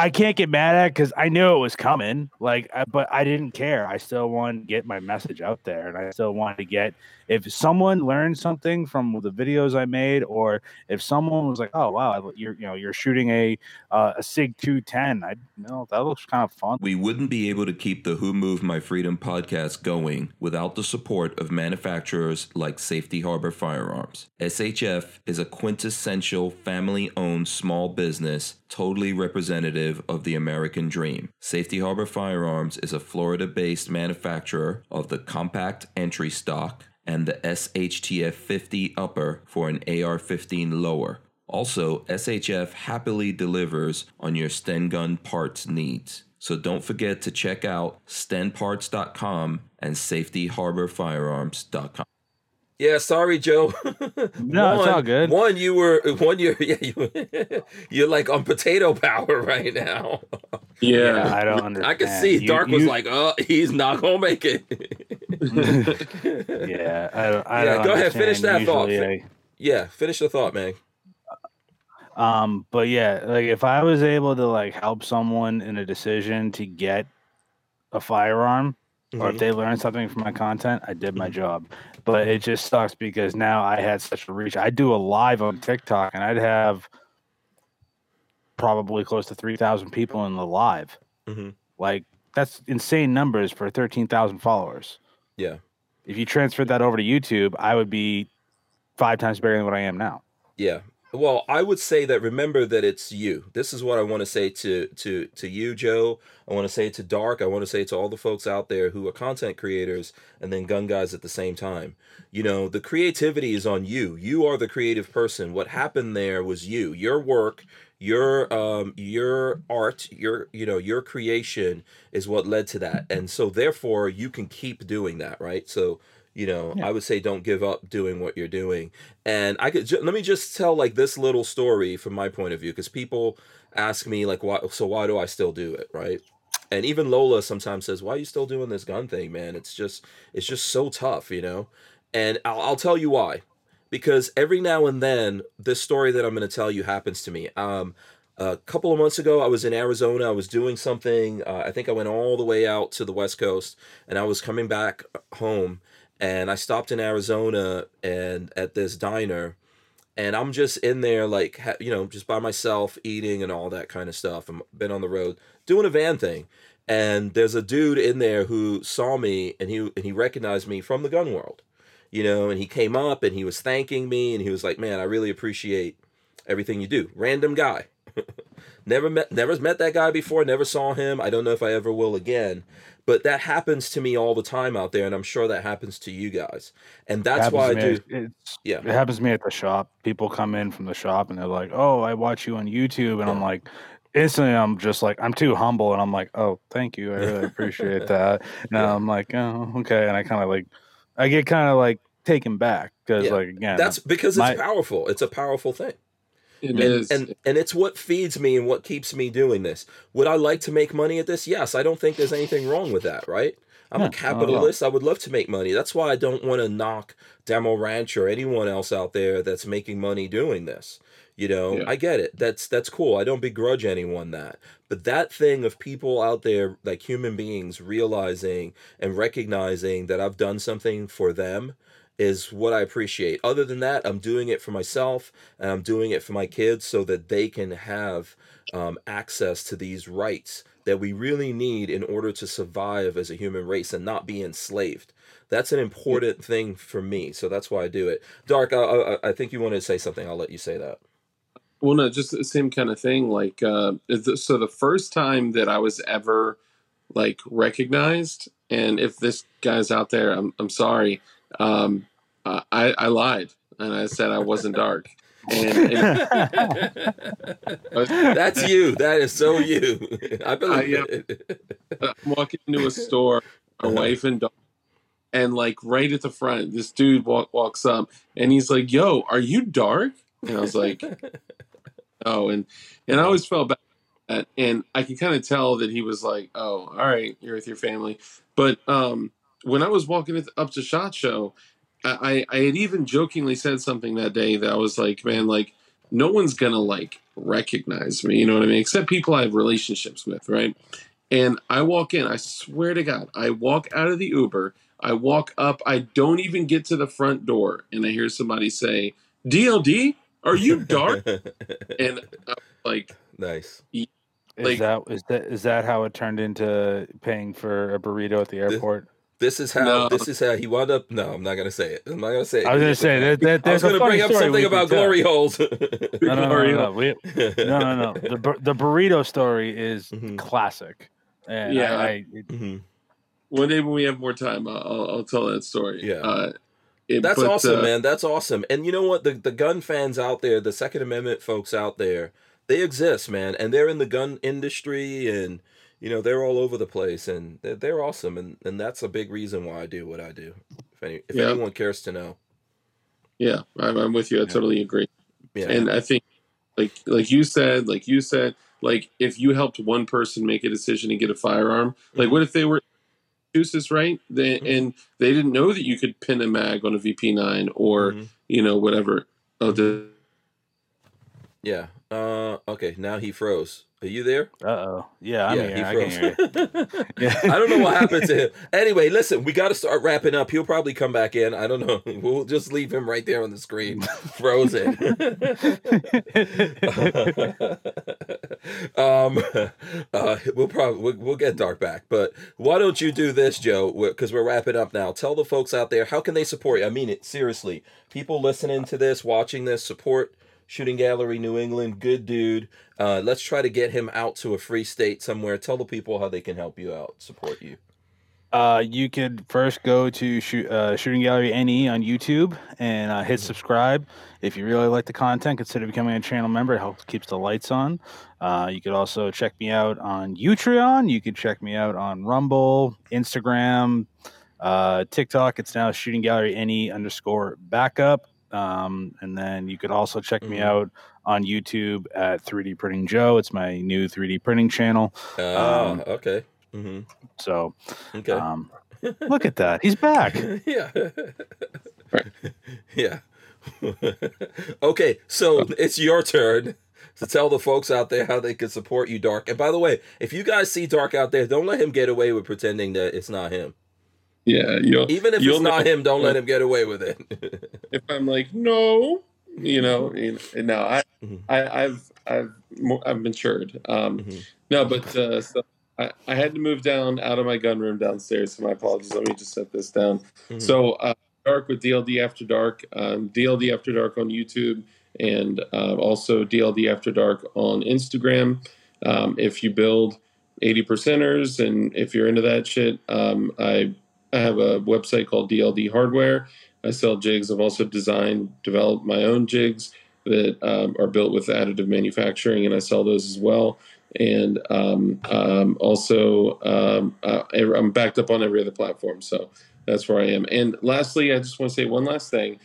I can't get mad at because I knew it was coming. Like I, but I didn't care. I still wanted to get my message out there and I still wanted to get if someone learned something from the videos I made or if someone was like oh wow you're you know you're shooting a uh, a Sig 210 I you know that looks kind of fun. We wouldn't be able to keep the Who Moved My Freedom podcast going without the support of manufacturers like Safety Harbor Firearms. SHF is a quintessential family owned small business, totally representative of the American dream. Safety Harbor Firearms is a Florida based manufacturer of the compact entry stock and the SHTF 50 upper for an AR 15 lower. Also, SHF happily delivers on your Sten gun parts needs. So don't forget to check out stenparts.com and safetyharborfirearms.com. Yeah, sorry, Joe. No, it's all good. One, you were one. You're yeah, you, you're like on potato power right now. Yeah. I don't understand. I can see You- Dark was you- like, "Oh, he's not gonna make it." yeah, I don't. I Yeah, don't go ahead, finish understand. that thought. Usually yeah, finish the thought, man. Um, but yeah, like if I was able to like help someone in a decision to get a firearm, or if Mhm. they learned something from my content, I did my Mhm. job. But it just sucks because now I had such a reach. I do a live on TikTok, and I'd have probably close to three thousand people in the live. Mhm. Like that's insane numbers for thirteen thousand followers. Yeah. If you transferred that over to YouTube, I would be five times bigger than what I am now. Yeah. Well, I would say that remember that it's you. This is what I want to say to to to you, Joe. I want to say to Dark. I want to say to all the folks out there who are content creators and then gun guys at the same time. You know, the creativity is on you. You are the creative person. What happened there was you. Your work, your um your art, your you know, your creation is what led to that. And so therefore you can keep doing that, right? So you know, Yeah. I would say don't give up doing what you're doing. And I could ju- let me just tell like this little story from my point of view because people ask me like why so why do I still do it, right? And even Lola sometimes says, "Why are you still doing this gun thing, man? It's just it's just so tough, you know." And I'll, I'll tell you why. Because every now and then this story that I'm going to tell you happens to me. Um a couple of months ago, I was in Arizona. I was doing something. Uh, I think I went all the way out to the West Coast, and I was coming back home. And I stopped in Arizona and at this diner, and I'm just in there, like ha- you know, just by myself, eating and all that kind of stuff. I've been on the road doing a van thing, and there's a dude in there who saw me, and he and he recognized me from the gun world, you know, and he came up and he was thanking me, and he was like, "Man, I really appreciate everything you do." Random guy. never met never met that guy before never saw him i don't know if i ever will again but that happens to me all the time out there and i'm sure that happens to you guys and that's why i do It's, yeah it happens to me at the shop. People come in from the shop and they're like, "Oh, I watch you on YouTube," and I'm like, instantly I'm just like I'm too humble and I'm like, oh, thank you, I really appreciate that. And Yeah. I'm like, oh, okay, and I kind of like, I get kind of like taken back because Yeah. like again, That's because it's my- powerful. It's a powerful thing. It and, is. and and it's what feeds me and what keeps me doing this. Would I like to make money at this? Yes, I don't think there's anything wrong with that, right? I'm Yeah, a not at all. capitalist. I would love to make money. That's why I don't want to knock Demo Ranch or anyone else out there that's making money doing this. You know, Yeah. I get it. That's that's cool. I don't begrudge anyone that. But that thing of people out there like human beings realizing and recognizing that I've done something for them is what I appreciate. Other than that, I'm doing it for myself and I'm doing it for my kids so that they can have um, access to these rights that we really need in order to survive as a human race and not be enslaved. That's an important thing for me, so that's why I do it. Dark, I, I, I think you wanted to say something. I'll let you say that. Well, no, just the same kind of thing. Like, uh, so the first time that I was ever like recognized, and if this guy's out there, I'm I'm sorry. Um, uh, I I lied and I said I wasn't dark, and, and That's you. That is so you. I believe yeah. it. I'm walking into a store, my Uh-huh. wife and daughter, and like right at the front, this dude walk, walks up and he's like, "Yo, are you dark?" And I was like, "Oh," and and I always felt bad, that. and I can kind of tell that he was like, "Oh, all right, you're with your family." But um, when I was walking up to Shot Show, I I I had even jokingly said something that day that I was like, "Man, like." No one's gonna like recognize me, you know what I mean? Except people I have relationships with, right? And I walk in, I swear to God, I walk out of the Uber, I walk up, I don't even get to the front door, and I hear somebody say, DLD, are you dark? and I'm like, nice. is like- that is that is that how it turned into paying for a burrito at the airport? This is how. No. This is how he wound up. No, I'm not gonna say it. I'm not gonna say it. I was gonna say that, that I was gonna bring up something about tell. glory holes. No, no, no, Glory no, no. We, no, no, no. The the burrito story is Mhm. classic. And Yeah. I, I, it- Mhm. one day when we have more time, I'll, I'll, I'll tell that story. Yeah. Uh, it- That's but, awesome, uh, man. That's awesome. And you know what? The the gun fans out there, the Second Amendment folks out there, they exist, man, and they're in the gun industry, and you know they're all over the place, and they're, they're awesome, and and that's a big reason why I do what I do. If any if Yeah. anyone cares to know, Yeah, I'm, I'm with you. I totally agree. yeah, And I think, like like you said, like you said, like if you helped one person make a decision to get a firearm, like Mhm. what if they were Massachusetts, right? They, Mhm. And they didn't know that you could pin a mag on a VP9 or Mhm. you know whatever. Oh, the, yeah. Uh, okay, now he froze. Are you there? uh-oh. Yeah, I'm here. I can hear you. Yeah. I don't know what happened to him. Anyway, listen, we got to start wrapping up. He'll probably come back in. I don't know. We'll just leave him right there on the screen, frozen. um, uh, we'll probably we'll, we'll get Dark back, but why don't you do this, Joe? Because we're wrapping up now. Tell the folks out there how can they support you. I mean it seriously. People listening to this, watching this, support Shooting Gallery New England. Good dude. Uh, let's try to get him out to a free state somewhere. Tell the people how they can help you out, support you. Uh, you could first go to shoot, uh, Shooting Gallery NE on YouTube and uh, hit subscribe. If you really like the content, consider becoming a channel member. It helps keeps the lights on. Uh, you could also check me out on Utreon. You could check me out on Rumble, Instagram, uh, TikTok. It's now Shooting Gallery NE underscore backup. Um, and then you could also check me Mhm. out on YouTube at 3D Printing Joe. It's my new 3D printing channel. Ah, Um, okay. hmm So Okay. um, look at that. He's back. yeah. yeah. okay, so it's your turn to tell the folks out there how they can support you, Dark. And by the way, if you guys see Dark out there, don't let him get away with pretending that it's not him. Yeah, you'll Even if You'll it's not know- him, don't let him get away with it. if I'm like no, you know, you know, no, I, Mhm. I, I've, I've, I've matured. Um, Mhm. no, but uh, so I, I had to move down out of my gun room downstairs. So my apologies. Let me just set this down. Mhm. So uh, dark with DLD After Dark, um, DLD After Dark on YouTube, and uh, also DLD After Dark on Instagram. Um, if you build 80 percenters and if you're into that shit, um, I I have a website called DLD Hardware. I sell jigs. I've also designed, developed my own jigs that um, are built with additive manufacturing, and I sell those as well. and um, um, also um, uh, I'm backed up on every other platform. So that's where I am. And lastly, I just want to say one last thing.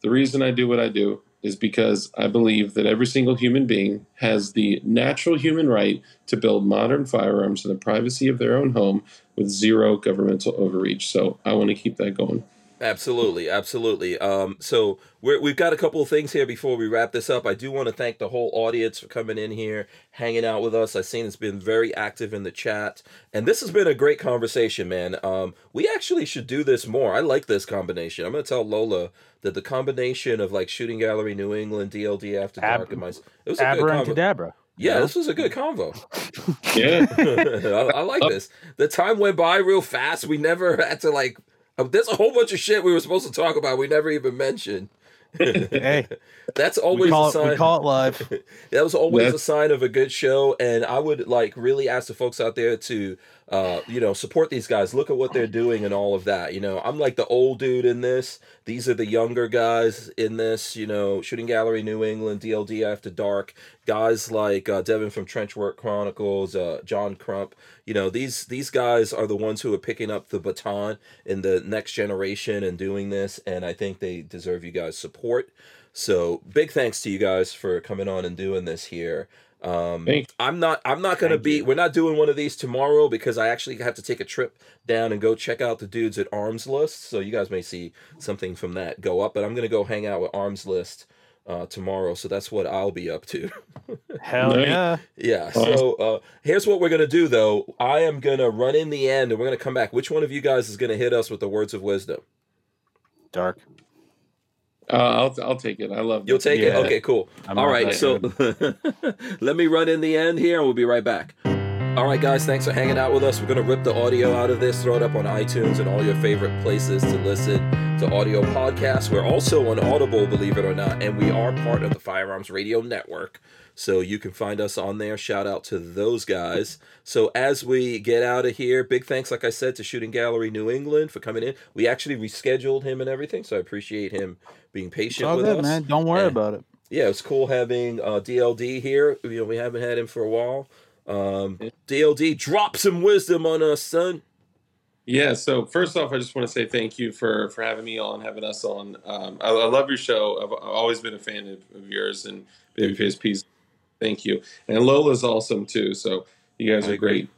The reason I do what I do is because I believe that every single human being has the natural human right to build modern firearms in the privacy of their own home with zero governmental overreach. So I want to keep that going. Absolutely, absolutely. Um, so we have got a couple of things here before we wrap this up. I do want to thank the whole audience for coming in here, hanging out with us. I've seen it's been very active in the chat, and this has been a great conversation, man. Um, we actually should do this more. I like this combination. I'm gonna tell Lola that the combination of like Shooting Gallery New England, DLD After Dark, Ab- and my it was a good convo. Yeah, this was a good convo. Yeah, I, I, like this. The time went by real fast. We never had to like there's a whole bunch of shit we were supposed to talk about we never even mentioned. hey, that's always call a sign. It, we call it live. that was always a sign of a good show, and I would like really ask the folks out there to uh, you know, support these guys. Look at what they're doing and all of that. You know, I'm like the old dude in this. These are the younger guys in this. You know, Shooting Gallery New England, DLD After Dark, guys like uh, Devin from Trenchwork Chronicles, uh, John Crump. You know, these these guys are the ones who are picking up the baton in the next generation and doing this, and I think they deserve you guys' support. So big thanks to you guys for coming on and doing this here. Um, I'm not. I'm not gonna Thank be. You. We're not doing one of these tomorrow because I actually have to take a trip down and go check out the dudes at Armslist. So you guys may see something from that go up. But I'm gonna go hang out with Armslist uh, tomorrow. So that's what I'll be up to. Hell yeah! Yeah. So uh, here's what we're gonna do though. I am gonna run in the end, and we're gonna come back. Which one of you guys is gonna hit us with the words of wisdom? Dark. Uh, I'll I'll take it. I love. You'll take yeah. it. Okay, cool. I'm All right, so let me run in the end here, and we'll be right back. All right, guys, thanks for hanging out with us. We're gonna rip the audio out of this, throw it up on iTunes and all your favorite places to listen to audio podcasts. We're also on Audible, believe it or not, and we are part of the Firearms Radio Network. So you can find us on there. Shout out to those guys. So as we get out of here, big thanks, like I said, to Shooting Gallery New England for coming in. We actually rescheduled him and everything, so I appreciate him being patient with good, us. Man, don't worry and, about it. Yeah, it's cool having uh, DLD here. You know, we haven't had him for a while. Um, DLD, drop some wisdom on us, son. Yeah. So first off, I just want to say thank you for for having me on, having us on. Um, I, I, love your show. I've, I've, always been a fan of, of yours and Babyface Peace Thank you. And Lola's awesome too. So you guys are great.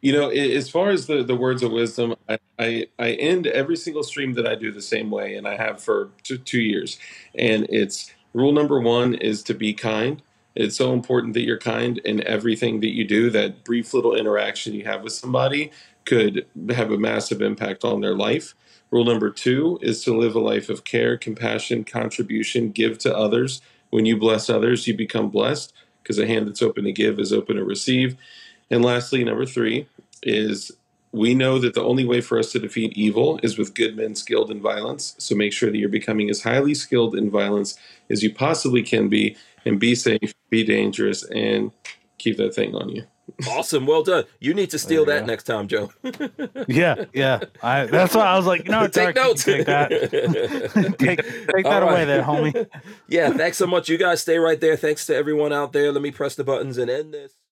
You know, as far as the, the words of wisdom, I, I, I end every single stream that I do the same way, and I have for two, two years. And it's rule number one is to be kind. It's so important that you're kind in everything that you do. That brief little interaction you have with somebody could have a massive impact on their life. Rule number two is to live a life of care, compassion, contribution, give to others when you bless others, you become blessed because a hand that's open to give is open to receive. And lastly, number three is we know that the only way for us to defeat evil is with good men skilled in violence. So make sure that you're becoming as highly skilled in violence as you possibly can be and be safe, be dangerous, and keep that thing on you. Awesome, well done. You need to steal that go. next time, Joe. yeah, yeah. I, that's why I was like, you know, take notes. Take that. take, take that away, there, homie. yeah, thanks so much. You guys stay right there. Thanks to everyone out there. Let me press the buttons and end this.